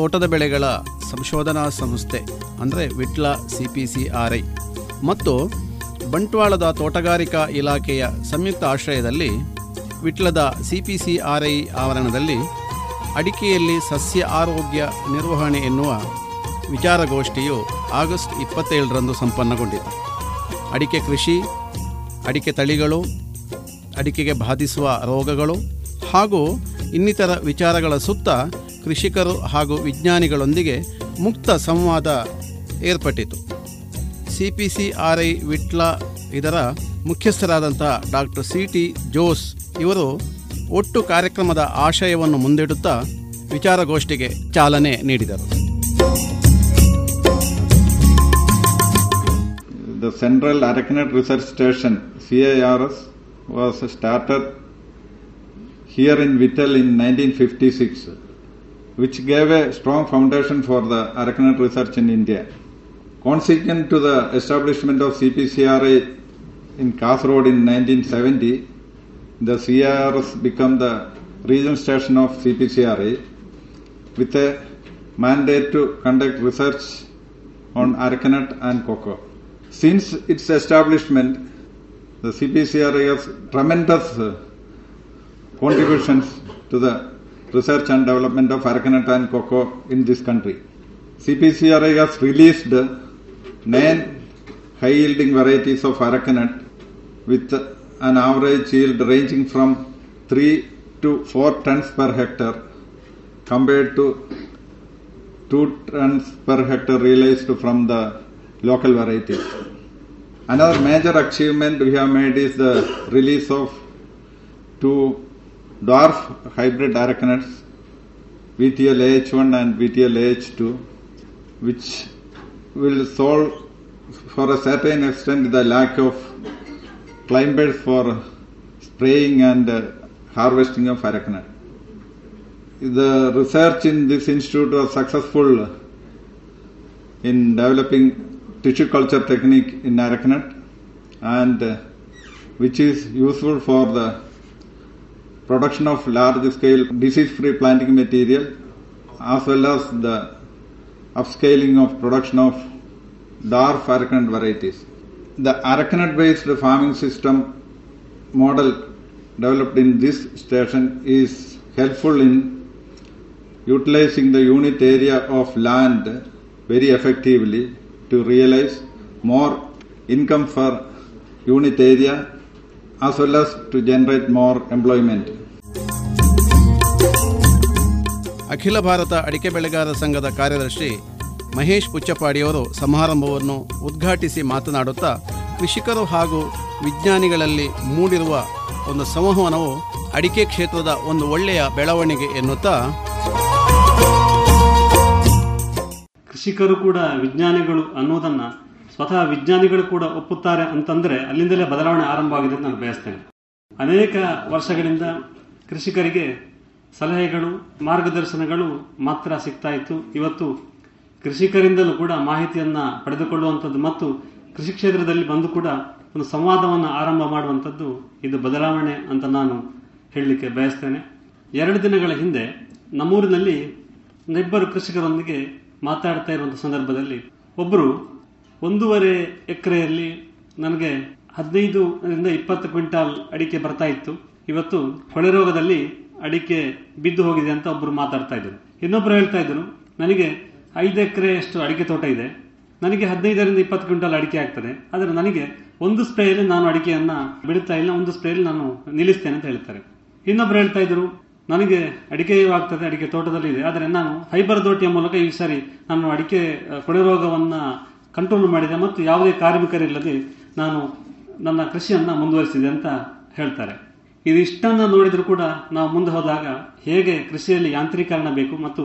ತೋಟದ ಬೆಳೆಗಳ ಸಂಶೋಧನಾ ಸಂಸ್ಥೆ, ಅಂದರೆ Vitla C P C R I. ಮತ್ತು ಬಂಟ್ವಾಳದ ತೋಟಗಾರಿಕಾ ಇಲಾಖೆಯ ಸಂಯುಕ್ತ ಆಶ್ರಯದಲ್ಲಿ ವಿಟ್ಲದ C P C R I ಆವರಣದಲ್ಲಿ ಅಡಿಕೆಯಲ್ಲಿ ಸಸ್ಯ ಆರೋಗ್ಯ ನಿರ್ವಹಣೆ ಎನ್ನುವ ವಿಚಾರಗೋಷ್ಠಿಯು ಆಗಸ್ಟ್ ಇಪ್ಪತ್ತೇಳರಂದು ಸಂಪನ್ನಗೊಂಡಿತು. ಅಡಿಕೆ ಕೃಷಿ, ಅಡಿಕೆ ತಳಿಗಳು, ಅಡಿಕೆಗೆ ಬಾಧಿಸುವ ರೋಗಗಳು ಹಾಗೂ ಇನ್ನಿತರ ವಿಚಾರಗಳ ಸುತ್ತ ಕೃಷಿಕರು ಹಾಗೂ ವಿಜ್ಞಾನಿಗಳೊಂದಿಗೆ ಮುಕ್ತ ಸಂವಾದ ಏರ್ಪಟ್ಟಿತು. C P C R I Vitla ಇದರ ಮುಖ್ಯಸ್ಥರಾದಂಥ ಡಾಕ್ಟರ್ ಸಿ ಟಿ ಜೋಸ್ ಇವರು ಒಟ್ಟು ಕಾರ್ಯಕ್ರಮದ ಆಶಯವನ್ನು ಮುಂದಿಡುತ್ತಾ ವಿಚಾರಗೋಷ್ಠಿಗೆ ಚಾಲನೆ ನೀಡಿದರು. The Central Arachnet Research Station, CIRS, was started Vittal in Vittal fifty 1956, which gave a strong foundation for the arachnet research in India. Consequent to the establishment of CPCRI in Kasarod in 1970, the CIRS became the region station of CPCRI with a mandate to conduct research on arachnet and cocoa. Since its establishment, the CPCRI has tremendous uh, contributions to the research and development of arachnet and cocoa in this country. CPCRI has released nine high yielding varieties of arachnet with an average yield ranging from 3 to 4 tons per hectare compared to 2 tons per hectare realized from the local varieties. Another major achievement we have made is the release of two dwarf hybrid arachnids VTL AH1 and VTL AH2, which will solve for a certain extent the lack of climbers for spraying and uh, harvesting of arachnet. The research in this institute was successful in developing tissue culture technique in arachnet and uh, which is useful for the production of large scale disease free planting material as well as the upscaling of production of dwarf arachnet varieties. The arachnet based farming system model developed in this station is helpful in utilizing the unit area of land very effectively to realize more income per unit area as well as to generate more employment. ಅಖಿಲ ಭಾರತ ಅಡಿಕೆ ಬೆಳೆಗಾರರ ಸಂಘದ ಕಾರ್ಯದರ್ಶಿ ಮಹೇಶ್ ಪುಚ್ಚಪಾಡಿಯವರು ಸಮಾರಂಭವನ್ನು ಉದ್ಘಾಟಿಸಿ ಮಾತನಾಡುತ್ತಾ, ಕೃಷಿಕರು ಹಾಗೂ ವಿಜ್ಞಾನಿಗಳಲ್ಲಿ ಮೂಡಿರುವ ಒಂದು ಸಂವಹನವು ಅಡಿಕೆ ಕ್ಷೇತ್ರದ ಒಂದು ಒಳ್ಳೆಯ ಬೆಳವಣಿಗೆ ಎನ್ನುತ್ತಾ. ಕೃಷಿಕರು ಕೂಡ ವಿಜ್ಞಾನಿಗಳು ಅನ್ನೋದನ್ನ ಸ್ವತಃ ವಿಜ್ಞಾನಿಗಳು ಕೂಡ ಒಪ್ಪುತ್ತಾರೆ ಅಂತಂದ್ರೆ ಅಲ್ಲಿಂದಲೇ ಬದಲಾವಣೆ ಆರಂಭವಾಗಿದೆ ಅಂತ ನಾನು ಬಯಸ್ತೇನೆ. ಅನೇಕ ವರ್ಷಗಳಿಂದ ಕೃಷಿಕರಿಗೆ ಸಲಹೆಗಳು, ಮಾರ್ಗದರ್ಶನಗಳು ಮಾತ್ರ ಸಿಗ್ತಾ ಇತ್ತು. ಇವತ್ತು ಕೃಷಿಕರಿಂದಲೂ ಕೂಡ ಮಾಹಿತಿಯನ್ನು ಪಡೆದುಕೊಳ್ಳುವಂಥದ್ದು ಮತ್ತು ಕೃಷಿ ಕ್ಷೇತ್ರದಲ್ಲಿ ಬಂದು ಕೂಡ ಒಂದು ಸಂವಾದವನ್ನು ಆರಂಭ ಮಾಡುವಂಥದ್ದು ಇದು ಬದಲಾವಣೆ ಅಂತ ನಾನು ಹೇಳಲಿಕ್ಕೆ ಬಯಸ್ತೇನೆ. ಎರಡು ದಿನಗಳ ಹಿಂದೆ ನಮ್ಮೂರಿನಲ್ಲಿ ಇಬ್ಬರು ಕೃಷಿಕರೊಂದಿಗೆ ಮಾತಾಡ್ತಾ ಇರುವಂಥ ಸಂದರ್ಭದಲ್ಲಿ ಒಬ್ಬರು ಒಂದೂವರೆ ಎಕರೆಯಲ್ಲಿ ನನಗೆ ಹದಿನೈದರಿಂದ ಇಪ್ಪತ್ತು ಕ್ವಿಂಟಾಲ್ ಅಡಿಕೆ ಬರ್ತಾ ಇತ್ತು. ಇವತ್ತು ಕೊಳೆ ರೋಗದಲ್ಲಿ ಅಡಿಕೆ ಬಿದ್ದು ಹೋಗಿದೆ ಅಂತ ಒಬ್ಬರು ಮಾತಾಡ್ತಾ ಇದ್ರು. ಇನ್ನೊಬ್ರು ಹೇಳ್ತಾ ಇದ್ರು, ನನಗೆ ಐದು ಎಕರೆಯಷ್ಟು ಅಡಿಕೆ ತೋಟ ಇದೆ. ನನಗೆ ಹದಿನೈದರಿಂದ ಇಪ್ಪತ್ತು ಕ್ವಿಂಟಲ್ ಅಡಿಕೆ ಆಗ್ತದೆ. ಆದರೆ ನನಗೆ ಒಂದು ಸ್ಪ್ರೇಯಲ್ಲಿ ನಾನು ಅಡಿಕೆಯನ್ನ ಬಿಡುತ್ತಾ ಇಲ್ಲ, ಒಂದು ಸ್ಪ್ರೇಯಲ್ಲಿ ನಾನು ನಿಲ್ಲಿಸ್ತೇನೆ ಅಂತ ಹೇಳ್ತಾರೆ. ಇನ್ನೊಬ್ರು ಹೇಳ್ತಾ ಇದ್ರು, ನನಗೆ ಅಡಿಕೆ ಆಗ್ತದೆ, ಅಡಿಕೆ ತೋಟದಲ್ಲಿ ಇದೆ. ಆದರೆ ನಾನು ಫೈಬರ್ ದೋಟಿಯ ಮೂಲಕ ಈ ಸಾರಿ ನಾನು ಅಡಿಕೆ ಕೊಳೆ ರೋಗವನ್ನ ಕಂಟ್ರೋಲ್ ಮಾಡಿದೆ ಮತ್ತು ಯಾವುದೇ ಕಾರ್ಮಿಕರಿಲ್ಲದೆ ನಾನು ನನ್ನ ಕೃಷಿಯನ್ನು ಮುಂದುವರಿಸಿದೆ ಅಂತ ಹೇಳ್ತಾರೆ. ಇದಿಷ್ಟನ್ನ ನೋಡಿದ್ರು ಕೂಡ ನಾವು ಮುಂದೆ ಹೋದಾಗ ಹೇಗೆ ಕೃಷಿಯಲ್ಲಿ ಯಾಂತ್ರೀಕರಣ ಬೇಕು ಮತ್ತು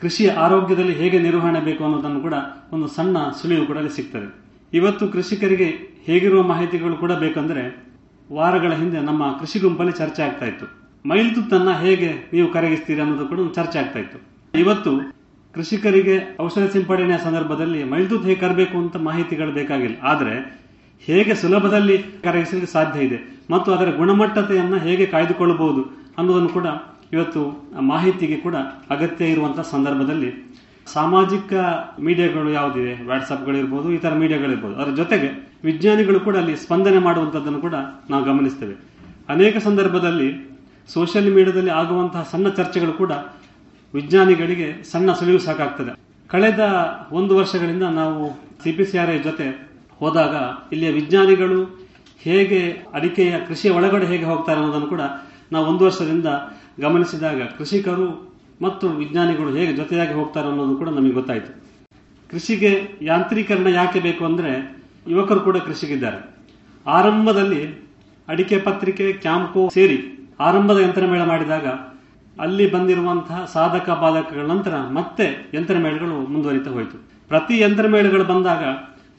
ಕೃಷಿಯ ಆರೋಗ್ಯದಲ್ಲಿ ಹೇಗೆ ನಿರ್ವಹಣೆ ಬೇಕು ಅನ್ನೋದನ್ನು ಕೂಡ ಒಂದು ಸಣ್ಣ ಸುಳಿವು ಕೂಡ ಸಿಗ್ತದೆ. ಇವತ್ತು ಕೃಷಿಕರಿಗೆ ಹೇಗಿರುವ ಮಾಹಿತಿಗಳು ಕೂಡ ಬೇಕಂದ್ರೆ ವಾರಗಳ ಹಿಂದೆ ನಮ್ಮ ಕೃಷಿ ಗುಂಪಲ್ಲಿ ಚರ್ಚೆ ಆಗ್ತಾ ಇತ್ತು. ಮೈಲ್ತುತ್ತನ್ನ ಹೇಗೆ ನೀವು ಕರಗಿಸ್ತೀರಿ ಅನ್ನೋದು ಕೂಡ ಒಂದು ಚರ್ಚೆ ಆಗ್ತಾ ಇತ್ತು. ಇವತ್ತು ಕೃಷಿಕರಿಗೆ ಔಷಧ ಸಿಂಪಡಣೆಯ ಸಂದರ್ಭದಲ್ಲಿ ಮೈಲ್ತುತ್ ಹೇಗೆ ಕರಬೇಕು ಅಂತ ಮಾಹಿತಿಗಳು ಬೇಕಾಗಿಲ್ಲ. ಆದ್ರೆ ಹೇಗೆ ಸುಲಭದಲ್ಲಿ ಕರಗಿಸಲಿಕ್ಕೆ ಸಾಧ್ಯ ಇದೆ ಮತ್ತು ಅದರ ಗುಣಮಟ್ಟತೆಯನ್ನು ಹೇಗೆ ಕಾಯ್ದುಕೊಳ್ಳಬಹುದು ಅನ್ನೋದನ್ನು ಕೂಡ ಇವತ್ತು ಮಾಹಿತಿಗೆ ಕೂಡ ಅಗತ್ಯ ಇರುವಂತಹ ಸಂದರ್ಭದಲ್ಲಿ ಸಾಮಾಜಿಕ ಮೀಡಿಯಾಗಳು ಯಾವುದಿದೆ ವಾಟ್ಸಪ್ಗಳಿರ್ಬೋದು ಇತರ ತರ ಮೀಡಿಯಾಗಳಿರ್ಬೋದು ಅದರ ಜೊತೆಗೆ ವಿಜ್ಞಾನಿಗಳು ಕೂಡ ಅಲ್ಲಿ ಸ್ಪಂದನೆ ಮಾಡುವಂಥದ್ದನ್ನು ಕೂಡ ನಾವು ಗಮನಿಸ್ತೇವೆ. ಅನೇಕ ಸಂದರ್ಭದಲ್ಲಿ ಸೋಷಿಯಲ್ ಮೀಡಿಯಾದಲ್ಲಿ ಆಗುವಂತಹ ಸಣ್ಣ ಚರ್ಚೆಗಳು ಕೂಡ ವಿಜ್ಞಾನಿಗಳಿಗೆ ಸಣ್ಣ ಸುಳಿವು ಸಾಕಾಗ್ತದೆ. ಕಳೆದ ಒಂದು ವರ್ಷಗಳಿಂದ ನಾವು ಸಿಪಿಸಿಆರ್ಐ ಜೊತೆ ಹೋದಾಗ ಇಲ್ಲಿಯ ವಿಜ್ಞಾನಿಗಳು ಹೇಗೆ ಅಡಿಕೆಯ ಕೃಷಿಯ ಒಳಗಡೆ ಹೇಗೆ ಹೋಗ್ತಾರೆ ಅನ್ನೋದನ್ನು ಕೂಡ ನಾವು ಒಂದು ವರ್ಷದಿಂದ ಗಮನಿಸಿದಾಗ ಕೃಷಿಕರು ಮತ್ತು ವಿಜ್ಞಾನಿಗಳು ಹೇಗೆ ಜೊತೆಯಾಗಿ ಹೋಗ್ತಾರೆ ಅನ್ನೋದು ಕೂಡ ನಮಗೆ ಗೊತ್ತಾಯಿತು. ಕೃಷಿಗೆ ಯಾಂತ್ರೀಕರಣ ಯಾಕೆ ಬೇಕು ಅಂದರೆ ಯುವಕರು ಕೂಡ ಕೃಷಿಗಿದ್ದಾರೆ. ಆರಂಭದಲ್ಲಿ ಅಡಿಕೆ ಪತ್ರಿಕೆ, ಕ್ಯಾಂಪು ಸೇರಿ ಆರಂಭದ ಯಂತ್ರಮೇಳ ಮಾಡಿದಾಗ ಅಲ್ಲಿ ಬಂದಿರುವಂತಹ ಸಾಧಕ ಬಾಧಕಗಳ ನಂತರ ಮತ್ತೆ ಯಂತ್ರಮೇಳಗಳು ಮುಂದುವರಿತಾ ಹೋಯಿತು. ಪ್ರತಿ ಯಂತ್ರಮೇಳಗಳು ಬಂದಾಗ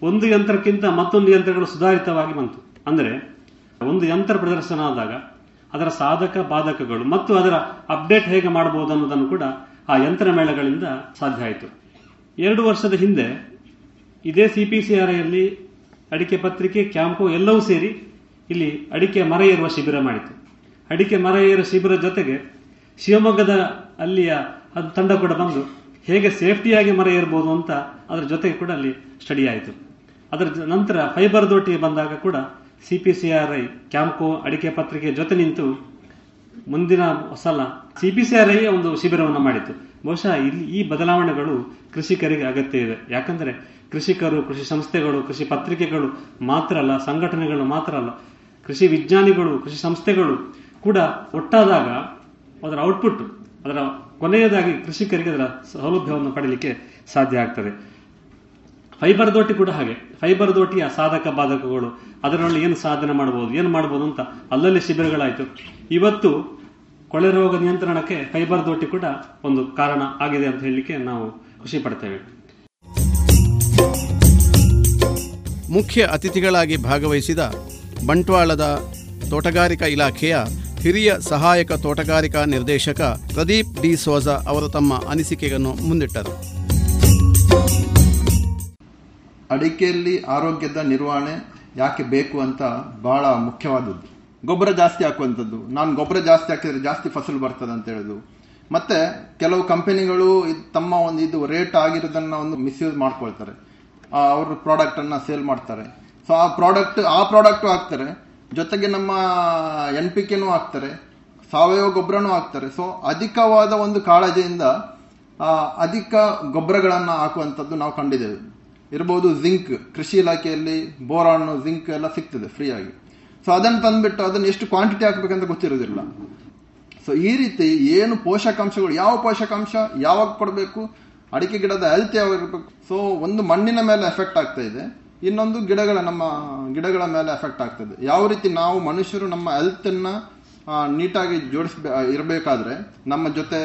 ಒಂದು ಯಂತ್ರಕ್ಕಿಂತ ಮತ್ತೊಂದು ಯಂತ್ರಗಳು ಸುಧಾರಿತವಾಗಿ ಬಂತು. ಅಂದರೆ ಒಂದು ಯಂತ್ರ ಪ್ರದರ್ಶನ ಆದಾಗ ಅದರ ಸಾಧಕ ಬಾಧಕಗಳು ಮತ್ತು ಅದರ ಅಪ್ಡೇಟ್ ಹೇಗೆ ಮಾಡಬಹುದು ಅನ್ನೋದನ್ನು ಕೂಡ ಆ ಯಂತ್ರ ಮೇಳಗಳಿಂದ ಸಾಧ್ಯ ಆಯಿತು. ಎರಡು ವರ್ಷದ ಹಿಂದೆ ಇದೇ ಸಿ ಪಿ ಸಿ ಆರ್ ಅಡಿಕೆ ಪತ್ರಿಕೆ ಕ್ಯಾಂಪು ಎಲ್ಲವೂ ಸೇರಿ ಇಲ್ಲಿ ಅಡಿಕೆ ಮರ ಏರುವ ಶಿಬಿರ ಮಾಡಿತು. ಅಡಿಕೆ ಮರ ಏರುವ ಶಿಬಿರ ಜೊತೆಗೆ ಶಿವಮೊಗ್ಗದ ಅಲ್ಲಿಯ ಅದು ತಂಡ ಕೂಡ ಬಂದು ಹೇಗೆ ಸೇಫ್ಟಿಯಾಗಿ ಮರ ಏರ್ಬೋದು ಅಂತ ಅದರ ಜೊತೆಗೆ ಕೂಡ ಅಲ್ಲಿ ಸ್ಟಡಿ ಆಯಿತು. ಅದರ ನಂತರ ಫೈಬರ್ ದೋಟಿ ಬಂದಾಗ ಕೂಡ C P C R I ಅಡಿಕೆ ಪತ್ರಿಕೆ ಜೊತೆ ನಿಂತು ಮುಂದಿನ ಸಲ C P C R I ಒಂದು ಶಿಬಿರವನ್ನು ಮಾಡಿತ್ತು ಬಹುಶಃ ಇಲ್ಲಿ ಈ ಬದಲಾವಣೆಗಳು ಕೃಷಿಕರಿಗೆ ಅಗತ್ಯ ಇದೆ. ಯಾಕಂದ್ರೆ ಕೃಷಿಕರು, ಕೃಷಿ ಸಂಸ್ಥೆಗಳು, ಕೃಷಿ ಪತ್ರಿಕೆಗಳು ಮಾತ್ರ ಅಲ್ಲ, ಸಂಘಟನೆಗಳು ಮಾತ್ರ ಅಲ್ಲ, ಕೃಷಿ ವಿಜ್ಞಾನಿಗಳು, ಕೃಷಿ ಸಂಸ್ಥೆಗಳು ಕೂಡ ಒಟ್ಟಾದಾಗ ಅದರ ಔಟ್ಪುಟ್ ಅದರ ಕೊನೆಯದಾಗಿ ಕೃಷಿಕರಿಗೆ ಅದರ ಸೌಲಭ್ಯವನ್ನು ಪಡೆಯಲಿಕ್ಕೆ ಸಾಧ್ಯ ಆಗ್ತದೆ. ಫೈಬರ್ ದೋಟಿ ಕೂಡ ಹಾಗೆ. ಫೈಬರ್ ದೋಟಿಯ ಸಾಧಕ ಬಾಧಕಗಳು ಅದರಲ್ಲಿ ಏನು ಸಾಧನೆ ಮಾಡಬಹುದು ಏನು ಮಾಡಬಹುದು ಅಂತ ಅಲ್ಲಲ್ಲಿ ಶಿಬಿರಗಳಾಯಿತು. ಇವತ್ತು ಕೊಳೆ ರೋಗ ನಿಯಂತ್ರಣಕ್ಕೆ ಫೈಬರ್ ದೋಟಿ ಕೂಡ ಒಂದು ಕಾರಣ ಆಗಿದೆ ಅಂತ ಹೇಳಲಿಕ್ಕೆ ನಾವು ಖುಷಿ ಪಡ್ತೇವೆ. ಮುಖ್ಯ ಅತಿಥಿಗಳಾಗಿ ಭಾಗವಹಿಸಿದ ಬಂಟ್ವಾಳದ ತೋಟಗಾರಿಕಾ ಇಲಾಖೆಯ ಹಿರಿಯ ಸಹಾಯಕ ತೋಟಗಾರಿಕಾ ನಿರ್ದೇಶಕ ಪ್ರದೀಪ್ ಡಿ ಸೋಜಾ ಅವರು ತಮ್ಮ ಅನಿಸಿಕೆಯನ್ನು ಮುಂದಿಟ್ಟರು. ಅಡಿಕೆಯಲ್ಲಿ ಆರೋಗ್ಯದ ನಿರ್ವಹಣೆ ಯಾಕೆ ಬೇಕು ಅಂತ ಬಹಳ ಮುಖ್ಯವಾದದ್ದು. ಗೊಬ್ಬರ ಜಾಸ್ತಿ ಹಾಕುವಂಥದ್ದು. ನಾನು ಗೊಬ್ಬರ ಜಾಸ್ತಿ ಹಾಕಿದರೆ ಜಾಸ್ತಿ ಫಸಲು ಬರ್ತದೆ ಅಂತ ಹೇಳೋದು ಮತ್ತೆ ಕೆಲವು ಕಂಪನಿಗಳು ತಮ್ಮ ಒಂದು ಇದು ರೇಟ್ ಆಗಿರೋದನ್ನ ಒಂದು ಮಿಸ್ಯೂಸ್ ಮಾಡ್ಕೊಳ್ತಾರೆ. ಅವ್ರ ಪ್ರಾಡಕ್ಟ್ ಅನ್ನ ಸೇಲ್ ಮಾಡ್ತಾರೆ. ಸೊ ಆ ಪ್ರಾಡಕ್ಟ್ ಆ ಪ್ರಾಡಕ್ಟ್ ಹಾಕ್ತಾರೆ. ಜೊತೆಗೆ ನಮ್ಮ ಎನ್ ಪಿ ಕೆನೂ ಹಾಕ್ತಾರೆ. ಸಾವಯವ ಗೊಬ್ಬರನೂ ಹಾಕ್ತಾರೆ. ಸೊ ಅಧಿಕವಾದ ಒಂದು ಕಾಳಜಿಯಿಂದ ಅಧಿಕ ಗೊಬ್ಬರಗಳನ್ನು ಹಾಕುವಂಥದ್ದು ನಾವು ಕಂಡಿದ್ದೇವೆ. ಇರಬಹುದು ಜಿಂಕ್ ಕೃಷಿ ಇಲಾಖೆಯಲ್ಲಿ ಬೋರಾಣು ಜಿಂಕ್ ಎಲ್ಲ ಸಿಗ್ತದೆ ಫ್ರೀಯಾಗಿ ಸೊ ಅದನ್ನು ತಂದ್ಬಿಟ್ಟು ಅದನ್ನು ಎಷ್ಟು ಕ್ವಾಂಟಿಟಿ ಹಾಕಬೇಕಂತ ಗೊತ್ತಿರೋದಿಲ್ಲ. ಸೊ ಈ ರೀತಿ ಏನು ಪೋಷಕಾಂಶಗಳು ಯಾವ ಪೋಷಕಾಂಶ ಯಾವಾಗ ಕೊಡಬೇಕು ಅಡಿಕೆ ಗಿಡದ ಹೆಲ್ತ್ ಯಾವಾಗ ಇರಬೇಕು ಸೊ ಒಂದು ಮಣ್ಣಿನ ಮೇಲೆ ಎಫೆಕ್ಟ್ ಆಗ್ತಾ ಇದೆ. ಇನ್ನೊಂದು ಗಿಡಗಳ ನಮ್ಮ ಗಿಡಗಳ ಮೇಲೆ ಎಫೆಕ್ಟ್ ಆಗ್ತದೆ ಯಾವ ರೀತಿ ನಾವು ಮನುಷ್ಯರು ನಮ್ಮ ಹೆಲ್ತ್ ಅನ್ನ ಆ, ನೀಟಾಗಿ ಜೋಡಿಸ್ಬೇ ಇರಬೇಕಾದ್ರೆ ನಮ್ಮ ಜೊತೆ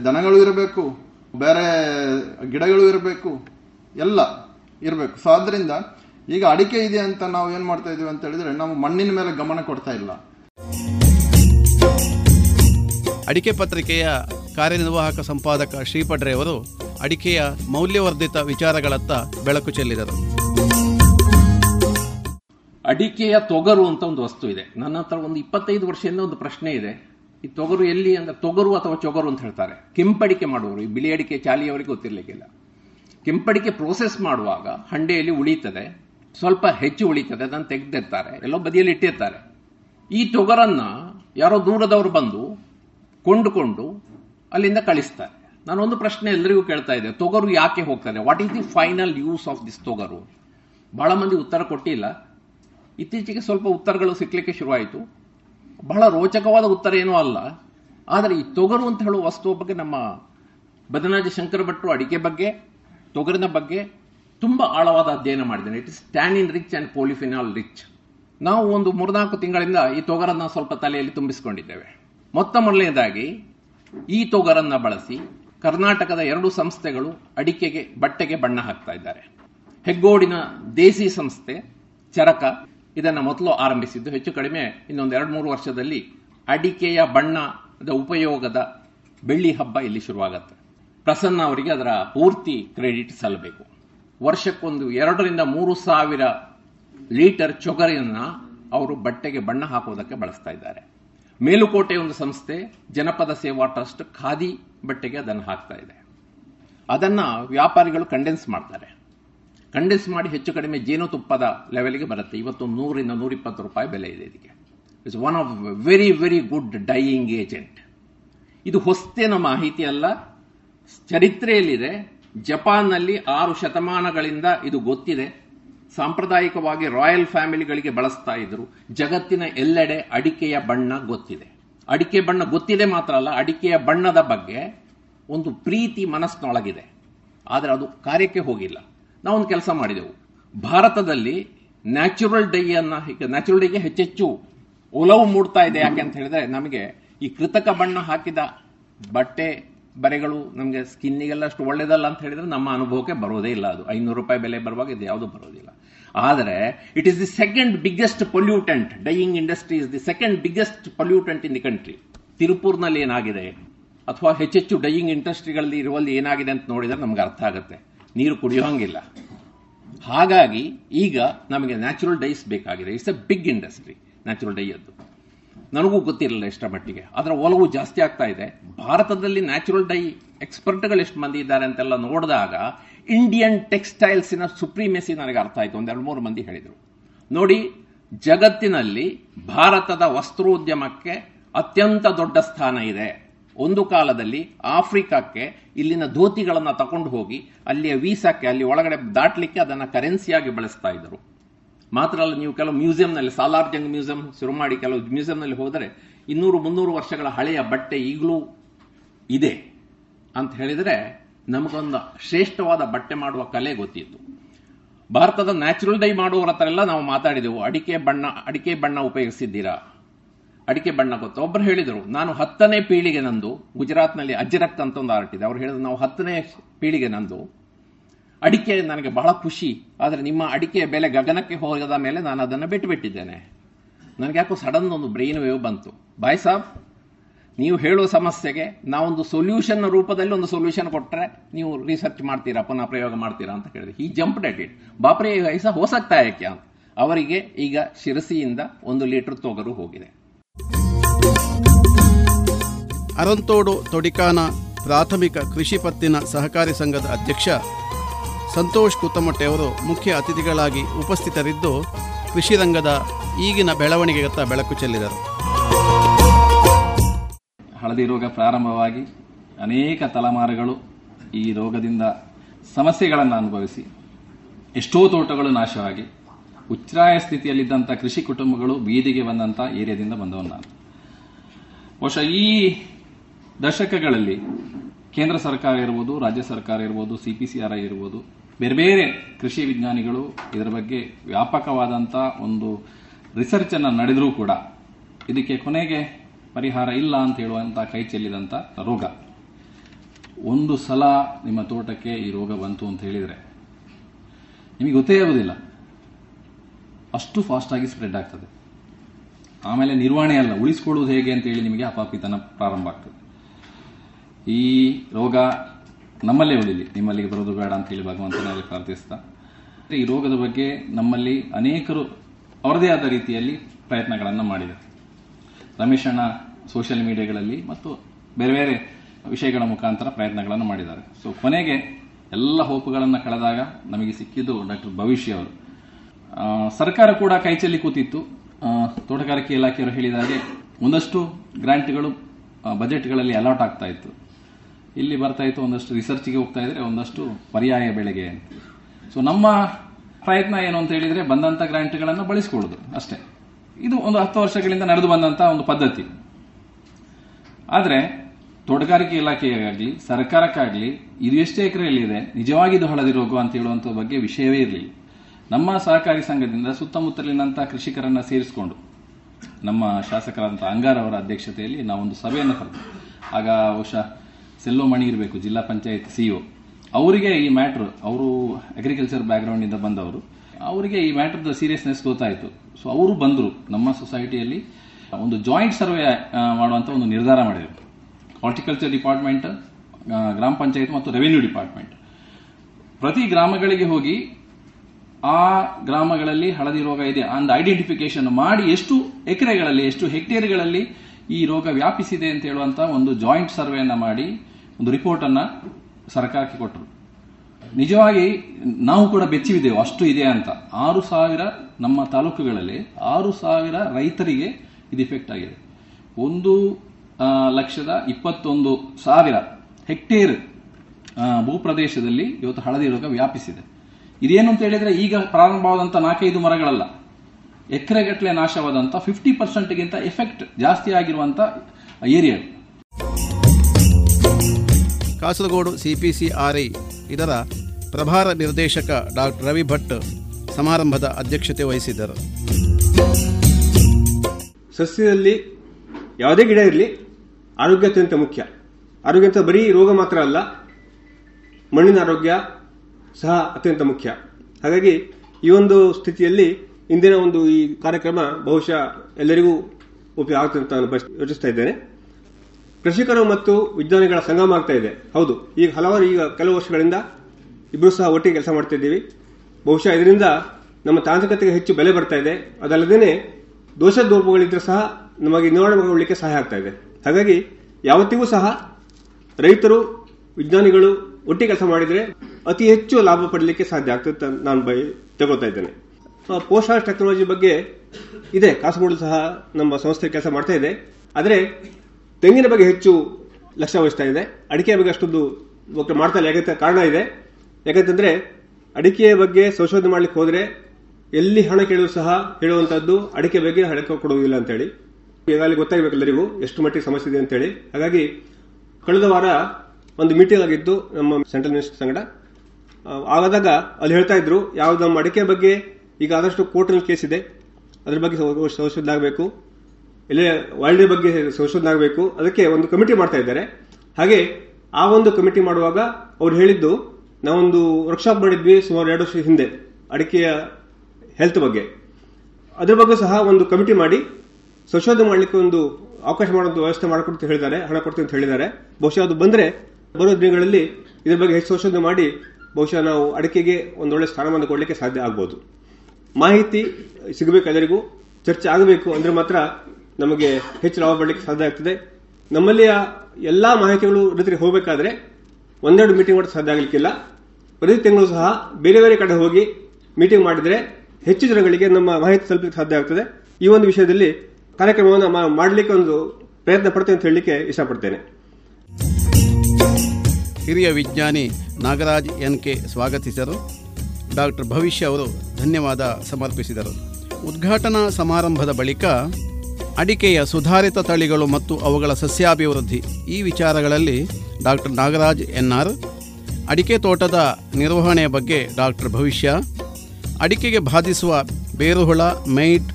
ದನಗಳು ಇರಬೇಕು ಬೇರೆ ಗಿಡಗಳು ಇರಬೇಕು ಎಲ್ಲ ಇರಬೇಕು. ಸೊ ಆದ್ರಿಂದ ಈಗ ಅಡಿಕೆ ಇದೆ ಅಂತ ನಾವು ಏನ್ ಮಾಡ್ತಾ ಇದೀವಿ ಅಂತ ಹೇಳಿದ್ರೆ ನಾವು ಮಣ್ಣಿನ ಮೇಲೆ ಗಮನ ಕೊಡ್ತಾ ಇಲ್ಲ. ಅಡಿಕೆ ಪತ್ರಿಕೆಯ ಕಾರ್ಯನಿರ್ವಾಹಕ ಸಂಪಾದಕ ಶ್ರೀಪಡ್ರೆ ಅವರು ಅಡಿಕೆಯ ಮೌಲ್ಯವರ್ಧಿತ ವಿಚಾರಗಳತ್ತ ಬೆಳಕು ಚೆಲ್ಲಿದರು. ಅಡಿಕೆಯ ತೊಗರು ಅಂತ ಒಂದು ವಸ್ತು ಇದೆ. ನನ್ನ ಹತ್ರ ಒಂದು ಇಪ್ಪತ್ತೈದು ವರ್ಷದಿಂದ ಒಂದು ಪ್ರಶ್ನೆ ಇದೆ. ಈ ತೊಗರು ಎಲ್ಲಿ ಅಂದ್ರೆ ತೊಗರು ಅಥವಾ ಚೊಗರು ಅಂತ ಹೇಳ್ತಾರೆ. ಕೆಂಪಡಿಕೆ ಮಾಡುವವರು ಈ ಬಿಳಿ ಅಡಿಕೆ ಚಾಲಿಯವರಿಗೆ ಗೊತ್ತಿರ್ಲಿಕ್ಕಿಲ್ಲ. ಕೆಂಪಡಿಕೆ ಪ್ರೋಸೆಸ್ ಮಾಡುವಾಗ ಹಂಡೆಯಲ್ಲಿ ಉಳಿತದೆ ಸ್ವಲ್ಪ ಹೆಚ್ಚು ಉಳಿತದೆ, ಅದನ್ನು ತೆಗೆದಿರ್ತಾರೆ. ಎಲ್ಲೋ ಬದಿಯಲ್ಲಿ ಇಟ್ಟಿರ್ತಾರೆ. ಈ ತೊಗರನ್ನ ಯಾರೋ ದೂರದವರು ಬಂದು ಕೊಂಡುಕೊಂಡು ಅಲ್ಲಿಂದ ಕಳಿಸ್ತಾರೆ. ನಾನು ಒಂದು ಪ್ರಶ್ನೆ ಎಲ್ಲರಿಗೂ ಕೇಳ್ತಾ ಇದ್ದೆ. ತೊಗರು ಯಾಕೆ ಹೋಗ್ತಾರೆ what is the final use of this ತೊಗರು? ಬಹಳ ಮಂದಿ ಉತ್ತರ ಕೊಟ್ಟಿಲ್ಲ. ಇತ್ತೀಚೆಗೆ ಸ್ವಲ್ಪ ಉತ್ತರಗಳು ಸಿಕ್ಕಲಿಕ್ಕೆ ಶುರುವಾಯಿತು. ಬಹಳ ರೋಚಕವಾದ ಉತ್ತರ ಏನೂ ಅಲ್ಲ. ಆದರೆ ಈ ತೊಗರು ಅಂತ ಹೇಳುವ ವಸ್ತುವ ಬಗ್ಗೆ ನಮ್ಮ ಬದನಾಜಿ ಶಂಕರ ಭಟ್ರು ಅಡಿಕೆ ಬಗ್ಗೆ ತೊಗರಿನ ಬಗ್ಗೆ ತುಂಬಾ ಆಳವಾದ ಅಧ್ಯಯನ ಮಾಡಿದ್ದೇನೆ. It is tannin rich and polyphenol rich ನಾವು ಒಂದು ಮೂರ್ನಾಲ್ಕು ತಿಂಗಳಿಂದ ಈ ತೊಗರನ್ನು ಸ್ವಲ್ಪ ತಲೆಯಲ್ಲಿ ತುಂಬಿಸಿಕೊಂಡಿದ್ದೇವೆ. ಮೊತ್ತ ಮೊದಲನೇದಾಗಿ, ಈ ತೊಗರನ್ನು ಬಳಸಿ ಕರ್ನಾಟಕದ ಎರಡು ಸಂಸ್ಥೆಗಳು ಅಡಿಕೆಗೆ, ಬಟ್ಟೆಗೆ ಬಣ್ಣ ಹಾಕ್ತಾ ಇದ್ದಾರೆ. ಹೆಗ್ಗೋಡಿನ ದೇಸಿ ಸಂಸ್ಥೆ ಚರಕ ಇದನ್ನು ಮೊದಲು ಆರಂಭಿಸಿದ್ದು. ಹೆಚ್ಚು ಕಡಿಮೆ ಇನ್ನೊಂದು ಎರಡು ಮೂರು ವರ್ಷದಲ್ಲಿ ಅಡಿಕೆಯ ಬಣ್ಣದ ಉಪಯೋಗದ ಬೆಳ್ಳಿ ಹಬ್ಬ ಇಲ್ಲಿ ಶುರುವಾಗತ್ತೆ. ಪ್ರಸನ್ನ ಅವರಿಗೆ ಅದರ ಪೂರ್ತಿ ಕ್ರೆಡಿಟ್ ಸಲ್ಲಬೇಕು. ವರ್ಷಕ್ಕೊಂದು ಎರಡರಿಂದ ಮೂರು ಸಾವಿರ ಲೀಟರ್ ಚೊಗರಿಯನ್ನ ಅವರು ಬಟ್ಟೆಗೆ ಬಣ್ಣ ಹಾಕುವುದಕ್ಕೆ ಬಳಸ್ತಾ ಇದ್ದಾರೆ. ಮೇಲುಕೋಟೆ ಒಂದು ಸಂಸ್ಥೆ, ಜನಪದ ಸೇವಾ ಟ್ರಸ್ಟ್, ಖಾದಿ ಬಟ್ಟೆಗೆ ಅದನ್ನು ಹಾಕ್ತಾ ಇದೆ. ಅದನ್ನು ವ್ಯಾಪಾರಿಗಳು ಕಂಡೆನ್ಸ್ ಮಾಡ್ತಾರೆ. ಕಂಡೆನ್ಸ್ ಮಾಡಿ ಹೆಚ್ಚು ಕಡಿಮೆ ಜೇನುತುಪ್ಪದ ಲೆವೆಲ್ಗೆ ಬರುತ್ತೆ. ಇವತ್ತು ನೂರಿಂದ ನೂರಿಪ್ಪತ್ತು ರೂಪಾಯಿ ಬೆಲೆ ಇದೆ ಇದಕ್ಕೆ. It's one of very very good dyeing agent ಇದು ಹೊಸ್ತೇನ ಮಾಹಿತಿ ಅಲ್ಲ ಚರಿತ್ರೆಯಲ್ಲಿದೆ. ಜಪಾನ್ನಲ್ಲಿ ಆರು ಶತಮಾನಗಳಿಂದ ಇದು ಗೊತ್ತಿದೆ. ಸಾಂಪ್ರದಾಯಿಕವಾಗಿ ರಾಯಲ್ ಫ್ಯಾಮಿಲಿಗಳಿಗೆ ಬಳಸ್ತಾ ಇದ್ರು. ಜಗತ್ತಿನ ಎಲ್ಲೆಡೆ ಅಡಿಕೆಯ ಬಣ್ಣ ಗೊತ್ತಿದೆ. ಅಡಿಕೆ ಬಣ್ಣ ಗೊತ್ತಿದೆ ಮಾತ್ರ ಅಲ್ಲ, ಅಡಿಕೆಯ ಬಣ್ಣದ ಬಗ್ಗೆ ಒಂದು ಪ್ರೀತಿ ಮನಸ್ಸಿನೊಳಗಿದೆ. ಆದರೆ ಅದು ಕಾರ್ಯಕ್ಕೆ ಹೋಗಿಲ್ಲ. ನಾವೊಂದು ಕೆಲಸ ಮಾಡಿದೆವು. ಭಾರತದಲ್ಲಿ ನ್ಯಾಚುರಲ್ ಡೈಯನ್ನು, ನ್ಯಾಚುರಲ್ ಡೈಗೆ ಹೆಚ್ಚೆಚ್ಚು ಒಲವು ಮೂಡ್ತಾ ಇದೆ ಯಾಕೆ ಅಂತ ಹೇಳಿದ್ರೆ, ನಮಗೆ ಈ ಕೃತಕ ಬಣ್ಣ ಹಾಕಿದ ಬಟ್ಟೆ ಬರೆಗಳು ನಮಗೆ ಸ್ಕಿನ್ನಿಗೆಲ್ಲ ಅಷ್ಟು ಒಳ್ಳೇದಲ್ಲ ಅಂತ ಹೇಳಿದ್ರೆ ನಮ್ಮ ಅನುಭವಕ್ಕೆ ಬರೋದೇ ಇಲ್ಲ ಅದು. ಐನೂರು ರೂಪಾಯಿ ಬೆಲೆ ಬರುವಾಗ ಇದು ಯಾವುದು ಬರೋದಿಲ್ಲ. ಆದರೆ it is the second biggest pollutant dyeing industry is the second biggest pollutant in the country ತಿರುಪೂರ್ನಲ್ಲಿ ಏನಾಗಿದೆ? ಅಥವಾ ಹೆಚ್ಚೆಚ್ಚು ಡೈಯಿಂಗ್ ಇಂಡಸ್ಟ್ರಿಗಳಲ್ಲಿ ಇರುವಲ್ಲಿ ಏನಾಗಿದೆ ಅಂತ ನೋಡಿದ್ರೆ ನಮ್ಗೆ ಅರ್ಥ ಆಗುತ್ತೆ. ನೀರು ಕುಡಿಯೋಂಗಿಲ್ಲ ಹಾಗಾಗಿ ಈಗ ನಮಗೆ ನ್ಯಾಚುರಲ್ ಡೈಸ್ ಬೇಕಾಗಿದೆ. It's a big industry natural dye ನನಗೂ ಗೊತ್ತಿರಲಿಲ್ಲ ಎಷ್ಟರ ಮಟ್ಟಿಗೆ. ಅದರ ಒಲವು ಜಾಸ್ತಿ ಆಗ್ತಾ ಇದೆ. ಭಾರತದಲ್ಲಿ ನ್ಯಾಚುರಲ್ ಡೈ ಎಕ್ಸ್ಪರ್ಟ್ಗಳು ಎಷ್ಟು ಮಂದಿ ಇದ್ದಾರೆ ಅಂತೆಲ್ಲ ನೋಡಿದಾಗ ಇಂಡಿಯನ್ ಟೆಕ್ಸ್ಟೈಲ್ಸಿನ ಸುಪ್ರೀಮೆಸಿ ನನಗೆ ಅರ್ಥ ಆಯಿತು. ಒಂದೆರಡು ಮೂರು ಮಂದಿ ಹೇಳಿದರು. ನೋಡಿ, ಜಗತ್ತಿನಲ್ಲಿ ಭಾರತದ ವಸ್ತ್ರೋದ್ಯಮಕ್ಕೆ ಅತ್ಯಂತ ದೊಡ್ಡ ಸ್ಥಾನ ಇದೆ. ಒಂದು ಕಾಲದಲ್ಲಿ ಆಫ್ರಿಕಾಕ್ಕೆ ಇಲ್ಲಿನ ಧೋತಿಗಳನ್ನು ತಕೊಂಡು ಹೋಗಿ ಅಲ್ಲಿಯ ವೀಸಾಕ್ಕೆ, ಅಲ್ಲಿ ಒಳಗಡೆ ದಾಟಲಿಕ್ಕೆ ಅದನ್ನು ಕರೆನ್ಸಿಯಾಗಿ ಬಳಸ್ತಾ ಇದ್ದರು. ಮಾತ್ರ ಅಲ್ಲ ನೀವು ಕೆಲವು ಮ್ಯೂಸಿಯಂನಲ್ಲಿ, ಸಾಲಾರ್ಜಂಗ್ ಮ್ಯೂಸಿಯಂ ಶುರು ಮಾಡಿ ಕೆಲವು ಮ್ಯೂಸಿಯಂನಲ್ಲಿ ಹೋದರೆ ಇನ್ನೂರು ಮುನ್ನೂರು ವರ್ಷಗಳ ಹಳೆಯ ಬಟ್ಟೆ ಈಗಲೂ ಇದೆ ಅಂತ ಹೇಳಿದರೆ ನಮಗೊಂದು ಶ್ರೇಷ್ಠವಾದ ಬಟ್ಟೆ ಮಾಡುವ ಕಲೆ ಗೊತ್ತಿತ್ತು. ಭಾರತದ ನ್ಯಾಚುರಲ್ ಡೈ ಮಾಡುವವರ ಹತ್ರ ಎಲ್ಲ ನಾವು ಮಾತಾಡಿದೆವು, ಅಡಿಕೆ ಬಣ್ಣ ಅಡಿಕೆ ಬಣ್ಣ ಉಪಯೋಗಿಸಿದ್ದೀರಾ? ಅಡಿಕೆ ಬಣ್ಣ ಗೊತ್ತು? ಒಬ್ಬರು ಹೇಳಿದರು, ನಾನು ಹತ್ತನೇ ಪೀಳಿಗೆ ನಂದು, ಗುಜರಾತ್ನಲ್ಲಿ ಅಜ್ರಕ್ ಅಂತ ಒಂದು ಆರ್ಟ್ ಇದೆ. ಅವ್ರು ಹೇಳಿದ್ರು, ನಾವು ಹತ್ತನೇ ಪೀಳಿಗೆ ನಂದು. ಅಡಿಕೆ ನನಗೆ ಬಹಳ ಖುಷಿ. ಆದರೆ ನಿಮ್ಮ ಅಡಿಕೆಯ ಬೆಲೆ ಗಗನಕ್ಕೆ ಹೋಗದ ಮೇಲೆ ನಾನು ಅದನ್ನು ಬಿಟ್ಟು ಬಿಟ್ಟಿದ್ದೇನೆ ನನಗೆ ಯಾಕೋ ಸಡನ್ ಒಂದು ಬ್ರೈನ್ ವೇವ್ ಬಂತು. ಬಾಯ್ ಸಾಬ್, ನೀವು ಹೇಳುವ ಸಮಸ್ಯೆಗೆ ನಾವೊಂದು ಸೊಲ್ಯೂಷನ್ ರೂಪದಲ್ಲಿ ಒಂದು ಸೊಲ್ಯೂಷನ್ ಕೊಟ್ಟರೆ ನೀವು ರಿಸರ್ಚ್ ಮಾಡ್ತೀರಾ, ಪುನಃ ಪ್ರಯೋಗ ಮಾಡ್ತೀರಾ ಅಂತ ಹೇಳಿದೆ ಈ ಜಂಪ್ ಡೆಟ್ ಇಟ್ ಬಾಪ್ರೆ ಐಸ ಹೋಸಾಗ್ತಾ ಯಾಕೆ ಅಂತ. ಅವರಿಗೆ ಈಗ ಶಿರಸಿಯಿಂದ ಒಂದು ಲೀಟರ್ ತೊಗರು ಹೋಗಿದೆ. ಅರಂತೋಡು ತೊಡಿಕಾನ ಪ್ರಾಥಮಿಕ ಕೃಷಿ ಪತ್ತಿನ ಸಹಕಾರಿ ಸಂಘದ ಅಧ್ಯಕ್ಷ ಸಂತೋಷ್ ಕುತ್ತಮಟ್ಟೆ ಅವರು ಮುಖ್ಯ ಅತಿಥಿಗಳಾಗಿ ಉಪಸ್ಥಿತರಿದ್ದು ಕೃಷಿ ರಂಗದ ಈಗಿನ ಬೆಳವಣಿಗೆಗತ್ತ ಬೆಳಕು ಚೆಲ್ಲಿದರು. ಹಳದಿ ರೋಗ ಪ್ರಾರಂಭವಾಗಿ ಅನೇಕ ತಲೆಮಾರುಗಳು ಈ ರೋಗದಿಂದ ಸಮಸ್ಯೆಗಳನ್ನು ಅನುಭವಿಸಿ ಎಷ್ಟೋ ತೋಟಗಳು ನಾಶವಾಗಿ ಉಚ್ಛ್ರಾಯ ಸ್ಥಿತಿಯಲ್ಲಿದ್ದಂಥ ಕೃಷಿ ಕುಟುಂಬಗಳು ಬೀದಿಗೆ ಬಂದಂಥ ಏರಿಯಾದಿಂದ ಬಂದವನು ನಾನು. ಬಹುಶಃ ಈ ದಶಕಗಳಲ್ಲಿ ಕೇಂದ್ರ ಸರ್ಕಾರ ಇರ್ಬೋದು, ರಾಜ್ಯ ಸರ್ಕಾರ ಇರ್ಬೋದು ಸಿ ಪಿ ಇರ್ಬೋದು ಬೇರೆ ಬೇರೆ ಕೃಷಿ ವಿಜ್ಞಾನಿಗಳು ಇದರ ಬಗ್ಗೆ ವ್ಯಾಪಕವಾದಂಥ ಒಂದು ರಿಸರ್ಚ್ ಅನ್ನು ನಡೆದರೂ ಕೂಡ ಇದಕ್ಕೆ ಕೊನೆಗೆ ಪರಿಹಾರ ಇಲ್ಲ ಅಂತ ಹೇಳುವಂಥ ಕೈ ಚೆಲ್ಲಿದಂಥ ರೋಗ. ಒಂದು ಸಲ ನಿಮ್ಮ ತೋಟಕ್ಕೆ ಈ ರೋಗ ಬಂತು ಅಂತ ಹೇಳಿದರೆ ನಿಮಗೆ ಗೊತ್ತೇ ಆಗೋದಿಲ್ಲ. ಅಷ್ಟು ಫಾಸ್ಟಾಗಿ ಸ್ಪ್ರೆಡ್ ಆಗ್ತದೆ. ಆಮೇಲೆ ನಿರ್ವಹಣೆ ಅಲ್ಲ ಉಳಿಸ್ಕೊಳ್ಳೋದು ಹೇಗೆ ಅಂತ ಹೇಳಿ ನಿಮಗೆ ಅಪಾಪಿತನ ಪ್ರಾರಂಭ ಆಗ್ತದೆ. ಈ ರೋಗ ನಮ್ಮಲ್ಲೇ ಉಳಿಲಿ. ನಿಮ್ಮಲ್ಲಿಗೆ ಬರೋದು ಬೇಡ ಅಂತ ಹೇಳಿ ಭಗವಂತನಲ್ಲಿ ಪ್ರಾರ್ಥಿಸ್ತಾ. ಈ ರೋಗದ ಬಗ್ಗೆ ನಮ್ಮಲ್ಲಿ ಅನೇಕರು ಅವರದೇ ಆದ ರೀತಿಯಲ್ಲಿ ಪ್ರಯತ್ನಗಳನ್ನು ಮಾಡಿದ್ದಾರೆ ರಮೇಶ್ ಅಣ್ಣ ಸೋಷಿಯಲ್ ಮೀಡಿಯಾಗಳಲ್ಲಿ ಮತ್ತು ಬೇರೆ ಬೇರೆ ವಿಷಯಗಳ ಮುಖಾಂತರ ಪ್ರಯತ್ನಗಳನ್ನು ಮಾಡಿದ್ದಾರೆ. ಸೊ ಕೊನೆಗೆ ಎಲ್ಲ ಹೋಪುಗಳನ್ನು ಕಳೆದಾಗ ನಮಗೆ ಸಿಕ್ಕಿದ್ದು ಡಾಕ್ಟರ್ ಭವಿಷ್ಯ ಅವರು. ಸರ್ಕಾರ ಕೂಡ ಕೈಚೆಲ್ಲಿ ಕೂತಿತ್ತು. ತೋಟಗಾರಿಕೆ ಇಲಾಖೆಯವರು ಹೇಳಿದ ಹಾಗೆ ಒಂದಷ್ಟು ಗ್ರಾಂಟ್ಗಳು ಬಜೆಟ್ಗಳಲ್ಲಿ ಅಲಾಟ್ ಆಗ್ತಾ ಇತ್ತು. ಇಲ್ಲಿ ಬರ್ತಾ ಇತ್ತು ಒಂದಷ್ಟು ರಿಸರ್ಚ್ಗೆ ಹೋಗ್ತಾ ಇದ್ರೆ ಒಂದಷ್ಟು ಪರ್ಯಾಯ ಬೆಳೆಗೆ ಅಂತ. ಸೊ ನಮ್ಮ ಪ್ರಯತ್ನ ಏನು ಅಂತ ಹೇಳಿದ್ರೆ ಬಂದಂತ ಗ್ರಾಂಟ್ಗಳನ್ನು ಬಳಸಿಕೊಳ್ಳೋದು ಅಷ್ಟೇ. ಇದು ಒಂದು ಹತ್ತು ವರ್ಷಗಳಿಂದ ನಡೆದು ಬಂದಂತ ಒಂದು ಪದ್ಧತಿ. ಆದರೆ, ತೋಟಗಾರಿಕೆ ಇಲಾಖೆಗಾಗ್ಲಿ ಸರ್ಕಾರಕ್ಕಾಗ್ಲಿ ಇದು ಎಷ್ಟು ಎಕರೆಯಲ್ಲಿದೆ ನಿಜವಾಗಿ ಇದು ಹಳದಿ ರೋಗ ಅಂತ ಹೇಳುವಂಥ ಬಗ್ಗೆ ವಿಷಯವೇ ಇರಲಿಲ್ಲ. ನಮ್ಮ ಸಹಕಾರಿ ಸಂಘದಿಂದ ಸುತ್ತಮುತ್ತಲಿನಂತ ಕೃಷಿಕರನ್ನ ಸೇರಿಸಿಕೊಂಡು, ನಮ್ಮ ಶಾಸಕರಂತ ಅಂಗಾರ ಅವರ ಅಧ್ಯಕ್ಷತೆಯಲ್ಲಿ ನಾವೊಂದು ಸಭೆಯನ್ನು ಕರೆದು ಆಗ ಬಹುಶಃ ಸೆಲ್ಲೋಮಣಿ ಇರಬೇಕು, ಜಿಲ್ಲಾ ಪಂಚಾಯತ್ ಸಿಇಒ. ಅವರಿಗೆ ಈ ಮ್ಯಾಟ್ರ್, ಅವರು ಅಗ್ರಿಕಲ್ಚರ್ ಬ್ಯಾಕ್ಗ್ರೌಂಡಿಂದ ಬಂದವರು. ಅವರಿಗೆ ಈ ಮ್ಯಾಟ್ರದ ಸೀರಿಯಸ್ನೆಸ್ ಗೊತ್ತಾಯಿತು. ಸೊ ಅವರು ಬಂದರು. ನಮ್ಮ ಸೊಸೈಟಿಯಲ್ಲಿ ಒಂದು ಜಾಯಿಂಟ್ ಸರ್ವೆ ಮಾಡುವಂಥ ಒಂದು ನಿರ್ಧಾರ ಮಾಡಿದರು. ಹಾರ್ಟಿಕಲ್ಚರ್ ಡಿಪಾರ್ಟ್ಮೆಂಟ್ ಗ್ರಾಮ ಪಂಚಾಯತ್ ಮತ್ತು ರೆವಿನ್ಯೂ ಡಿಪಾರ್ಟ್ಮೆಂಟ್ ಪ್ರತಿ ಗ್ರಾಮಗಳಿಗೆ ಹೋಗಿ ಆ ಗ್ರಾಮಗಳಲ್ಲಿ ಹಳದಿ ರೋಗ ಇದೆ ಅಂದ ಐಡೆಂಟಿಫಿಕೇಶನ್ ಮಾಡಿ ಎಷ್ಟು ಎಕರೆಗಳಲ್ಲಿ, ಎಷ್ಟು ಹೆಕ್ಟೇರ್ಗಳಲ್ಲಿ ಈ ರೋಗ ವ್ಯಾಪಿಸಿದೆ ಅಂತ ಹೇಳುವಂತ ಒಂದು ಜಾಯಿಂಟ್ ಸರ್ವೆಯನ್ನು ಮಾಡಿ ಒಂದು ರಿಪೋರ್ಟ್ ಅನ್ನ ಸರ್ಕಾರಕ್ಕೆ ಕೊಟ್ಟರು. ನಿಜವಾಗಿ ನಾವು ಕೂಡ ಬೆಚ್ಚಿವಿದ್ದೇವೆ, ಅಷ್ಟು ಇದೆ ಅಂತ. ಆರು ಸಾವಿರ ನಮ್ಮ ತಾಲೂಕುಗಳಲ್ಲಿ ಆರು ಸಾವಿರ ರೈತರಿಗೆ ಇದು ಇಫೆಕ್ಟ್ ಆಗಿದೆ. ಒಂದು ಲಕ್ಷದ ಇಪ್ಪತ್ತೊಂದು ಸಾವಿರ ಹೆಕ್ಟೇರ್ ಭೂಪ್ರದೇಶದಲ್ಲಿ ಇವತ್ತು ಹಳದಿ ರೋಗ ವ್ಯಾಪಿಸಿದೆ. ಇದೇನು ಅಂತ ಹೇಳಿದ್ರೆ ಈಗ ಪ್ರಾರಂಭವಾದಂತ ನಾಲ್ಕೈದು ಮರಗಳಲ್ಲ. ಎಕರೆಗಟ್ಟಲೆ ನಾಶವಾದಂತ ಫಿಫ್ಟಿ ಪರ್ಸೆಂಟ್ಗಿಂತ ಎಫೆಕ್ಟ್ ಜಾಸ್ತಿ ಆಗಿರುವಂತ ಏರಿಯಾ ಕಾಸರಗೋಡು ಸಿಪಿಸಿಆರ್ಐ ಇದರ ಪ್ರಭಾರ ನಿರ್ದೇಶಕ ಡಾಕ್ಟರ್ ರವಿ ಭಟ್ ಸಮಾರಂಭದ ಅಧ್ಯಕ್ಷತೆ ವಹಿಸಿದ್ದರು. ಸಸ್ಯದಲ್ಲಿ ಯಾವುದೇ ಗಿಡ ಇರಲಿ, ಆರೋಗ್ಯ ಅತ್ಯಂತ ಮುಖ್ಯ. ಆರೋಗ್ಯ ಅಂತ ಬರೀ ರೋಗ ಮಾತ್ರ ಅಲ್ಲ, ಮಣ್ಣಿನ ಆರೋಗ್ಯ ಸಹ ಅತ್ಯಂತ ಮುಖ್ಯ. ಹಾಗಾಗಿ ಈ ಒಂದು ಸ್ಥಿತಿಯಲ್ಲಿ ಇಂದಿನ ಒಂದು ಈ ಕಾರ್ಯಕ್ರಮ ಬಹುಶಃ ಎಲ್ಲರಿಗೂ ಉಪಯೋಗ ಆಗ್ತದೆ ಅಂತ ನಾನು ಯೋಚಿಸ್ತಾ ಇದ್ದೇನೆ. ಕೃಷಿಕರು ಮತ್ತು ವಿಜ್ಞಾನಿಗಳ ಸಂಗಮ ಆಗ್ತಾ ಇದೆ. ಹೌದು, ಈಗ ಹಲವಾರು ಈಗ ಕೆಲವು ವರ್ಷಗಳಿಂದ ಇಬ್ಬರು ಸಹ ಒಟ್ಟಿಗೆ ಕೆಲಸ ಮಾಡ್ತಾ ಇದ್ದೀವಿ. ಬಹುಶಃ ಇದರಿಂದ ನಮ್ಮ ತಾಂತ್ರಿಕತೆಗೆ ಹೆಚ್ಚು ಬೆಲೆ ಬರ್ತಾ ಇದೆ. ಅದಲ್ಲದೇ ದೋಷ ದೋಪಗಳಿದ್ರೆ ಸಹ ನಮಗೆ ನಿವಾರಣೆಗೊಳ್ಳಲಿಕ್ಕೆ ಸಹಾಯ ಆಗ್ತಾ ಇದೆ. ಹಾಗಾಗಿ ಯಾವತ್ತಿಗೂ ಸಹ ರೈತರು, ವಿಜ್ಞಾನಿಗಳು ಒಟ್ಟಿಗೆ ಕೆಲಸ ಮಾಡಿದರೆ ಅತಿ ಹೆಚ್ಚು ಲಾಭ ಪಡಲಿಕ್ಕೆ ಸಾಧ್ಯ ಆಗ್ತದೆ ನಾನು ಬೈ ತಗೋತಾ ಇದ್ದೇನೆ. ಪೋಸ್ಟ್ ಟೆಕ್ನಾಲಜಿ ಬಗ್ಗೆ ಇದೆ. ಕಾಸರಗೋಡು ಸಹ ನಮ್ಮ ಸಂಸ್ಥೆ ಕೆಲಸ ಮಾಡ್ತಾ ಇದೆ. ಆದರೆ ತೆಂಗಿನ ಬಗ್ಗೆ ಹೆಚ್ಚು ಲಕ್ಷ್ಯ ವಹಿಸ್ತಾ ಇದೆ. ಅಡಿಕೆ ಬಗ್ಗೆ ಅಷ್ಟೊಂದು ಒಟ್ಟು ಮಾಡ್ತಾ ಇಲ್ಲ. ಯಾಕಂತ ಕಾರಣ ಇದೆ. ಯಾಕಂತಂದ್ರೆ ಅಡಿಕೆಯ ಬಗ್ಗೆ ಸಂಶೋಧನೆ ಮಾಡ್ಲಿಕ್ಕೆ ಹೋದ್ರೆ ಎಲ್ಲಿ ಹಣ ಕೇಳಲು ಸಹ ಹೇಳುವಂತದ್ದು ಅಡಿಕೆ ಬಗ್ಗೆ ಹಣ ಕೊಡುವುದಿಲ್ಲ ಅಂತೇಳಿ. ಈಗಾಗಲೇ ಗೊತ್ತಾಗಬೇಕು ಎಲ್ಲರಿಗೂ ಎಷ್ಟು ಮಟ್ಟಿಗೆ ಸಮಸ್ಯೆ ಇದೆ ಅಂತೇಳಿ. ಹಾಗಾಗಿ ಕಳೆದ ವಾರ ಒಂದು ಮೀಟಿಂಗ್ ಆಗಿತ್ತು ನಮ್ಮ ಸೆಂಟ್ರಲ್ ಮಿನಿಸ್ಟರ್ ಸಂಗಡ. ಆಗದಾಗ ಅಲ್ಲಿ ಹೇಳ್ತಾ ಇದ್ರು, ಯಾವ್ದು ನಮ್ಮ ಅಡಿಕೆ ಬಗ್ಗೆ ಈಗ ಆದಷ್ಟು ಕೋರ್ಟ್ನಲ್ಲಿ ಕೇಸ್ ಇದೆ. ಅದ್ರ ಬಗ್ಗೆ ಸಂಶೋಧನೆ ಆಗಬೇಕು. ಇಲ್ಲೇ ವರ್ಲ್ಡ್ ಬಗ್ಗೆ ಸಂಶೋಧನೆ ಆಗಬೇಕು ಅದಕ್ಕೆ ಒಂದು ಕಮಿಟಿ ಮಾಡ್ತಾ ಇದ್ದಾರೆ. ಹಾಗೆ ಆ ಒಂದು ಕಮಿಟಿ ಮಾಡುವಾಗ ಅವ್ರು ಹೇಳಿದ್ದು, ನಾವೊಂದು ವರ್ಕ್ಶಾಪ್ ಮಾಡಿದ್ವಿ ಸುಮಾರು ಎರಡು ವರ್ಷ ಹಿಂದೆ ಅಡಿಕೆಯ ಹೆಲ್ತ್ ಬಗ್ಗೆ. ಅದ್ರ ಬಗ್ಗೆ ಸಹ ಒಂದು ಕಮಿಟಿ ಮಾಡಿ ಸಂಶೋಧನೆ ಮಾಡಲಿಕ್ಕೆ ಒಂದು ಅವಕಾಶ ಮಾಡೋದು ವ್ಯವಸ್ಥೆ ಮಾಡಿಕೊಡ್ತು ಹೇಳಿದ್ದಾರೆ, ಹಣ ಕೊಡ್ತೀವಿ ಅಂತ ಹೇಳಿದ್ದಾರೆ. ಬಹುಶಃ ಅದು ಬಂದ್ರೆ ಬರೋ ದಿನಗಳಲ್ಲಿ ಇದ್ರ ಬಗ್ಗೆ ಹೆಚ್ಚು ಸಂಶೋಧನೆ ಮಾಡಿ ಬಹುಶಃ ನಾವು ಅಡಿಕೆಗೆ ಒಂದು ಒಳ್ಳೆ ಸ್ಥಾನಮಾನ ಕೊಡಲಿಕ್ಕೆ ಸಾಧ್ಯ ಆಗ್ಬೋದು. ಮಾಹಿತಿ ಸಿಗಬೇಕು ಎಲ್ಲರಿಗೂ, ಚರ್ಚೆ ಆಗಬೇಕು ಅಂದ್ರೆ ಮಾತ್ರ ನಮಗೆ ಹೆಚ್ಚು ಲಾಭ ಪಡಲಿಕ್ಕೆ ಸಾಧ್ಯ ಆಗ್ತದೆ. ನಮ್ಮಲ್ಲಿಯ ಎಲ್ಲಾ ಮಾಹಿತಿಗಳು ರೈತರಿಗೆ ಹೋಗಬೇಕಾದ್ರೆ ಒಂದೆರಡು ಮೀಟಿಂಗ್ ಮಾಡಿ ಸಾಧ್ಯ ಆಗಲಿಕ್ಕಿಲ್ಲ. ಪ್ರತಿ ತಿಂಗಳು ಸಹ ಬೇರೆ ಬೇರೆ ಕಡೆ ಹೋಗಿ ಮೀಟಿಂಗ್ ಮಾಡಿದರೆ ಹೆಚ್ಚು ಜನಗಳಿಗೆ ನಮ್ಮ ಮಾಹಿತಿ ತಲುಪಲಿಕ್ಕೆ ಸಾಧ್ಯ ಆಗ್ತದೆ. ಈ ಒಂದು ವಿಷಯದಲ್ಲಿ ಕಾರ್ಯಕ್ರಮವನ್ನು ಮಾಡಲಿಕ್ಕೆ ಒಂದು ಪ್ರಯತ್ನ ಪಡ್ತೇನೆ ಅಂತ ಹೇಳಲಿಕ್ಕೆ ಇಷ್ಟಪಡ್ತೇನೆ. ಹಿರಿಯ ವಿಜ್ಞಾನಿ ನಾಗರಾಜ್ ಎನ್ ಕೆ ಸ್ವಾಗತಿಸಿದರು. ಡಾಕ್ಟರ್ ಭವಿಷ್ಯ ಅವರು ಧನ್ಯವಾದ ಸಮರ್ಪಿಸಿದರು. ಉದ್ಘಾಟನಾ ಸಮಾರಂಭದ ಬಳಿಕ ಅಡಿಕೆಯ ಸುಧಾರಿತ ತಳಿಗಳು ಮತ್ತು ಅವುಗಳ ಸಸ್ಯಾಭಿವೃದ್ಧಿ. ಈ ವಿಚಾರಗಳಲ್ಲಿ ಡಾಕ್ಟರ್ ನಾಗರಾಜ್ ಎನ್ಆರ್ ಅಡಿಕೆ ತೋಟದ ನಿರ್ವಹಣೆಯ ಬಗ್ಗೆ ಡಾಕ್ಟರ್ ಭವಿಷ್ಯ, ಅಡಿಕೆಗೆ ಬಾಧಿಸುವ ಬೇರುಹುಳ ಮೈಟ್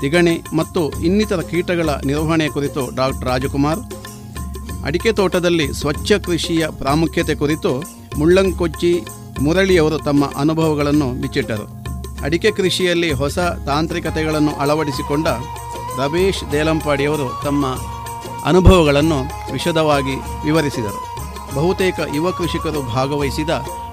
ತಿಗಣೆ ಮತ್ತು ಇನ್ನಿತರ ಕೀಟಗಳ ನಿರ್ವಹಣೆ ಕುರಿತು ಡಾಕ್ಟರ್ ರಾಜಕುಮಾರ್, ಅಡಿಕೆ ತೋಟದಲ್ಲಿ ಸ್ವಚ್ಛ ಕೃಷಿಯ ಪ್ರಾಮುಖ್ಯತೆ ಕುರಿತು ಮುಳ್ಳಂಕೊಚ್ಚಿ ಮುರಳಿಯವರು ತಮ್ಮ ಅನುಭವಗಳನ್ನು ಬಿಚ್ಚಿಟ್ಟರು. ಅಡಿಕೆ ಕೃಷಿಯಲ್ಲಿ ಹೊಸ ತಾಂತ್ರಿಕತೆಗಳನ್ನು ಅಳವಡಿಸಿಕೊಂಡ ರಮೇಶ್ ದೇಲಂಪಾಡಿಯವರು ತಮ್ಮ ಅನುಭವಗಳನ್ನು ವಿಶದವಾಗಿ ವಿವರಿಸಿದರು. ಬಹುತೇಕ ಯುವ ಕೃಷಿಕರು ಭಾಗವಹಿಸಿದ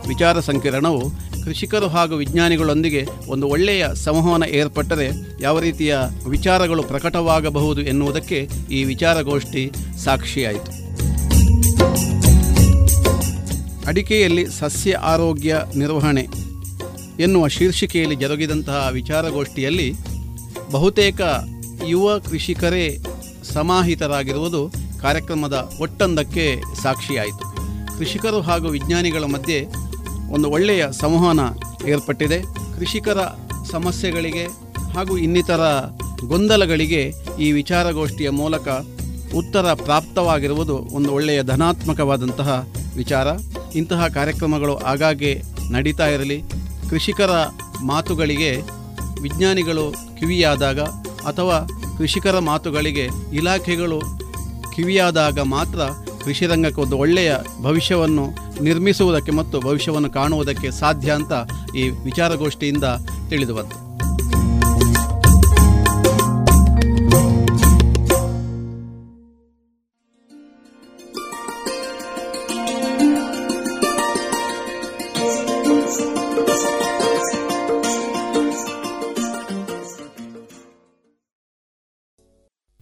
ವಿಚಾರ ಸಂಕಿರಣವು ಕೃಷಿಕರು ಹಾಗೂ ವಿಜ್ಞಾನಿಗಳೊಂದಿಗೆ ಒಂದು ಒಳ್ಳೆಯ ಸಂವಹನ ಏರ್ಪಟ್ಟರೆ ಯಾವ ರೀತಿಯ ವಿಚಾರಗಳು ಪ್ರಕಟವಾಗಬಹುದು ಎನ್ನುವುದಕ್ಕೆ ಈ ವಿಚಾರಗೋಷ್ಠಿ ಸಾಕ್ಷಿಯಾಯಿತು. ಅಡಿಕೆಯಲ್ಲಿ ಸಸ್ಯ ಆರೋಗ್ಯ ನಿರ್ವಹಣೆ ಎನ್ನುವ ಶೀರ್ಷಿಕೆಯಲ್ಲಿ ಜರುಗಿದಂತಹ ವಿಚಾರಗೋಷ್ಠಿಯಲ್ಲಿ ಬಹುತೇಕ ಯುವ ಕೃಷಿಕರೇ ಸಮಾಹಿತರಾಗಿರುವುದು ಕಾರ್ಯಕ್ರಮದ ಒಟ್ಟೊಂದಕ್ಕೆ ಸಾಕ್ಷಿಯಾಯಿತು. ಕೃಷಿಕರು ಹಾಗೂ ವಿಜ್ಞಾನಿಗಳ ಮಧ್ಯೆ ಒಂದು ಒಳ್ಳೆಯ ಸಂವಹನ ಏರ್ಪಟ್ಟಿದೆ. ಕೃಷಿಕರ ಸಮಸ್ಯೆಗಳಿಗೆ ಹಾಗೂ ಇನ್ನಿತರ ಗೊಂದಲಗಳಿಗೆ ಈ ವಿಚಾರಗೋಷ್ಠಿಯ ಮೂಲಕ ಉತ್ತರ ಪ್ರಾಪ್ತವಾಗಿರುವುದು ಒಂದು ಒಳ್ಳೆಯ ಧನಾತ್ಮಕವಾದಂತಹ ವಿಚಾರ. ಇಂತಹ ಕಾರ್ಯಕ್ರಮಗಳು ಆಗಾಗ್ಗೆ ನಡೀತಾ ಇರಲಿ. ಕೃಷಿಕರ ಮಾತುಗಳಿಗೆ ವಿಜ್ಞಾನಿಗಳು ಕಿವಿಯಾದಾಗ ಅಥವಾ ಕೃಷಿಕರ ಮಾತುಗಳಿಗೆ ಇಲಾಖೆಗಳು ಕಿವಿಯಾದಾಗ ಮಾತ್ರ ಕೃಷಿ ರಂಗಕ್ಕೆ ಒಂದು ಒಳ್ಳೆಯ ಭವಿಷ್ಯವನ್ನು ನಿರ್ಮಿಸುವುದಕ್ಕೆ ಮತ್ತು ಭವಿಷ್ಯವನ್ನು ಕಾಣುವುದಕ್ಕೆ ಸಾಧ್ಯ ಅಂತ ಈ ವಿಚಾರಗೋಷ್ಠಿಯಿಂದ ತಿಳಿದು ಬಂತು.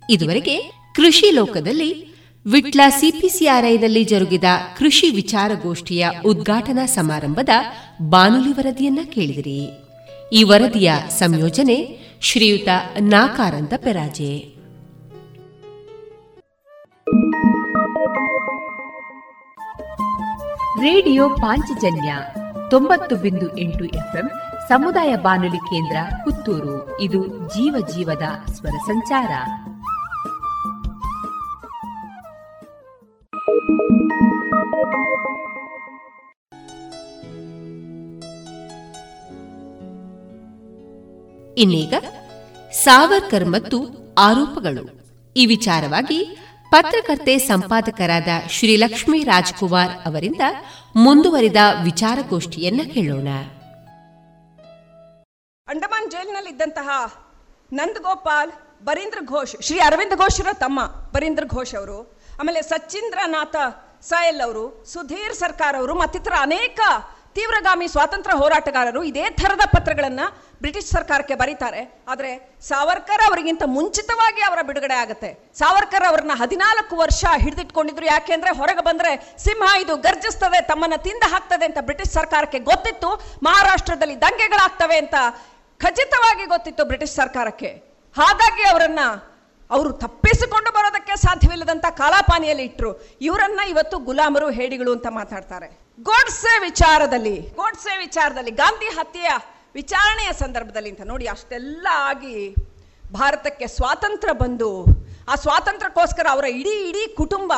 ಇದುವರೆಗೆ ಕೃಷಿ ಲೋಕದಲ್ಲಿ ವಿಟ್ಲ ಸಿಪಿಸಿಆರ್ಐನಲ್ಲಿ ಜರುಗಿದ ಕೃಷಿ ವಿಚಾರಗೋಷ್ಠಿಯ ಉದ್ಘಾಟನಾ ಸಮಾರಂಭದ ಬಾನುಲಿ ವರದಿಯನ್ನ ಕೇಳಿದಿರಿ. ಈ ವರದಿಯ ಸಂಯೋಜನೆ ಶ್ರೀಯುತ ನಾಕಾರಂತ ಪೆರಾಜೆ. ರೇಡಿಯೋ ಪಾಂಚಜನ್ಯ ತೊಂಬತ್ತು ಬಿಂದು ಎಂಟು ಎಫ್ಎಂ ಸಮುದಾಯ ಬಾನುಲಿ ಕೇಂದ್ರ ಪುತ್ತೂರು. ಇದು ಜೀವ ಜೀವದ ಸ್ವರ ಸಂಚಾರ. ಇನ್ನೀಗ ಸಾವರ್ಕರ್ ಮತ್ತು ಆರೋಪಗಳು. ಈ ವಿಚಾರವಾಗಿ ಪತ್ರಕರ್ತೆ ಸಂಪಾದಕರಾದ ಶ್ರೀಲಕ್ಷ್ಮಿ ರಾಜ್ಕುಮಾರ್ ಅವರಿಂದ ಮುಂದುವರಿದ ವಿಚಾರಗೋಷ್ಠಿಯನ್ನ ಕೇಳೋಣ. ಅಂಡಮಾನ್ ಜೈಲಿನಲ್ಲಿದ್ದಂತಹ ನಂದಗೋಪಾಲ್ ಬರೀಂದ್ರ ಘೋಷ್, ಶ್ರೀ ಅರವಿಂದ ಘೋಷ್ ಇರೋ ತಮ್ಮ ಬರೀಂದ್ರ ಘೋಷ್ ಅವರು ಆಮೇಲೆ ಸಚ್ಚಿಂದ್ರನಾಥ ಸಾಯಲ್ ಅವರು, ಸುಧೀರ್ ಸರ್ಕಾರ್ ಅವರು ಮತ್ತಿತರ ಅನೇಕ ತೀವ್ರಗಾಮಿ ಸ್ವಾತಂತ್ರ್ಯ ಹೋರಾಟಗಾರರು ಇದೇ ಥರದ ಪತ್ರಗಳನ್ನು ಬ್ರಿಟಿಷ್ ಸರ್ಕಾರಕ್ಕೆ ಬರೀತಾರೆ. ಆದರೆ ಸಾವರ್ಕರ್ ಅವರಿಗಿಂತ ಮುಂಚಿತವಾಗಿ ಅವರ ಬಿಡುಗಡೆ ಆಗುತ್ತೆ. ಸಾವರ್ಕರ್ ಅವರನ್ನ ಹದಿನಾಲ್ಕು ವರ್ಷ ಹಿಡಿದಿಟ್ಕೊಂಡಿದ್ರು. ಯಾಕೆಂದ್ರೆ ಹೊರಗೆ ಬಂದ್ರೆ ಸಿಂಹ ಇದು ಗರ್ಜಿಸ್ತದೆ, ತಮ್ಮನ್ನ ತಿಂದ ಹಾಕ್ತದೆ ಅಂತ ಬ್ರಿಟಿಷ್ ಸರ್ಕಾರಕ್ಕೆ ಗೊತ್ತಿತ್ತು. ಮಹಾರಾಷ್ಟ್ರದಲ್ಲಿ ದಂಗೆಗಳಾಗ್ತವೆ ಅಂತ ಖಚಿತವಾಗಿ ಗೊತ್ತಿತ್ತು ಬ್ರಿಟಿಷ್ ಸರ್ಕಾರಕ್ಕೆ. ಹಾಗಾಗಿ ಅವರನ್ನ ಅವರು ತಪ್ಪಿಸಿಕೊಂಡು ಬರೋದಕ್ಕೆ ಸಾಧ್ಯವಿಲ್ಲದಂತ ಕಾಲಾಪಾನಿಯಲ್ಲಿ ಇಟ್ಟರು ಇವರನ್ನ ಇವತ್ತು ಗುಲಾಮರು, ಹೇಡಿಗಳು ಅಂತ ಮಾತಾಡ್ತಾರೆ. ಗೋಡ್ಸೆ ವಿಚಾರದಲ್ಲಿ ಗೋಡ್ಸೆ ವಿಚಾರದಲ್ಲಿ, ಗಾಂಧಿ ಹತ್ಯೆಯ ವಿಚಾರಣೆಯ ಸಂದರ್ಭದಲ್ಲಿ ಅಂತ ನೋಡಿ ಅಷ್ಟೆಲ್ಲ ಆಗಿ ಭಾರತಕ್ಕೆ ಸ್ವಾತಂತ್ರ್ಯ ಬಂದು, ಆ ಸ್ವಾತಂತ್ರ್ಯಕ್ಕೋಸ್ಕರ ಅವರ ಇಡೀ ಇಡೀ ಕುಟುಂಬ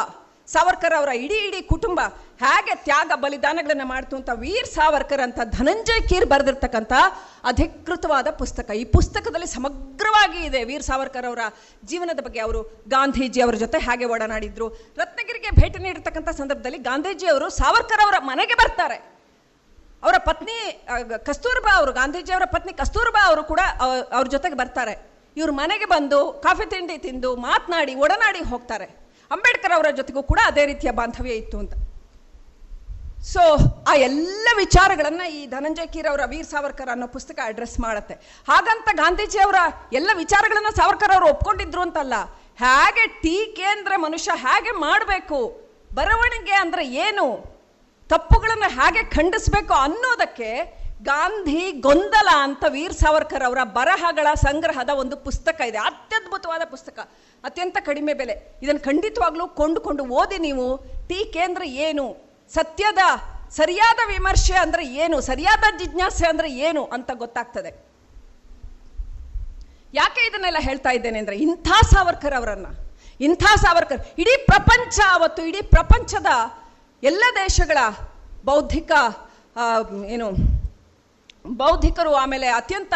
ಸಾವರ್ಕರ್ ಅವರ ಇಡೀ ಇಡೀ ಕುಟುಂಬ ಹೇಗೆ ತ್ಯಾಗ ಬಲಿದಾನಗಳನ್ನು ಮಾಡ್ತು ಅಂತ ವೀರ್ ಸಾವರ್ಕರ್ ಅಂತ ಧನಂಜಯ್ ಕೀರ್ ಬರೆದಿರ್ತಕ್ಕಂಥ ಅಧಿಕೃತವಾದ ಪುಸ್ತಕ. ಈ ಪುಸ್ತಕದಲ್ಲಿ ಸಮಗ್ರವಾಗಿ ಇದೆ ವೀರ್ ಸಾವರ್ಕರ್ ಅವರ ಜೀವನದ ಬಗ್ಗೆ. ಅವರು ಗಾಂಧೀಜಿ ಅವರ ಜೊತೆ ಹೇಗೆ ಒಡನಾಡಿದ್ರು ರತ್ನಗಿರಿಗೆ ಭೇಟಿ ನೀಡಿರ್ತಕ್ಕಂಥ ಸಂದರ್ಭದಲ್ಲಿ ಗಾಂಧೀಜಿ ಅವರು ಸಾವರ್ಕರ್ ಅವರ ಮನೆಗೆ ಬರ್ತಾರೆ. ಅವರ ಪತ್ನಿ ಕಸ್ತೂರ್ಬಾ ಅವರು, ಗಾಂಧೀಜಿ ಅವರ ಪತ್ನಿ ಕಸ್ತೂರ್ಬಾ ಅವರು ಕೂಡ ಅವ್ರ ಜೊತೆಗೆ ಬರ್ತಾರೆ. ಇವ್ರ ಮನೆಗೆ ಬಂದು ಕಾಫಿ ತಿಂಡಿ ತಿಂದು ಮಾತನಾಡಿ, ಒಡನಾಡಿ ಹೋಗ್ತಾರೆ. ಅಂಬೇಡ್ಕರ್ ಅವರ ಜೊತೆಗೂ ಕೂಡ ಅದೇ ರೀತಿಯ ಬಾಂಧವ್ಯ ಇತ್ತು ಅಂತ. ಸೊ ಆ ಎಲ್ಲ ವಿಚಾರಗಳನ್ನು ಈ ಧನಂಜಯ ಕೀರ್ ಅವರ ವೀರ್ ಸಾವರ್ಕರ್ ಅನ್ನೋ ಪುಸ್ತಕ ಅಡ್ರೆಸ್ ಮಾಡುತ್ತೆ. ಹಾಗಂತ ಗಾಂಧೀಜಿ ಅವರ ಎಲ್ಲ ವಿಚಾರಗಳನ್ನು ಸಾವರ್ಕರ್ ಅವರು ಒಪ್ಕೊಂಡಿದ್ರು ಅಂತಲ್ಲ, ಹೇಗೆ ಟೀಕೆ ಅಂದರೆ ಮನುಷ್ಯ ಹೇಗೆ ಮಾಡಬೇಕು, ಬರವಣಿಗೆ ಅಂದ್ರೆ ಏನು, ತಪ್ಪುಗಳನ್ನು ಹೇಗೆ ಖಂಡಿಸಬೇಕು ಅನ್ನೋದಕ್ಕೆ ಗಾಂಧಿ ಗೊಂದಲ ಅಂತ ವೀರ್ ಸಾವರ್ಕರ್ ಅವರ ಬರಹಗಳ ಸಂಗ್ರಹದ ಒಂದು ಪುಸ್ತಕ ಇದೆ. ಅತ್ಯದ್ಭುತವಾದ ಪುಸ್ತಕ. ಅತ್ಯಂತ ಕಡಿಮೆ ಬೆಲೆ. ಇದನ್ನು ಖಂಡಿತವಾಗ್ಲೂ ಕೊಂಡುಕೊಂಡು ಓದಿ ನೀವು. ಟೀಕೆ ಕೇಂದ್ರ ಏನು? ಸತ್ಯದ ಸರಿಯಾದ ವಿಮರ್ಶೆ ಅಂದ್ರೆ ಏನು? ಸರಿಯಾದ ಜಿಜ್ಞಾಸೆ ಅಂದ್ರೆ ಏನು ಅಂತ ಗೊತ್ತಾಗ್ತದೆ. ಯಾಕೆ ಇದನ್ನೆಲ್ಲ ಹೇಳ್ತಾ ಇದ್ದೇನೆ ಅಂದ್ರೆ ಇಂಥ ಸಾವರ್ಕರ್ ಅವರನ್ನು. ಇಂಥ ಸಾವರ್ಕರ್. ಇಡೀ ಪ್ರಪಂಚ ಅವತ್ತು, ಇಡೀ ಪ್ರಪಂಚದ ಎಲ್ಲ ದೇಶಗಳ ಬೌದ್ಧಿಕ ಏನು ಬೌದ್ಧಿಕರು ಆಮೇಲೆ ಅತ್ಯಂತ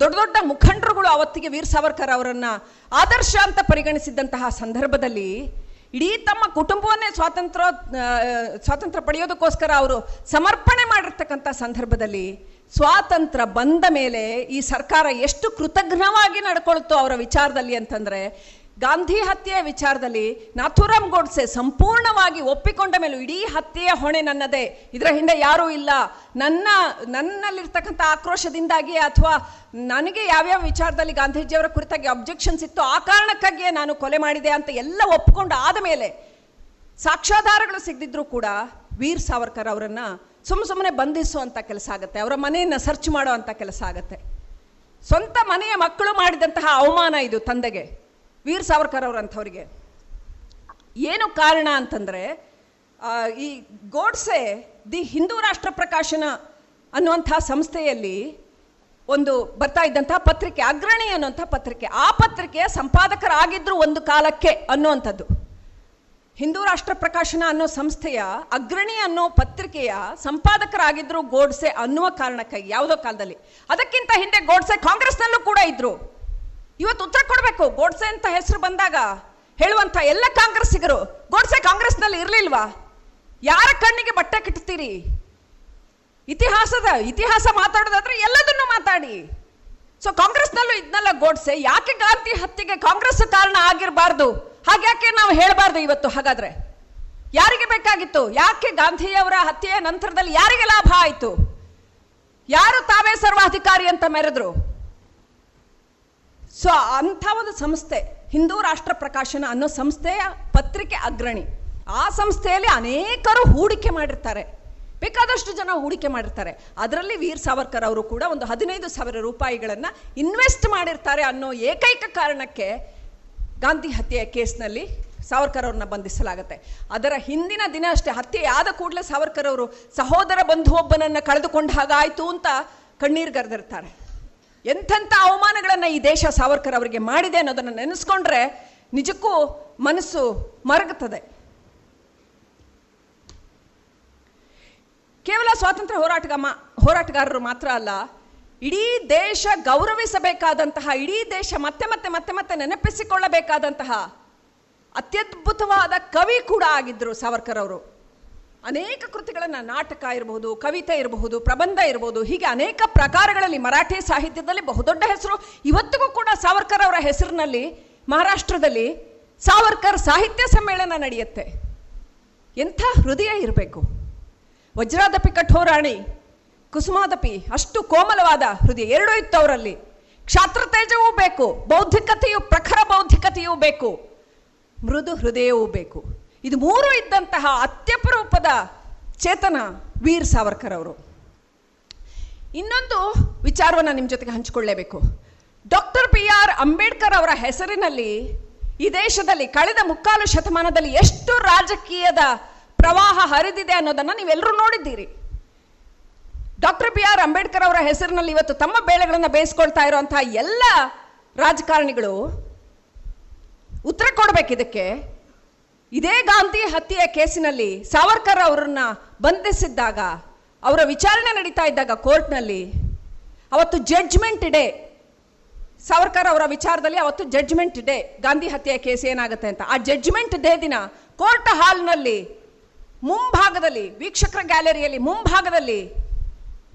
ದೊಡ್ಡ ದೊಡ್ಡ ಮುಖಂಡರುಗಳು ಅವತ್ತಿಗೆ ವೀರ್ ಸಾವರ್ಕರ್ ಅವರನ್ನ ಆದರ್ಶ ಅಂತ ಪರಿಗಣಿಸಿದ್ದಂತಹ ಸಂದರ್ಭದಲ್ಲಿ ಇಡೀ ತಮ್ಮ ಕುಟುಂಬವನ್ನೇ ಸ್ವಾತಂತ್ರ್ಯ ಸ್ವಾತಂತ್ರ್ಯ ಪಡೆಯೋದಕ್ಕೋಸ್ಕರ ಅವರು ಸಮರ್ಪಣೆ ಮಾಡಿರ್ತಕ್ಕಂಥ ಸಂದರ್ಭದಲ್ಲಿ ಸ್ವಾತಂತ್ರ್ಯ ಬಂದ ಮೇಲೆ ಈ ಸರ್ಕಾರ ಎಷ್ಟು ಕೃತಜ್ಞವಾಗಿ ನಡ್ಕೊಳ್ತು ಅವರ ವಿಚಾರದಲ್ಲಿ ಅಂತಂದ್ರೆ ಗಾಂಧಿ ಹತ್ಯೆಯ ವಿಚಾರದಲ್ಲಿ ನಾಥುರಾಮ್ ಗೋಡ್ಸೆ ಸಂಪೂರ್ಣವಾಗಿ ಒಪ್ಪಿಕೊಂಡ ಮೇಲೂ ಇಡೀ ಹತ್ಯೆಯ ಹೊಣೆ ನನ್ನದೇ. ಇದರ ಹಿಂದೆ ಯಾರೂ ಇಲ್ಲ. ನನ್ನ, ನನ್ನಲ್ಲಿರ್ತಕ್ಕಂಥ ಆಕ್ರೋಶದಿಂದಾಗಿ ಅಥವಾ ನನಗೆ ಯಾವ್ಯಾವ ವಿಚಾರದಲ್ಲಿ ಗಾಂಧೀಜಿಯವರ ಕುರಿತಾಗಿ ಅಬ್ಜೆಕ್ಷನ್ಸ್ ಇತ್ತು ಆ ಕಾರಣಕ್ಕಾಗಿಯೇ ನಾನು ಕೊಲೆ ಮಾಡಿದೆ ಅಂತ ಎಲ್ಲ ಒಪ್ಪಿಕೊಂಡು ಆದ ಮೇಲೆ ಸಾಕ್ಷ್ಯಾಧಾರಗಳು ಸಿಗದಿದ್ರೂ ಕೂಡ ವೀರ್ ಸಾವರ್ಕರ್ ಅವರನ್ನು ಸುಮ್ಮ ಸುಮ್ಮನೆ ಬಂಧಿಸುವಂಥ ಕೆಲಸ ಆಗುತ್ತೆ. ಅವರ ಮನೆಯನ್ನು ಸರ್ಚ್ ಮಾಡುವಂಥ ಕೆಲಸ ಆಗುತ್ತೆ. ಸ್ವಂತ ಮನೆಯ ಮಕ್ಕಳು ಮಾಡಿದಂತಹ ಅವಮಾನ ಇದು ತಂದೆಗೆ. ವೀರ್ ಸಾವರ್ಕರ್ ಅವರಂಥವ್ರಿಗೆ. ಏನು ಕಾರಣ ಅಂತಂದರೆ ಈ ಗೋಡ್ಸೆ ದಿ ಹಿಂದೂ ರಾಷ್ಟ್ರ ಪ್ರಕಾಶನ ಅನ್ನುವಂಥ ಸಂಸ್ಥೆಯಲ್ಲಿ ಒಂದು ಬರ್ತಾ ಇದ್ದಂಥ ಪತ್ರಿಕೆ, ಅಗ್ರಣಿ ಅನ್ನುವಂಥ ಪತ್ರಿಕೆ, ಆ ಪತ್ರಿಕೆಯ ಸಂಪಾದಕರಾಗಿದ್ದರು ಒಂದು ಕಾಲಕ್ಕೆ ಅನ್ನುವಂಥದ್ದು. ಹಿಂದೂ ರಾಷ್ಟ್ರ ಪ್ರಕಾಶನ ಅನ್ನೋ ಸಂಸ್ಥೆಯ ಅಗ್ರಣಿ ಅನ್ನೋ ಪತ್ರಿಕೆಯ ಸಂಪಾದಕರಾಗಿದ್ದರು ಗೋಡ್ಸೆ ಅನ್ನುವ ಕಾರಣಕ್ಕಾಗಿ ಯಾವುದೋ ಕಾಲದಲ್ಲಿ. ಅದಕ್ಕಿಂತ ಹಿಂದೆ ಗೋಡ್ಸೆ ಕಾಂಗ್ರೆಸ್ನಲ್ಲೂ ಕೂಡ ಇದ್ರು. ಇವತ್ತು ಉತ್ತರ ಕೊಡಬೇಕು. ಗೋಡ್ಸೆ ಅಂತ ಹೆಸರು ಬಂದಾಗ ಹೇಳುವಂತ ಎಲ್ಲ ಕಾಂಗ್ರೆಸ್ಸಿಗರು, ಗೋಡ್ಸೆ ಕಾಂಗ್ರೆಸ್ನಲ್ಲಿ ಇರಲಿಲ್ವಾ? ಯಾರ ಕಣ್ಣಿಗೆ ಬಟ್ಟೆ ಕಿಟ್ತೀರಿ? ಇತಿಹಾಸದ, ಇತಿಹಾಸ ಮಾತಾಡೋದಾದ್ರೆ ಎಲ್ಲದನ್ನು ಮಾತಾಡಿ. ಸೊ ಕಾಂಗ್ರೆಸ್ನಲ್ಲೂ ಇದನ್ನೆಲ್ಲ ಗೋಡ್ಸೆ. ಯಾಕೆ ಗಾಂಧಿ ಹತ್ಯೆಗೆ ಕಾಂಗ್ರೆಸ್ ಕಾರಣ ಆಗಿರಬಾರ್ದು? ಹಾಗ್ಯಾಕೆ ನಾವು ಹೇಳಬಾರ್ದು ಇವತ್ತು ಹಾಗಾದ್ರೆ? ಯಾರಿಗೆ ಬೇಕಾಗಿತ್ತು? ಯಾಕೆ ಗಾಂಧಿಯವರ ಹತ್ಯೆಯ ನಂತರದಲ್ಲಿ ಯಾರಿಗೆ ಲಾಭ ಆಯಿತು? ಯಾರು ತಾವೇ ಸರ್ವಾಧಿಕಾರಿ ಅಂತ ಮೆರೆದ್ರು? ಸೊ ಅಂಥ ಒಂದು ಸಂಸ್ಥೆ, ಹಿಂದೂ ರಾಷ್ಟ್ರ ಪ್ರಕಾಶನ ಅನ್ನೋ ಸಂಸ್ಥೆಯ ಪತ್ರಿಕೆ ಅಗ್ರಣಿ. ಆ ಸಂಸ್ಥೆಯಲ್ಲಿ ಅನೇಕರು ಹೂಡಿಕೆ ಮಾಡಿರ್ತಾರೆ. ಬೇಕಾದಷ್ಟು ಜನ ಹೂಡಿಕೆ ಮಾಡಿರ್ತಾರೆ. ಅದರಲ್ಲಿ ವೀರ್ ಸಾವರ್ಕರ್ ಅವರು ಕೂಡ ಒಂದು ಹದಿನೈದು ಸಾವಿರ ರೂಪಾಯಿಗಳನ್ನು ಇನ್ವೆಸ್ಟ್ ಮಾಡಿರ್ತಾರೆ ಅನ್ನೋ ಏಕೈಕ ಕಾರಣಕ್ಕೆ ಗಾಂಧಿ ಹತ್ಯೆಯ ಕೇಸ್ನಲ್ಲಿ ಸಾವರ್ಕರ್ ಅವ್ರನ್ನ ಬಂಧಿಸಲಾಗುತ್ತೆ. ಅದರ ಹಿಂದಿನ ದಿನ ಅಷ್ಟೇ ಹತ್ಯೆ ಆದ ಕೂಡಲೇ ಸಾವರ್ಕರ್ ಅವರು ಸಹೋದರ ಬಂಧುವೊಬ್ಬನನ್ನು ಕಳೆದುಕೊಂಡ ಹಾಗಾಯಿತು ಅಂತ ಕಣ್ಣೀರ್ಗರೆದಿರ್ತಾರೆ ಎಂಥೆಂಥ ಅವಮಾನಗಳನ್ನು ಈ ದೇಶ ಸಾವರ್ಕರ್ ಅವರಿಗೆ ಮಾಡಿದೆ ಅನ್ನೋದನ್ನು ನೆನೆಸ್ಕೊಂಡ್ರೆ ನಿಜಕ್ಕೂ ಮನಸ್ಸು ಮರಗುತ್ತದೆ. ಕೇವಲ ಸ್ವಾತಂತ್ರ್ಯ ಹೋರಾಟಗ ಹೋರಾಟಗಾರರು ಮಾತ್ರ ಅಲ್ಲ, ಇಡೀ ದೇಶ ಗೌರವಿಸಬೇಕಾದಂತಹ, ಇಡೀ ದೇಶ ಮತ್ತೆ ಮತ್ತೆ ಮತ್ತೆ ಮತ್ತೆ ನೆನಪಿಸಿಕೊಳ್ಳಬೇಕಾದಂತಹ ಅತ್ಯದ್ಭುತವಾದ ಕವಿ ಕೂಡ ಆಗಿದ್ರು ಸಾವರ್ಕರ್ ಅವರು. ಅನೇಕ ಕೃತಿಗಳನ್ನು ನಾಟಕ ಇರಬಹುದು, ಕವಿತೆ ಇರಬಹುದು, ಪ್ರಬಂಧ ಇರಬಹುದು, ಹೀಗೆ ಅನೇಕ ಪ್ರಕಾರಗಳಲ್ಲಿ ಮರಾಠಿ ಸಾಹಿತ್ಯದಲ್ಲಿ ಬಹುದೊಡ್ಡ ಹೆಸರು. ಇವತ್ತಿಗೂ ಕೂಡ ಸಾವರ್ಕರ್ ಅವರ ಹೆಸರಿನಲ್ಲಿ ಮಹಾರಾಷ್ಟ್ರದಲ್ಲಿ ಸಾವರ್ಕರ್ ಸಾಹಿತ್ಯ ಸಮ್ಮೇಳನ ನಡೆಯುತ್ತೆ. ಎಂಥ ಹೃದಯ ಇರಬೇಕು. ವಜ್ರಾದಪಿ ಕಠೋರಾಣಿ, ಕುಸುಮಾದಪಿ, ಅಷ್ಟು ಕೋಮಲವಾದ ಹೃದಯ. ಎರಡೂ ಇತ್ತು ಅವರಲ್ಲಿ ಕ್ಷಾತ್ರ ತೇಜವೂ ಬೇಕು, ಬೌದ್ಧಿಕತೆಯು ಪ್ರಖರ ಬೌದ್ಧಿಕತೆಯೂ ಬೇಕು. ಮೃದು ಹೃದಯವೂ ಬೇಕು. ಇದು ಮೂರು ಇದ್ದಂತಹ ಅತ್ಯಪರೂಪದ ಚೇತನ ವೀರ್ ಸಾವರ್ಕರ್ ಅವರು. ಇನ್ನೊಂದು ವಿಚಾರವನ್ನು ನಿಮ್ಮ ಜೊತೆಗೆ ಹಂಚಿಕೊಳ್ಳೇಬೇಕು. ಡಾಕ್ಟರ್ ಬಿ ಆರ್ ಅಂಬೇಡ್ಕರ್ ಅವರ ಹೆಸರಿನಲ್ಲಿ ಈ ದೇಶದಲ್ಲಿ ಕಳೆದ ಮುಕ್ಕಾಲು ಶತಮಾನದಲ್ಲಿ ಎಷ್ಟು ರಾಜಕೀಯದ ಪ್ರವಾಹ ಹರಿದಿದೆ ಅನ್ನೋದನ್ನ ನೀವೆಲ್ಲರೂ ನೋಡಿದ್ದೀರಿ. ಡಾಕ್ಟರ್ ಬಿ ಆರ್ ಅಂಬೇಡ್ಕರ್ ಅವರ ಹೆಸರಿನಲ್ಲಿ ಇವತ್ತು ತಮ್ಮ ಬೇಳೆಗಳನ್ನು ಬೇಯಿಸ್ಕೊಳ್ತಾ ಇರುವಂತಹ ಎಲ್ಲ ರಾಜಕಾರಣಿಗಳು ಉತ್ತರ ಕೊಡಬೇಕು ಇದಕ್ಕೆ. ಇದೇ ಗಾಂಧಿ ಹತ್ಯೆಯ ಕೇಸಿನಲ್ಲಿ ಸಾವರ್ಕರ್ ಅವರನ್ನ ಬಂಧಿಸಿದ್ದಾಗ, ಅವರ ವಿಚಾರಣೆ ನಡೀತಾ ಇದ್ದಾಗ ಕೋರ್ಟ್ನಲ್ಲಿ ಅವತ್ತು ಜಡ್ಜ್ಮೆಂಟ್ ಡೇ ಸಾವರ್ಕರ್ ಅವರ ವಿಚಾರದಲ್ಲಿ ಅವತ್ತು ಜಡ್ಜ್ಮೆಂಟ್ ಡೇ ಗಾಂಧಿ ಹತ್ಯೆಯ ಕೇಸ್ ಏನಾಗುತ್ತೆ ಅಂತ. ಆ ಜಡ್ಜ್ಮೆಂಟ್ ಡೇ ದಿನ ಕೋರ್ಟ್ ಹಾಲ್ನಲ್ಲಿ ಮುಂಭಾಗದಲ್ಲಿ, ವೀಕ್ಷಕರ ಗ್ಯಾಲರಿಯಲ್ಲಿ ಮುಂಭಾಗದಲ್ಲಿ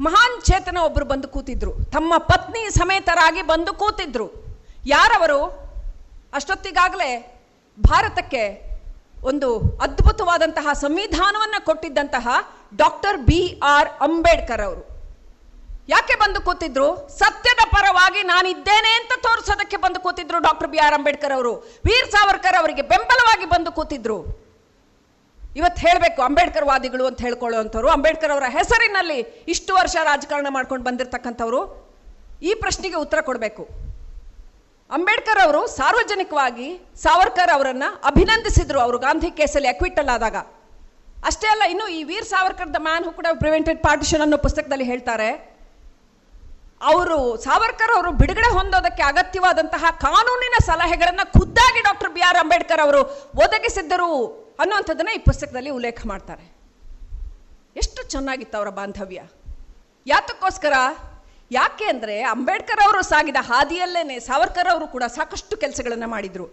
ಮಹಾನ್ ಚೇತನ ಒಬ್ಬರು ಬಂದು ಕೂತಿದ್ರು. ತಮ್ಮ ಪತ್ನಿ ಸಮೇತರಾಗಿ ಬಂದು ಕೂತಿದ್ರು. ಯಾರವರು? ಅಷ್ಟೊತ್ತಿಗಾಗಲೇ ಭಾರತಕ್ಕೆ ಒಂದು ಅದ್ಭುತವಾದಂತಹ ಸಂವಿಧಾನವನ್ನು ಕೊಟ್ಟಿದ್ದಂತಹ ಡಾಕ್ಟರ್ ಬಿ ಆರ್ ಅಂಬೇಡ್ಕರ್ ಅವರು. ಯಾಕೆ ಬಂದು ಕೂತಿದ್ರು? ಸತ್ಯದ ಪರವಾಗಿ ನಾನಿದ್ದೇನೆ ಅಂತ ತೋರಿಸೋದಕ್ಕೆ ಬಂದು ಕೂತಿದ್ರು ಡಾಕ್ಟರ್ ಬಿ ಆರ್ ಅಂಬೇಡ್ಕರ್ ಅವರು. ವೀರ್ ಸಾವರ್ಕರ್ ಅವರಿಗೆ ಬೆಂಬಲವಾಗಿ ಬಂದು ಕೂತಿದ್ರು. ಇವತ್ತು ಹೇಳಬೇಕು, ಅಂಬೇಡ್ಕರ್ ವಾದಿಗಳು ಅಂತ ಹೇಳ್ಕೊಳ್ಳುವಂಥವ್ರು. ಅಂಬೇಡ್ಕರ್ ಅವರ ಹೆಸರಿನಲ್ಲಿ ಇಷ್ಟು ವರ್ಷ ರಾಜಕಾರಣ ಮಾಡ್ಕೊಂಡು ಬಂದಿರತಕ್ಕಂಥವ್ರು. ಈ ಪ್ರಶ್ನೆಗೆ ಉತ್ತರ ಕೊಡಬೇಕು. ಅಂಬೇಡ್ಕರ್ ಅವರು ಸಾರ್ವಜನಿಕವಾಗಿ ಸಾವರ್ಕರ್ ಅವರನ್ನು ಅಭಿನಂದಿಸಿದರು ಅವರು ಗಾಂಧಿ ಕೇಸಲ್ಲಿ ಅಕ್ವಿಟಲ್ ಆದಾಗ ಅಷ್ಟೇ ಅಲ್ಲ, ಇನ್ನು ಈ ವೀರ್ ಸಾವರ್ಕರ್ ದ ಮ್ಯಾನ್ ಕೂಡ ಪ್ರಿವೆಂಟೆಡ್ ಪಾರ್ಟಿಷನ್ ಅನ್ನೋ ಪುಸ್ತಕದಲ್ಲಿ ಹೇಳ್ತಾರೆ, ಅವರು ಸಾವರ್ಕರ್ ಅವರು ಬಿಡುಗಡೆ ಹೊಂದೋದಕ್ಕೆ ಅಗತ್ಯವಾದಂತಹ ಕಾನೂನಿನ ಸಲಹೆಗಳನ್ನು ಖುದ್ದಾಗಿ ಡಾಕ್ಟರ್ ಬಿ ಆರ್ ಅಂಬೇಡ್ಕರ್ ಅವರು ಒದಗಿಸಿದ್ದರು ಅನ್ನುವಂಥದ್ದನ್ನು ಈ ಪುಸ್ತಕದಲ್ಲಿ ಉಲ್ಲೇಖ ಮಾಡ್ತಾರೆ. ಎಷ್ಟು ಚೆನ್ನಾಗಿತ್ತು ಅವರ ಬಾಂಧವ್ಯ. ಯಾತಕ್ಕೋಸ್ಕರ ಯಾಕೆ ಅಂದರೆ ಅಂಬೇಡ್ಕರ್ ಅವರು ಸಾಗಿದ ಹಾದಿಯಲ್ಲೇನೆ ಸಾವರ್ಕರ್ ಅವರು ಕೂಡ ಸಾಕಷ್ಟು ಕೆಲಸಗಳನ್ನು ಮಾಡಿದರು.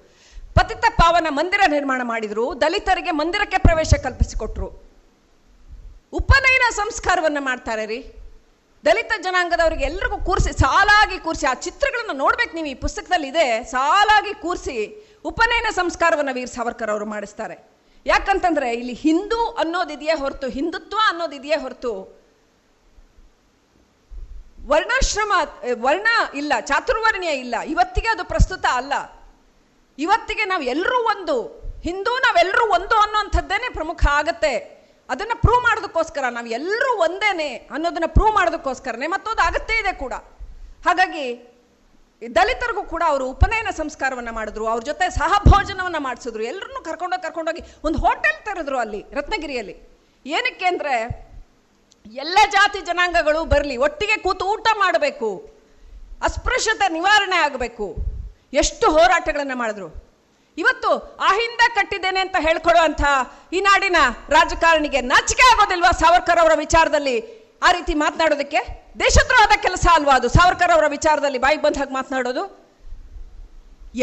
ಪತಿತ ಪಾವನ ಮಂದಿರ ನಿರ್ಮಾಣ ಮಾಡಿದ್ರು, ದಲಿತರಿಗೆ ಮಂದಿರಕ್ಕೆ ಪ್ರವೇಶ ಕಲ್ಪಿಸಿಕೊಟ್ರು. ಉಪನಯನ ಸಂಸ್ಕಾರವನ್ನು ಮಾಡ್ತಾರೆ ರೀ. ದಲಿತ ಜನಾಂಗದವರಿಗೆ ಎಲ್ರಿಗೂ ಕೂರಿಸಿ, ಸಾಲಾಗಿ ಕೂರಿಸಿ, ಆ ಚಿತ್ರಗಳನ್ನು ನೋಡ್ಬೇಕು ನೀವು, ಈ ಪುಸ್ತಕದಲ್ಲಿ ಇದೆ, ಸಾಲಾಗಿ ಕೂರಿಸಿ ಉಪನಯನ ಸಂಸ್ಕಾರವನ್ನು ವೀರ್ ಸಾವರ್ಕರ್ ಅವರು ಮಾಡಿಸ್ತಾರೆ. ಯಾಕಂತಂದ್ರೆ ಇಲ್ಲಿ ಹಿಂದೂ ಅನ್ನೋದಿದೆಯೇ ಹೊರತು, ಹಿಂದುತ್ವ ಅನ್ನೋದಿದೆಯೇ ಹೊರತು ವರ್ಣಾಶ್ರಮ, ವರ್ಣ ಇಲ್ಲ, ಚಾತುರ್ವರ್ಣ್ಯ ಇಲ್ಲ. ಇವತ್ತಿಗೆ ಅದು ಪ್ರಸ್ತುತ ಅಲ್ಲ. ಇವತ್ತಿಗೆ ನಾವು ಎಲ್ಲರೂ ಒಂದು, ಹಿಂದೂ ನಾವೆಲ್ಲರೂ ಒಂದು ಅನ್ನೋಂಥದ್ದೇನೆ ಪ್ರಮುಖ ಆಗತ್ತೆ. ಅದನ್ನು ಪ್ರೂವ್ ಮಾಡೋದಕ್ಕೋಸ್ಕರ, ನಾವು ಎಲ್ಲರೂ ಒಂದೇನೆ ಅನ್ನೋದನ್ನ ಪ್ರೂವ್ ಮಾಡೋದಕ್ಕೋಸ್ಕರನೇ ಮತ್ತೊಂದು ಅಗತ್ಯ ಇದೆ ಕೂಡ. ಹಾಗಾಗಿ, ದಲಿತರಿಗೂ ಕೂಡ ಅವರು ಉಪನಯನ ಸಂಸ್ಕಾರವನ್ನು ಮಾಡಿದ್ರು, ಅವ್ರ ಜೊತೆ ಸಹಭೋಜನವನ್ನು ಮಾಡಿಸಿದ್ರು. ಎಲ್ಲರನ್ನೂ ಕರ್ಕೊಂಡೋಗಿ ಕರ್ಕೊಂಡೋಗಿ ಒಂದು ಹೋಟೆಲ್ ತೆರೆದ್ರು ಅಲ್ಲಿ, ರತ್ನಗಿರಿಯಲ್ಲಿ. ಏನಕ್ಕೆ ಅಂದ್ರೆ ಎಲ್ಲ ಜಾತಿ ಜನಾಂಗಗಳು ಬರಲಿ, ಒಟ್ಟಿಗೆ ಕೂತು ಊಟ ಮಾಡಬೇಕು, ಅಸ್ಪೃಶ್ಯತೆ ನಿವಾರಣೆ ಆಗಬೇಕು. ಎಷ್ಟು ಹೋರಾಟಗಳನ್ನು ಮಾಡಿದ್ರು. ಇವತ್ತು ಆ ಹಿಂದೆ ಕಟ್ಟಿದ್ದೇನೆ ಅಂತ ಹೇಳ್ಕೊಡುವಂಥ ಈ ನಾಡಿನ ರಾಜಕಾರಣಿಗೆ ನಾಚಿಕೆ ಆಗೋದಿಲ್ವಾ ಸಾವರ್ಕರ್ ಅವರ ವಿಚಾರದಲ್ಲಿ? ಆ ರೀತಿ ಮಾತನಾಡೋದಕ್ಕೆ ದೇಶದ್ರೋಹದ ಕೆಲಸ ಅಲ್ವಾ ಅದು? ಸಾವರ್ಕರ್ ಅವರ ವಿಚಾರದಲ್ಲಿ ಬಾಯಿ ಬಂದ ಹಾಗೆ ಮಾತನಾಡೋದು?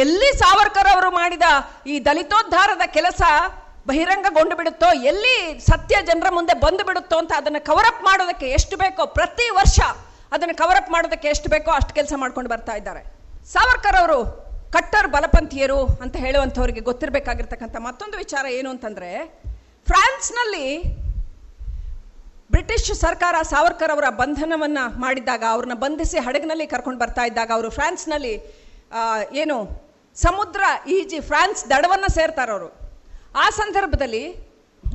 ಎಲ್ಲಿ ಸಾವರ್ಕರ್ ಅವರು ಮಾಡಿದ ಈ ದಲಿತೋದ್ಧಾರದ ಕೆಲಸ ಬಹಿರಂಗಗೊಂಡು ಬಿಡುತ್ತೋ, ಎಲ್ಲಿ ಸತ್ಯ ಜನರ ಮುಂದೆ ಬಂದು ಬಿಡುತ್ತೋ ಅಂತ ಅದನ್ನು ಕವರಪ್ ಮಾಡೋದಕ್ಕೆ ಎಷ್ಟು ಬೇಕೋ ಪ್ರತಿ ವರ್ಷ ಅದನ್ನು ಕವರಪ್ ಮಾಡೋದಕ್ಕೆ ಎಷ್ಟು ಬೇಕೋ ಅಷ್ಟು ಕೆಲಸ ಮಾಡ್ಕೊಂಡು ಬರ್ತಾ ಇದ್ದಾರೆ. ಸಾವರ್ಕರ್ ಅವರು, ಕಟ್ಟರ್ ಬಲಪಂಥೀಯರು ಅಂತ ಹೇಳುವಂಥವ್ರಿಗೆ ಗೊತ್ತಿರಬೇಕಾಗಿರ್ತಕ್ಕಂಥ ಮತ್ತೊಂದು ವಿಚಾರ ಏನು ಅಂತಂದರೆ, ಫ್ರಾನ್ಸ್ನಲ್ಲಿ ಬ್ರಿಟಿಷ್ ಸರ್ಕಾರ ಸಾವರ್ಕರ್ ಅವರ ಬಂಧನವನ್ನು ಮಾಡಿದಾಗ ಅವ್ರನ್ನ ಬಂಧಿಸಿ ಹಡಗಿನಲ್ಲಿ ಕರ್ಕೊಂಡು ಬರ್ತಾ ಇದ್ದಾಗ ಅವರು ಫ್ರಾನ್ಸ್ನಲ್ಲಿ ಏನು ಸಮುದ್ರ ಈಜಿ ಫ್ರಾನ್ಸ್ ದಡವನ್ನು ಸೇರ್ತಾರೆ ಅವರು ಆ ಸಂದರ್ಭದಲ್ಲಿ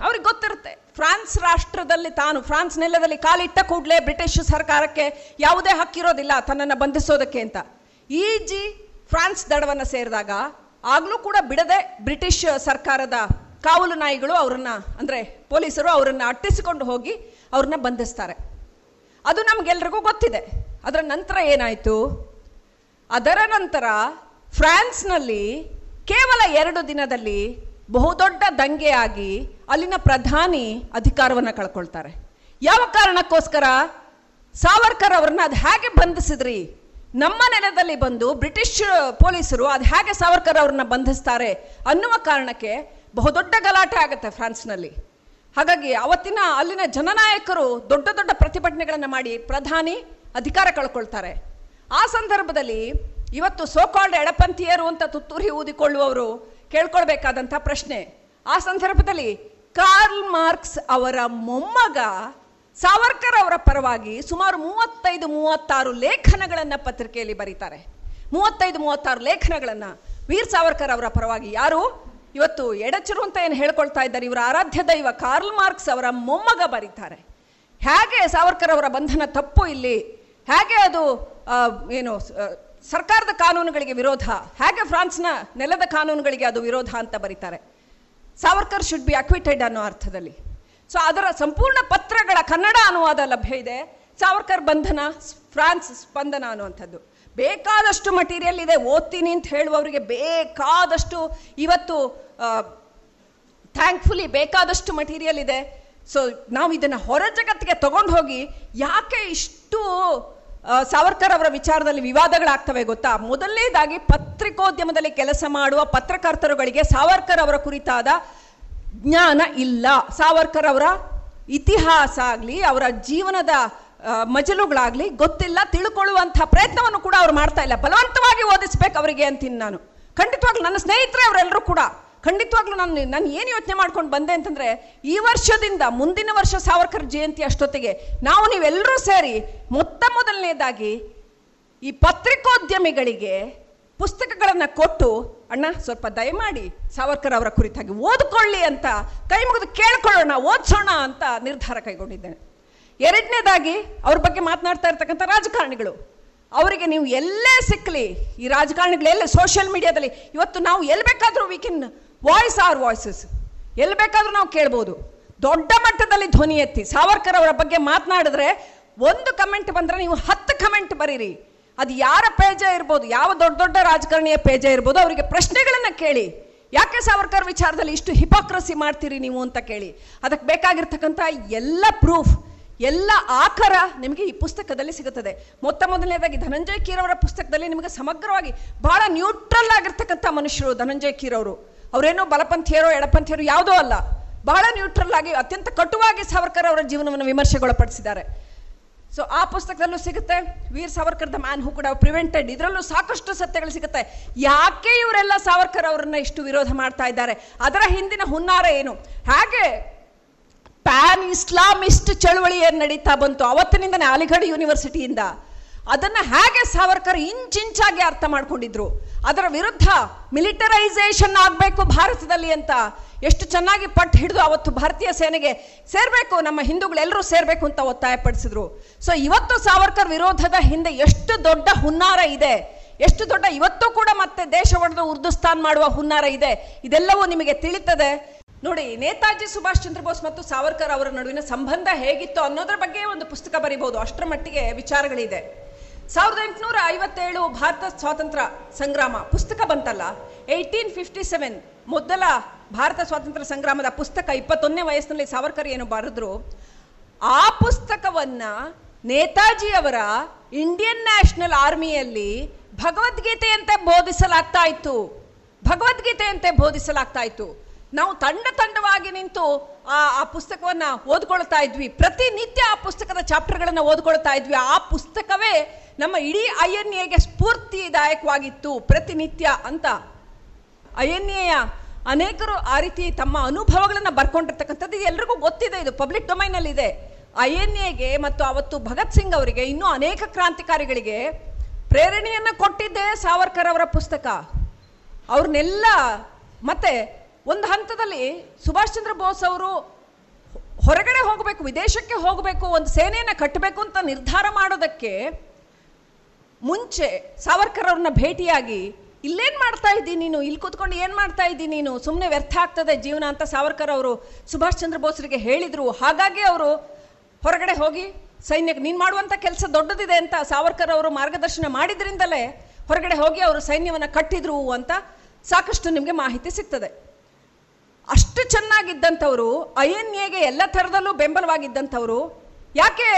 ಅವ್ರಿಗೆ ಗೊತ್ತಿರುತ್ತೆ. ಫ್ರಾನ್ಸ್ ರಾಷ್ಟ್ರದಲ್ಲಿ ತಾನು, ಫ್ರಾನ್ಸ್ ನೆಲದಲ್ಲಿ ಕಾಲಿಟ್ಟ ಕೂಡಲೇ ಬ್ರಿಟಿಷ್ ಸರ್ಕಾರಕ್ಕೆ ಯಾವುದೇ ಹಕ್ಕಿರೋದಿಲ್ಲ ತನ್ನನ್ನು ಬಂಧಿಸೋದಕ್ಕೆ ಅಂತ. ಈಜಿ ಫ್ರಾನ್ಸ್ ದಡವನ್ನು ಸೇರಿದಾಗ ಆಗಲೂ ಕೂಡ ಬಿಡದೆ ಬ್ರಿಟಿಷ್ ಸರ್ಕಾರದ ಕಾವಲು ನಾಯಿಗಳು ಅವರನ್ನ, ಅಂದರೆ ಪೊಲೀಸರು ಅವರನ್ನು ಅಟ್ಟಿಸಿಕೊಂಡು ಹೋಗಿ ಅವ್ರನ್ನ ಬಂಧಿಸ್ತಾರೆ. ಅದು ನಮಗೆಲ್ರಿಗೂ ಗೊತ್ತಿದೆ. ಅದರ ನಂತರ ಏನಾಯಿತು? ಅದರ ನಂತರ ಫ್ರಾನ್ಸ್ನಲ್ಲಿ ಕೇವಲ ಎರಡು ದಿನದಲ್ಲಿ ಬಹುದೊಡ್ಡ ದಂಗೆಯಾಗಿ ಅಲ್ಲಿನ ಪ್ರಧಾನಿ ಅಧಿಕಾರವನ್ನು ಕಳ್ಕೊಳ್ತಾರೆ. ಯಾವ ಕಾರಣಕ್ಕೋಸ್ಕರ ಸಾವರ್ಕರ್ ಅವ್ರನ್ನ ಅದು ಹೇಗೆ ಬಂಧಿಸಿದ್ರಿ? ನಮ್ಮ ನೆಲದಲ್ಲಿ ಬಂದು ಬ್ರಿಟಿಷ್ ಪೊಲೀಸರು ಅದು ಹೇಗೆ ಸಾವರ್ಕರ್ ಅವ್ರನ್ನ ಬಂಧಿಸ್ತಾರೆ ಅನ್ನುವ ಕಾರಣಕ್ಕೆ ಬಹುದೊಡ್ಡ ಗಲಾಟೆ ಆಗುತ್ತೆ ಫ್ರಾನ್ಸ್ನಲ್ಲಿ. ಹಾಗಾಗಿ ಅವತ್ತಿನ ಅಲ್ಲಿನ ಜನನಾಯಕರು ದೊಡ್ಡ ದೊಡ್ಡ ಪ್ರತಿಭಟನೆಗಳನ್ನು ಮಾಡಿ ಪ್ರಧಾನಿ ಅಧಿಕಾರ ಕಳ್ಕೊಳ್ತಾರೆ. ಆ ಸಂದರ್ಭದಲ್ಲಿ ಇವತ್ತು ಸೋಕಾಲ್ಡ್ ಎಡಪಂಥೀಯರು ಅಂತ ತುತ್ತೂರಿ ಊದಿಕೊಳ್ಳುವವರು ಕೇಳ್ಕೊಳ್ಬೇಕಾದಂಥ ಪ್ರಶ್ನೆ. ಆ ಸಂದರ್ಭದಲ್ಲಿ ಕಾರ್ಲ್ ಮಾರ್ಕ್ಸ್ ಅವರ ಮೊಮ್ಮಗ ಸಾವರ್ಕರ್ ಅವರ ಪರವಾಗಿ ಸುಮಾರು ಮೂವತ್ತೈದು, ಮೂವತ್ತಾರು ಲೇಖನಗಳನ್ನು ಪತ್ರಿಕೆಯಲ್ಲಿ ಬರೀತಾರೆ. ಮೂವತ್ತೈದು, ಮೂವತ್ತಾರು ಲೇಖನಗಳನ್ನು ವೀರ್ ಸಾವರ್ಕರ್ ಅವರ ಪರವಾಗಿ ಯಾರು? ಇವತ್ತು ಎಡಚರು ಅಂತ ಏನು ಹೇಳ್ಕೊಳ್ತಾ ಇದ್ದಾರೆ, ಇವರ ಆರಾಧ್ಯ ದೈವ ಕಾರ್ಲ್ ಮಾರ್ಕ್ಸ್ ಅವರ ಮೊಮ್ಮಗ ಬರೀತಾರೆ. ಹೇಗೆ ಸಾವರ್ಕರ್ ಅವರ ಬಂಧನ ತಪ್ಪು ಇಲ್ಲಿ? ಹೇಗೆ ಅದು ಏನು ಸರ್ಕಾರದ ಕಾನೂನುಗಳಿಗೆ ವಿರೋಧ. ಹೇಗೆ ಫ್ರಾನ್ಸ್ನ ನೆಲದ ಕಾನೂನುಗಳಿಗೆ ಅದು ವಿರೋಧ ಅಂತ ಬರೀತಾರೆ. ಸಾವರ್ಕರ್ ಶುಡ್ ಬಿ ಅಕ್ವಿಟೆಡ್ ಅನ್ನೋ ಅರ್ಥದಲ್ಲಿ. ಸೊ ಅದರ ಸಂಪೂರ್ಣ ಪತ್ರಗಳ ಕನ್ನಡ ಅನುವಾದ ಲಭ್ಯ ಇದೆ. ಸಾವರ್ಕರ್ ಬಂಧನ, ಫ್ರಾನ್ಸ್ ಸ್ಪಂದನ ಅನ್ನುವಂಥದ್ದು. ಬೇಕಾದಷ್ಟು ಮಟೀರಿಯಲ್ ಇದೆ. ಓದ್ತೀನಿ ಅಂತ ಹೇಳುವವರಿಗೆ ಬೇಕಾದಷ್ಟು ಇವತ್ತು ಥ್ಯಾಂಕ್ಫುಲಿ ಬೇಕಾದಷ್ಟು ಮಟೀರಿಯಲ್ ಇದೆ. ಸೊ ನಾವು ಇದನ್ನು ಹೊರ ಜಗತ್ತಿಗೆ ತಗೊಂಡು ಹೋಗಿ ಯಾಕೆ ಇಷ್ಟು ಸಾವರ್ಕರ್ ಅವರ ವಿಚಾರದಲ್ಲಿ ವಿವಾದಗಳಾಗ್ತವೆ ಗೊತ್ತಾ? ಮೊದಲನೇದಾಗಿ ಪತ್ರಿಕೋದ್ಯಮದಲ್ಲಿ ಕೆಲಸ ಮಾಡುವ ಪತ್ರಕರ್ತರುಗಳಿಗೆ ಸಾವರ್ಕರ್ ಅವರ ಕುರಿತಾದ ಜ್ಞಾನ ಇಲ್ಲ. ಸಾವರ್ಕರ್ ಅವರ ಇತಿಹಾಸ ಆಗಲಿ, ಅವರ ಜೀವನದ ಮಜಲುಗಳಾಗಲಿ ಗೊತ್ತಿಲ್ಲ. ತಿಳ್ಕೊಳ್ಳುವಂಥ ಪ್ರಯತ್ನವನ್ನು ಕೂಡ ಅವ್ರು ಮಾಡ್ತಾ ಇಲ್ಲ. ಬಲವಂತವಾಗಿ ಓದಿಸ್ಬೇಕು ಅವರಿಗೆ ಅಂತೀನಿ ನಾನು. ಖಂಡಿತವಾಗ್ಲೂ ನನ್ನ ಸ್ನೇಹಿತರೆ ಅವರೆಲ್ಲರೂ ಕೂಡ. ಖಂಡಿತವಾಗ್ಲೂ ನಾನು ನಾನು ಏನು ಯೋಚನೆ ಮಾಡ್ಕೊಂಡು ಬಂದೆ ಅಂತಂದ್ರೆ, ಈ ವರ್ಷದಿಂದ ಮುಂದಿನ ವರ್ಷ ಸಾವರ್ಕರ್ ಜಯಂತಿ ಅಷ್ಟೊತ್ತಿಗೆ ನಾವು ನೀವೆಲ್ಲರೂ ಸೇರಿ ಮೊತ್ತ ಮೊದಲನೇದಾಗಿ ಈ ಪತ್ರಿಕೋದ್ಯಮಿಗಳಿಗೆ ಪುಸ್ತಕಗಳನ್ನು ಕೊಟ್ಟು, ಅಣ್ಣ ಸ್ವಲ್ಪ ದಯಮಾಡಿ ಸಾವರ್ಕರ್ ಅವರ ಕುರಿತಾಗಿ ಓದ್ಕೊಳ್ಳಿ ಅಂತ, ಕೈ ಮುಗಿದು ಕೇಳ್ಕೊಳ್ಳೋಣ, ಓದಿಸೋಣ ಅಂತ ನಿರ್ಧಾರ ಕೈಗೊಂಡಿದ್ದೇನೆ. ಎರಡನೇದಾಗಿ ಅವ್ರ ಬಗ್ಗೆ ಮಾತನಾಡ್ತಾ ಇರ್ತಕ್ಕಂಥ ರಾಜಕಾರಣಿಗಳು. ಅವರಿಗೆ ನೀವು ಎಲ್ಲೇ ಸಿಕ್ಕಲಿ ಈ ರಾಜಕಾರಣಿಗಳು ಎಲ್ಲೇ ಸೋಷಿಯಲ್ ಮೀಡಿಯಾದಲ್ಲಿ ಇವತ್ತು ನಾವು ಎಲ್ಲಿ ಬೇಕಾದರೂ ವಿ ವಾಯ್ಸ್ ಆರ್ ವಾಯ್ಸಸ್ ಎಲ್ಲಿ ಬೇಕಾದರೂ ನಾವು ಕೇಳ್ಬೋದು. ದೊಡ್ಡ ಮಟ್ಟದಲ್ಲಿ ಧ್ವನಿ ಎತ್ತಿ, ಸಾವರ್ಕರ್ ಅವರ ಬಗ್ಗೆ ಮಾತನಾಡಿದ್ರೆ ಒಂದು ಕಮೆಂಟ್ ಬಂದರೆ ನೀವು ಹತ್ತು ಕಮೆಂಟ್ ಬರೀರಿ. ಅದು ಯಾರ ಪೇಜ ಇರ್ಬೋದು, ಯಾವ ದೊಡ್ಡ ದೊಡ್ಡ ರಾಜಕಾರಣಿಯ ಪೇಜ ಇರ್ಬೋದು, ಅವರಿಗೆ ಪ್ರಶ್ನೆಗಳನ್ನು ಕೇಳಿ. ಯಾಕೆ ಸಾವರ್ಕರ್ ವಿಚಾರದಲ್ಲಿ ಇಷ್ಟು ಹಿಪಾಕ್ರಸಿ ಮಾಡ್ತೀರಿ ನೀವು ಅಂತ ಕೇಳಿ. ಅದಕ್ಕೆ ಬೇಕಾಗಿರ್ತಕ್ಕಂಥ ಎಲ್ಲ ಪ್ರೂಫ್ ಎಲ್ಲ ಆಕರ ನಿಮಗೆ ಈ ಪುಸ್ತಕದಲ್ಲಿ ಸಿಗುತ್ತದೆ. ಮೊತ್ತ ಮೊದಲನೇದಾಗಿ ಧನಂಜಯ ಕೀರ್ ಅವರ ಪುಸ್ತಕದಲ್ಲಿ ನಿಮಗೆ ಸಮಗ್ರವಾಗಿ ಬಹಳ ನ್ಯೂಟ್ರಲ್ ಆಗಿರ್ತಕ್ಕಂಥ ಮನುಷ್ಯರು ಧನಂಜಯ ಕೀರ್ ಅವರು. ಅವರೇನೋ ಬಲಪಂಥೀಯರೋ ಎಡಪಂಥೀಯರು ಯಾವುದೋ ಅಲ್ಲ. ಬಹಳ ನ್ಯೂಟ್ರಲ್ ಆಗಿ, ಅತ್ಯಂತ ಕಟುವಾಗಿ ಸಾವರ್ಕರ್ ಅವರ ಜೀವನವನ್ನು ವಿಮರ್ಶೆಗೊಳಪಡಿಸಿದ್ದಾರೆ. ಸೊ ಆ ಪುಸ್ತಕದಲ್ಲೂ ಸಿಗುತ್ತೆ. Veer Savarkar the man who ಕೂಡ ಪ್ರಿವೆಂಟೆಡ್. ಇದರಲ್ಲೂ ಸಾಕಷ್ಟು ಸತ್ಯಗಳು ಸಿಗುತ್ತೆ. ಯಾಕೆ ಇವರೆಲ್ಲ ಸಾವರ್ಕರ್ ಅವರನ್ನ ಇಷ್ಟು ವಿರೋಧ ಮಾಡ್ತಾ ಇದ್ದಾರೆ? ಅದರ ಹಿಂದಿನ ಹುನ್ನಾರ ಏನು? ಹಾಗೆ ಪ್ಯಾನ್ ಇಸ್ಲಾಮಿಸ್ಟ್ ಚಳುವಳಿ ಏನು ನಡೀತಾ ಬಂತು ಅವತ್ತಿನಿಂದನೇ ಅಲಿಗಢ ಯೂನಿವರ್ಸಿಟಿಯಿಂದ ಅದನ್ನ ಹೇಗೆ ಸಾವರ್ಕರ್ ಇಂಚಿಂಚಾಗಿ ಅರ್ಥ ಮಾಡ್ಕೊಂಡಿದ್ರು. ಅದರ ವಿರುದ್ಧ ಮಿಲಿಟರೈಸೇಷನ್ ಆಗಬೇಕು ಭಾರತದಲ್ಲಿ ಅಂತ ಎಷ್ಟು ಚೆನ್ನಾಗಿ ಪಟ್ಟು ಹಿಡಿದು ಅವತ್ತು ಭಾರತೀಯ ಸೇನೆಗೆ ಸೇರಬೇಕು, ನಮ್ಮ ಹಿಂದೂಗಳೆಲ್ಲರೂ ಸೇರಬೇಕು ಅಂತ ಒತ್ತಾಯಪಡಿಸಿದ್ರು. ಸೊ ಇವತ್ತು ಸಾವರ್ಕರ್ ವಿರೋಧದ ಹಿಂದೆ ಎಷ್ಟು ದೊಡ್ಡ ಹುನ್ನಾರ ಇದೆ, ಎಷ್ಟು ದೊಡ್ಡ ಇವತ್ತು ಕೂಡ ಮತ್ತೆ ದೇಶ ಒಡೆದು ಉರ್ದುಸ್ತಾನ್ ಮಾಡುವ ಹುನ್ನಾರ ಇದೆ, ಇದೆಲ್ಲವೂ ನಿಮಗೆ ತಿಳಿತದೆ. ನೋಡಿ, ನೇತಾಜಿ ಸುಭಾಷ್ ಚಂದ್ರ ಬೋಸ್ ಮತ್ತು ಸಾವರ್ಕರ್ ಅವರ ನಡುವಿನ ಸಂಬಂಧ ಹೇಗಿತ್ತು ಅನ್ನೋದ್ರ ಬಗ್ಗೆ ಒಂದು ಪುಸ್ತಕ ಬರೀಬಹುದು. ಅಷ್ಟರ ಮಟ್ಟಿಗೆ ವಿಚಾರಗಳಿದೆ. ಸಾವಿರದ ಎಂಟುನೂರ ಐವತ್ತೇಳು ಭಾರತ ಸ್ವಾತಂತ್ರ್ಯ ಸಂಗ್ರಾಮ ಪುಸ್ತಕ ಬಂತಲ್ಲ? ಏಯ್ಟೀನ್ ಫಿಫ್ಟಿ ಸೆವೆನ್ ಮೊದಲ ಭಾರತ ಸ್ವಾತಂತ್ರ್ಯ ಸಂಗ್ರಾಮದ ಪುಸ್ತಕ ಇಪ್ಪತ್ತೊಂದನೇ ವಯಸ್ಸಿನಲ್ಲಿ ಸಾವರ್ಕರ್ ಏನು ಬರೆದ್ರು, ಆ ಪುಸ್ತಕವನ್ನ ನೇತಾಜಿ ಅವರ ಇಂಡಿಯನ್ ನ್ಯಾಷನಲ್ ಆರ್ಮಿಯಲ್ಲಿ ಭಗವದ್ಗೀತೆಯಂತೆ ಬೋಧಿಸಲಾಗ್ತಾ ಇತ್ತು. ಭಗವದ್ಗೀತೆಯಂತೆ ಬೋಧಿಸಲಾಗ್ತಾ ಇತ್ತು. ನಾವು ತಂಡ ತಂಡವಾಗಿ ನಿಂತು ಆ ಆ ಪುಸ್ತಕವನ್ನು ಓದ್ಕೊಳ್ತಾ ಇದ್ವಿ. ಪ್ರತಿನಿತ್ಯ ಆ ಪುಸ್ತಕದ ಚಾಪ್ಟರ್ಗಳನ್ನು ಓದ್ಕೊಳ್ತಾ ಇದ್ವಿ. ಆ ಪುಸ್ತಕವೇ ನಮ್ಮ ಇಡೀ ಐ ಎನ್ ಎಗೆ ಸ್ಫೂರ್ತಿದಾಯಕವಾಗಿತ್ತು ಪ್ರತಿನಿತ್ಯ ಅಂತ. ಐ ಎನ್ ಎಯ ಅನೇಕರು ಆ ರೀತಿ ತಮ್ಮ ಅನುಭವಗಳನ್ನು ಬರ್ಕೊಂಡಿರ್ತಕ್ಕಂಥದ್ದು ಎಲ್ರಿಗೂ ಗೊತ್ತಿದೆ, ಇದು ಪಬ್ಲಿಕ್ ಡೊಮೈನಲ್ಲಿ ಇದೆ ಐ ಎನ್ ಎಗೆ ಮತ್ತು ಅವತ್ತು ಭಗತ್ ಸಿಂಗ್ ಅವರಿಗೆ, ಇನ್ನೂ ಅನೇಕ ಕ್ರಾಂತಿಕಾರಿಗಳಿಗೆ ಪ್ರೇರಣೆಯನ್ನು ಕೊಟ್ಟಿದ್ದೇ ಸಾವರ್ಕರ್ ಅವರ ಪುಸ್ತಕ. ಅವ್ರನ್ನೆಲ್ಲ ಮತ್ತೆ ಒಂದು ಹಂತದಲ್ಲಿ ಸುಭಾಷ್ ಚಂದ್ರ ಬೋಸ್ ಅವರು ಹೊರಗಡೆ ಹೋಗಬೇಕು, ವಿದೇಶಕ್ಕೆ ಹೋಗಬೇಕು, ಒಂದು ಸೇನೆಯನ್ನು ಕಟ್ಟಬೇಕು ಅಂತ ನಿರ್ಧಾರ ಮಾಡೋದಕ್ಕೆ ಮುಂಚೆ ಸಾವರ್ಕರ್ ಅವ್ರನ್ನ ಭೇಟಿಯಾಗಿ, ಇಲ್ಲೇನು ಮಾಡ್ತಾ ಇದ್ದೀನಿ ನೀನು? ಇಲ್ಲಿ ಕೂತ್ಕೊಂಡು ಏನು ಮಾಡ್ತಾ ಇದ್ದೀನಿ ನೀನು? ಸುಮ್ಮನೆ ವ್ಯರ್ಥ ಆಗ್ತದೆ ಜೀವನ ಅಂತ ಸಾವರ್ಕರ್ ಅವರು ಸುಭಾಷ್ ಚಂದ್ರ ಬೋಸ್ರಿಗೆ ಹೇಳಿದರು. ಹಾಗಾಗಿ ಅವರು ಹೊರಗಡೆ ಹೋಗಿ ಸೈನ್ಯಕ್ಕೆ ನೀನು ಮಾಡುವಂಥ ಕೆಲಸ ದೊಡ್ಡದಿದೆ ಅಂತ ಸಾವರ್ಕರ್ ಅವರು ಮಾರ್ಗದರ್ಶನ ಮಾಡಿದ್ರಿಂದಲೇ ಹೊರಗಡೆ ಹೋಗಿ ಅವರು ಸೈನ್ಯವನ್ನು ಕಟ್ಟಿದ್ರು ಅಂತ ಸಾಕಷ್ಟು ನಿಮಗೆ ಮಾಹಿತಿ ಸಿಗ್ತದೆ. ಅಷ್ಟು ಚೆನ್ನಾಗಿದ್ದಂಥವರು, ಐ ಎನ್ ಎಗೆ ಎಲ್ಲ ಥರದಲ್ಲೂ ಬೆಂಬಲವಾಗಿದ್ದಂಥವರು, ಯಾಕೆ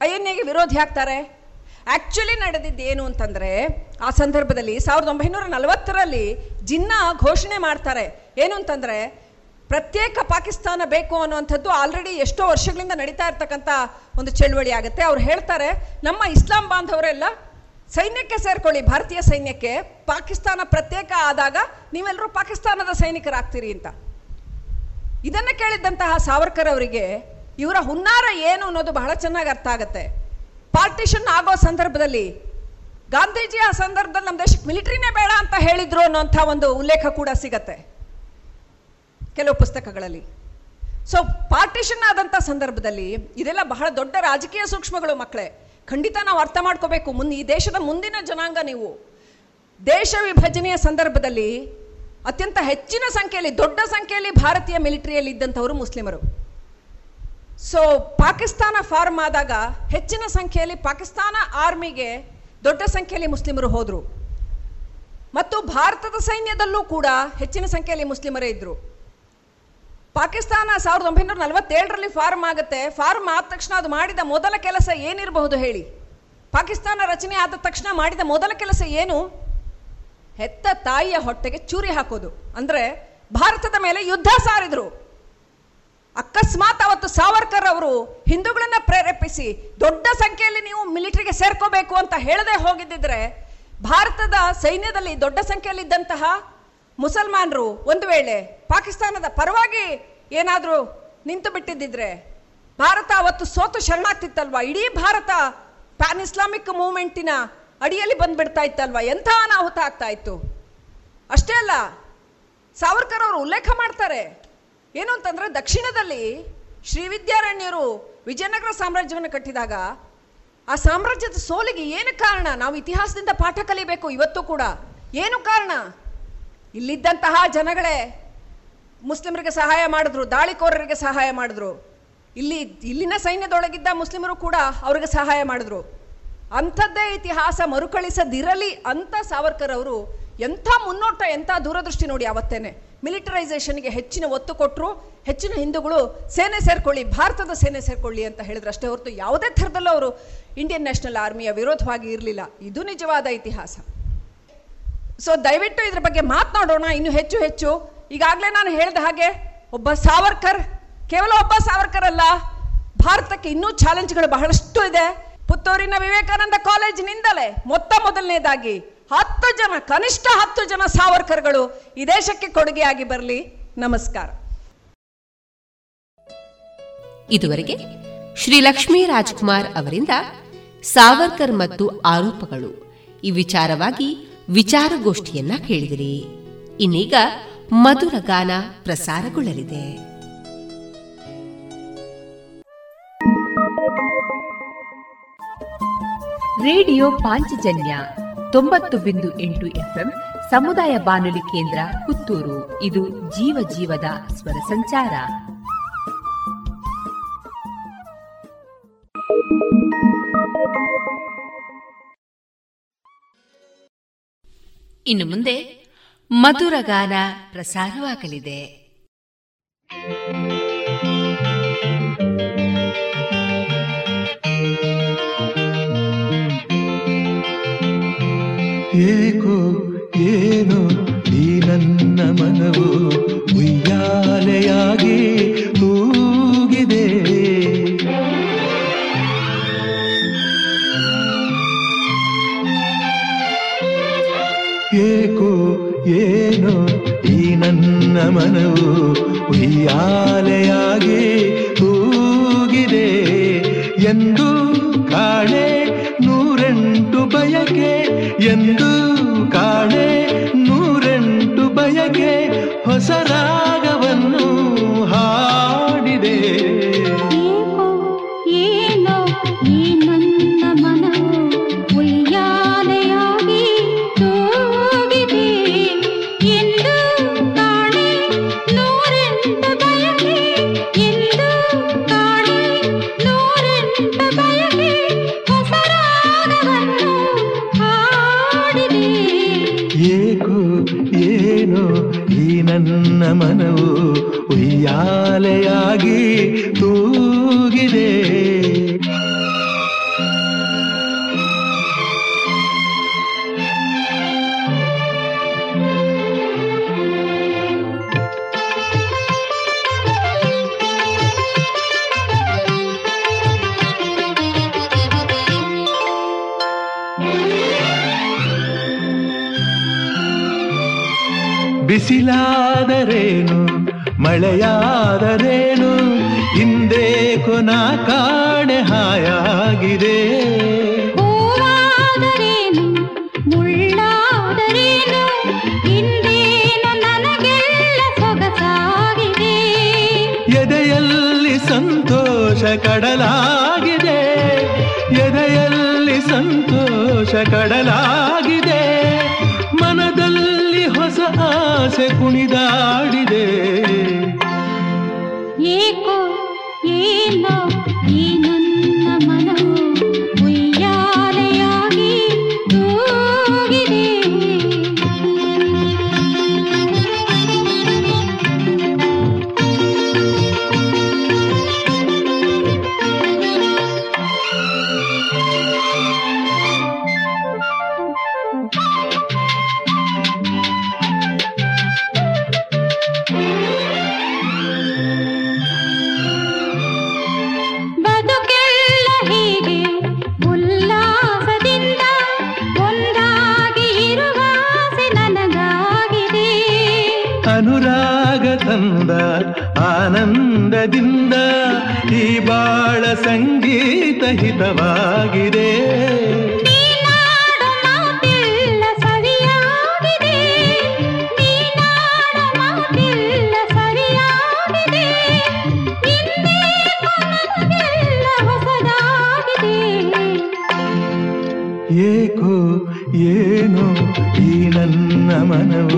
ಐಎನ್ಎಗೆ ವಿರೋಧಿ ಆಗ್ತಾರೆ? ಆಕ್ಚುಲಿ ನಡೆದಿದ್ದು ಏನು ಅಂತಂದರೆ, ಆ ಸಂದರ್ಭದಲ್ಲಿ ಸಾವಿರದ ಒಂಬೈನೂರ ನಲವತ್ತರಲ್ಲಿ ಜಿನ್ನಾ ಘೋಷಣೆ ಮಾಡ್ತಾರೆ. ಏನು ಅಂತಂದರೆ, ಪ್ರತ್ಯೇಕ ಪಾಕಿಸ್ತಾನ ಬೇಕು ಅನ್ನುವಂಥದ್ದು ಆಲ್ರೆಡಿ ಎಷ್ಟೋ ವರ್ಷಗಳಿಂದ ನಡೀತಾ ಇರ್ತಕ್ಕಂಥ ಒಂದು ಚಳುವಳಿ ಆಗುತ್ತೆ. ಅವ್ರು ಹೇಳ್ತಾರೆ, ನಮ್ಮ ಇಸ್ಲಾಂ ಬಾಂಧವರೆಲ್ಲ ಸೈನ್ಯಕ್ಕೆ ಸೇರ್ಕೊಳ್ಳಿ, ಭಾರತೀಯ ಸೈನ್ಯಕ್ಕೆ. ಪಾಕಿಸ್ತಾನ ಪ್ರತ್ಯೇಕ ಆದಾಗ ನೀವೆಲ್ಲರೂ ಪಾಕಿಸ್ತಾನದ ಸೈನಿಕರಾಗ್ತೀರಿ ಅಂತ. ಇದನ್ನು ಕೇಳಿದ್ದಂತಹ ಸಾವರ್ಕರ್ ಅವರಿಗೆ ಇವರ ಹುನ್ನಾರ ಏನು ಅನ್ನೋದು ಬಹಳ ಚೆನ್ನಾಗಿ ಅರ್ಥ ಆಗುತ್ತೆ. ಪಾರ್ಟಿಷನ್ ಆಗೋ ಸಂದರ್ಭದಲ್ಲಿ ಗಾಂಧೀಜಿ ಆ ಸಂದರ್ಭದಲ್ಲಿ ನಮ್ಮ ದೇಶಕ್ಕೆ ಮಿಲಿಟರಿನೇ ಬೇಡ ಅಂತ ಹೇಳಿದ್ರು ಅನ್ನೋಂಥ ಒಂದು ಉಲ್ಲೇಖ ಕೂಡ ಸಿಗತ್ತೆ ಕೆಲವು ಪುಸ್ತಕಗಳಲ್ಲಿ. ಸೊ ಪಾರ್ಟಿಷನ್ ಆದಂಥ ಸಂದರ್ಭದಲ್ಲಿ ಇದೆಲ್ಲ ಬಹಳ ದೊಡ್ಡ ರಾಜಕೀಯ ಸೂಕ್ಷ್ಮಗಳು ಮಕ್ಕಳೇ. ಖಂಡಿತ ನಾವು ಅರ್ಥ ಮಾಡ್ಕೋಬೇಕು. ಮುಂದೆ ಈ ದೇಶದ ಮುಂದಿನ ಜನಾಂಗ ನೀವು. ದೇಶ ವಿಭಜನೆಯ ಸಂದರ್ಭದಲ್ಲಿ ಅತ್ಯಂತ ಹೆಚ್ಚಿನ ಸಂಖ್ಯೆಯಲ್ಲಿ, ದೊಡ್ಡ ಸಂಖ್ಯೆಯಲ್ಲಿ ಭಾರತೀಯ ಮಿಲಿಟರಿಯಲ್ಲಿ ಇದ್ದಂಥವರು ಮುಸ್ಲಿಮರು. ಸೊ ಪಾಕಿಸ್ತಾನ ಫಾರ್ಮ್ ಆದಾಗ ಹೆಚ್ಚಿನ ಸಂಖ್ಯೆಯಲ್ಲಿ ಪಾಕಿಸ್ತಾನ ಆರ್ಮಿಗೆ ದೊಡ್ಡ ಸಂಖ್ಯೆಯಲ್ಲಿ ಮುಸ್ಲಿಮರು ಹೋದರು. ಮತ್ತು ಭಾರತದ ಸೈನ್ಯದಲ್ಲೂ ಕೂಡ ಹೆಚ್ಚಿನ ಸಂಖ್ಯೆಯಲ್ಲಿ ಮುಸ್ಲಿಮರೇ ಇದ್ದರು ಪಾಕಿಸ್ತಾನ ಸಾವಿರದ ಒಂಬೈನೂರ ನಲವತ್ತೇಳರಲ್ಲಿ ಫಾರ್ಮ್ ಆಗುತ್ತೆ. ಫಾರ್ಮ್ ಆದ ತಕ್ಷಣ ಅದು ಮಾಡಿದ ಮೊದಲ ಕೆಲಸ ಏನಿರಬಹುದು ಹೇಳಿ? ಪಾಕಿಸ್ತಾನ ರಚನೆ ಆದ ತಕ್ಷಣ ಮಾಡಿದ ಮೊದಲ ಕೆಲಸ ಏನು? ಹೆತ್ತ ತಾಯಿಯ ಹೊಟ್ಟೆಗೆ ಚೂರಿ ಹಾಕೋದು. ಅಂದರೆ ಭಾರತದ ಮೇಲೆ ಯುದ್ಧ ಸಾರಿದ್ರು. ಅಕಸ್ಮಾತ್ ಅವತ್ತು ಸಾವರ್ಕರ್ ಅವರು ಹಿಂದೂಗಳನ್ನ ಪ್ರೇರೇಪಿಸಿ ದೊಡ್ಡ ಸಂಖ್ಯೆಯಲ್ಲಿ ನೀವು ಮಿಲಿಟರಿಗೆ ಸೇರ್ಕೋಬೇಕು ಅಂತ ಹೇಳದೆ ಹೋಗಿದ್ದಿದ್ರೆ ಭಾರತದ ಸೈನ್ಯದಲ್ಲಿ ದೊಡ್ಡ ಸಂಖ್ಯೆಯಲ್ಲಿ ಇದ್ದಂತಹ ಮುಸಲ್ಮಾನರು ಒಂದು ವೇಳೆ ಪಾಕಿಸ್ತಾನದ ಪರವಾಗಿ ಏನಾದರೂ ನಿಂತು ಬಿಟ್ಟಿದ್ದಿದ್ರೆ ಭಾರತ ಅವತ್ತು ಸೋತು ಶರಣಾಗ್ತಿತ್ತಲ್ವಾ? ಇಡೀ ಭಾರತ ಪ್ಯಾನ್ ಇಸ್ಲಾಮಿಕ್ ಮೂವ್ಮೆಂಟಿನ ಅಡಿಯಲ್ಲಿ ಬಂದ್ಬಿಡ್ತಾ ಇತ್ತಲ್ವಾ? ಎಂಥ ಅನಾಹುತ ಆಗ್ತಾ ಇತ್ತು? ಅಷ್ಟೇ ಅಲ್ಲ, ಸಾವರ್ಕರ್ ಅವರು ಉಲ್ಲೇಖ ಮಾಡ್ತಾರೆ. ಏನು ಅಂತಂದ್ರೆ ದಕ್ಷಿಣದಲ್ಲಿ ಶ್ರೀವಿದ್ಯಾರಣ್ಯರು ವಿಜಯನಗರ ಸಾಮ್ರಾಜ್ಯವನ್ನು ಕಟ್ಟಿದಾಗ ಆ ಸಾಮ್ರಾಜ್ಯದ ಸೋಲಿಗೆ ಏನು ಕಾರಣ? ನಾವು ಇತಿಹಾಸದಿಂದ ಪಾಠ ಕಲಿಬೇಕು ಇವತ್ತು ಕೂಡ. ಏನು ಕಾರಣ? ಇಲ್ಲಿದ್ದಂತಹ ಜನಗಳೇ ಮುಸ್ಲಿಮರಿಗೆ ಸಹಾಯ ಮಾಡಿದ್ರು, ದಾಳಿಕೋರರಿಗೆ ಸಹಾಯ ಮಾಡಿದ್ರು. ಇಲ್ಲಿ, ಇಲ್ಲಿನ ಸೈನ್ಯದೊಳಗಿದ್ದ ಮುಸ್ಲಿಮರು ಕೂಡ ಅವ್ರಿಗೆ ಸಹಾಯ ಮಾಡಿದ್ರು. ಅಂಥದ್ದೇ ಇತಿಹಾಸ ಮರುಕಳಿಸದಿರಲಿ ಅಂತ ಸಾವರ್ಕರ್ ಅವರು ಎಂಥ ಮುನ್ನೋಟ, ಎಂಥ ದೂರದೃಷ್ಟಿ ನೋಡಿ ಅವತ್ತೇನೆ. ಮಿಲಿಟರೈಸೇಷನ್ಗೆ ಹೆಚ್ಚಿನ ಒತ್ತು ಕೊಟ್ಟರು ಹೆಚ್ಚಿನ ಹಿಂದೂಗಳು ಸೇನೆ ಸೇರ್ಕೊಳ್ಳಿ, ಭಾರತದ ಸೇನೆ ಸೇರ್ಕೊಳ್ಳಿ ಅಂತ ಹೇಳಿದ್ರು ಅಷ್ಟೇ ಹೊರತು ಯಾವುದೇ ಥರದಲ್ಲೂ ಅವರು ಇಂಡಿಯನ್ ನ್ಯಾಷನಲ್ ಆರ್ಮಿಯ ವಿರೋಧವಾಗಿ ಇರಲಿಲ್ಲ. ಇದು ನಿಜವಾದ ಇತಿಹಾಸ. ಸೊ ದಯವಿಟ್ಟು ಇದ್ರ ಬಗ್ಗೆ ಮಾತನಾಡೋಣ, ಇನ್ನು ಹೆಚ್ಚು ಹೆಚ್ಚು. ಈಗಾಗಲೇ ನಾನು ಹೇಳಿದ ಹಾಗೆ, ಒಬ್ಬ ಸಾವರ್ಕರ್, ಕೇವಲ ಒಬ್ಬ ಸಾವರ್ಕರ್ ಅಲ್ಲ, ಭಾರತಕ್ಕೆ ಇನ್ನೂ ಚಾಲೆಂಜ್ಗಳು ಬಹಳಷ್ಟು ಇದೆ. ಪುತ್ತೂರಿನ ವಿವೇಕಾನಂದ ಕಾಲೇಜಿನಿಂದಲೇ ಮೊತ್ತ ಮೊದಲನೇದಾಗಿ. ಹತ್ತು ಜನ ಕನಿಷ್ಠ ಹತ್ತು ಜನ ಸಾವರ್ಕರ್ಗಳು ಈ ದೇಶಕ್ಕೆ ಕೊಡುಗೆಯಾಗಿ ಬರಲಿ. ನಮಸ್ಕಾರ. ಇದುವರೆಗೆ ಶ್ರೀ ಲಕ್ಷ್ಮೀ ರಾಜ್ಕುಮಾರ್ ಅವರಿಂದ ಸಾವರ್ಕರ್ ಮತ್ತು ಆರೋಪಗಳು. ಈ ವಿಚಾರವಾಗಿ ವಿಚಾರಗೋಷ್ಠಿಯನ್ನ ಕೇಳಿದಿರಿ. ಇನ್ನೀಗ ಮಧುರ ಗಾನ ಪ್ರಸಾರಗೊಳ್ಳಲಿದೆ. ರೇಡಿಯೋ ಪಾಂಚಜನ್ಯ ತೊಂಬತ್ತು ಬಿಂದು ಎಂಟು ಎಫ್ಎಂ ಸಮುದಾಯ ಬಾನುಲಿ ಕೇಂದ್ರ ಪುತ್ತೂರು. ಇದು ಜೀವ ಜೀವದ ಸ್ವರ ಸಂಚಾರ. ಇನ್ನು ಮುಂದೆ ಮಧುರ ಗಾನ ಪ್ರಸಾರವಾಗಲಿದೆ. ಏಕೋ ಏನು ಈ ನನ್ನ ಮನವು ಉಯ್ಯಾಲೆಯಾಗಿ ತೂಗಿದೆ ಏಕೋ ಏನೋ ಈ ನನ್ನ ಮನವು ಉಯ್ಯಾಲೆಯಾಗಿ ತೂಗಿದೆ ಎಂದು ಕಾಣೆ ನೂರೆಂಟು ಬಯಕೆ ಎಂದು ಬಿಸಿಲಾದರೇನು? ಮಳೆಯಾದರೇನು? ಹಿಂದೆ ಕೊನ ಕಾಣೆ ಹಾಯಾಗಿದೆ. ಎದೆಯಲ್ಲಿ ಸಂತೋಷ ಕಡಲಾಗಿದೆ. ಎದೆಯಲ್ಲಿ ಸಂತೋಷ ಕಡಲಾಗಿದೆ ಆಸೆ ಕುಣಿದಾಡಿದೆ ಏಕೋ ಏನೋ ಏನು கனவு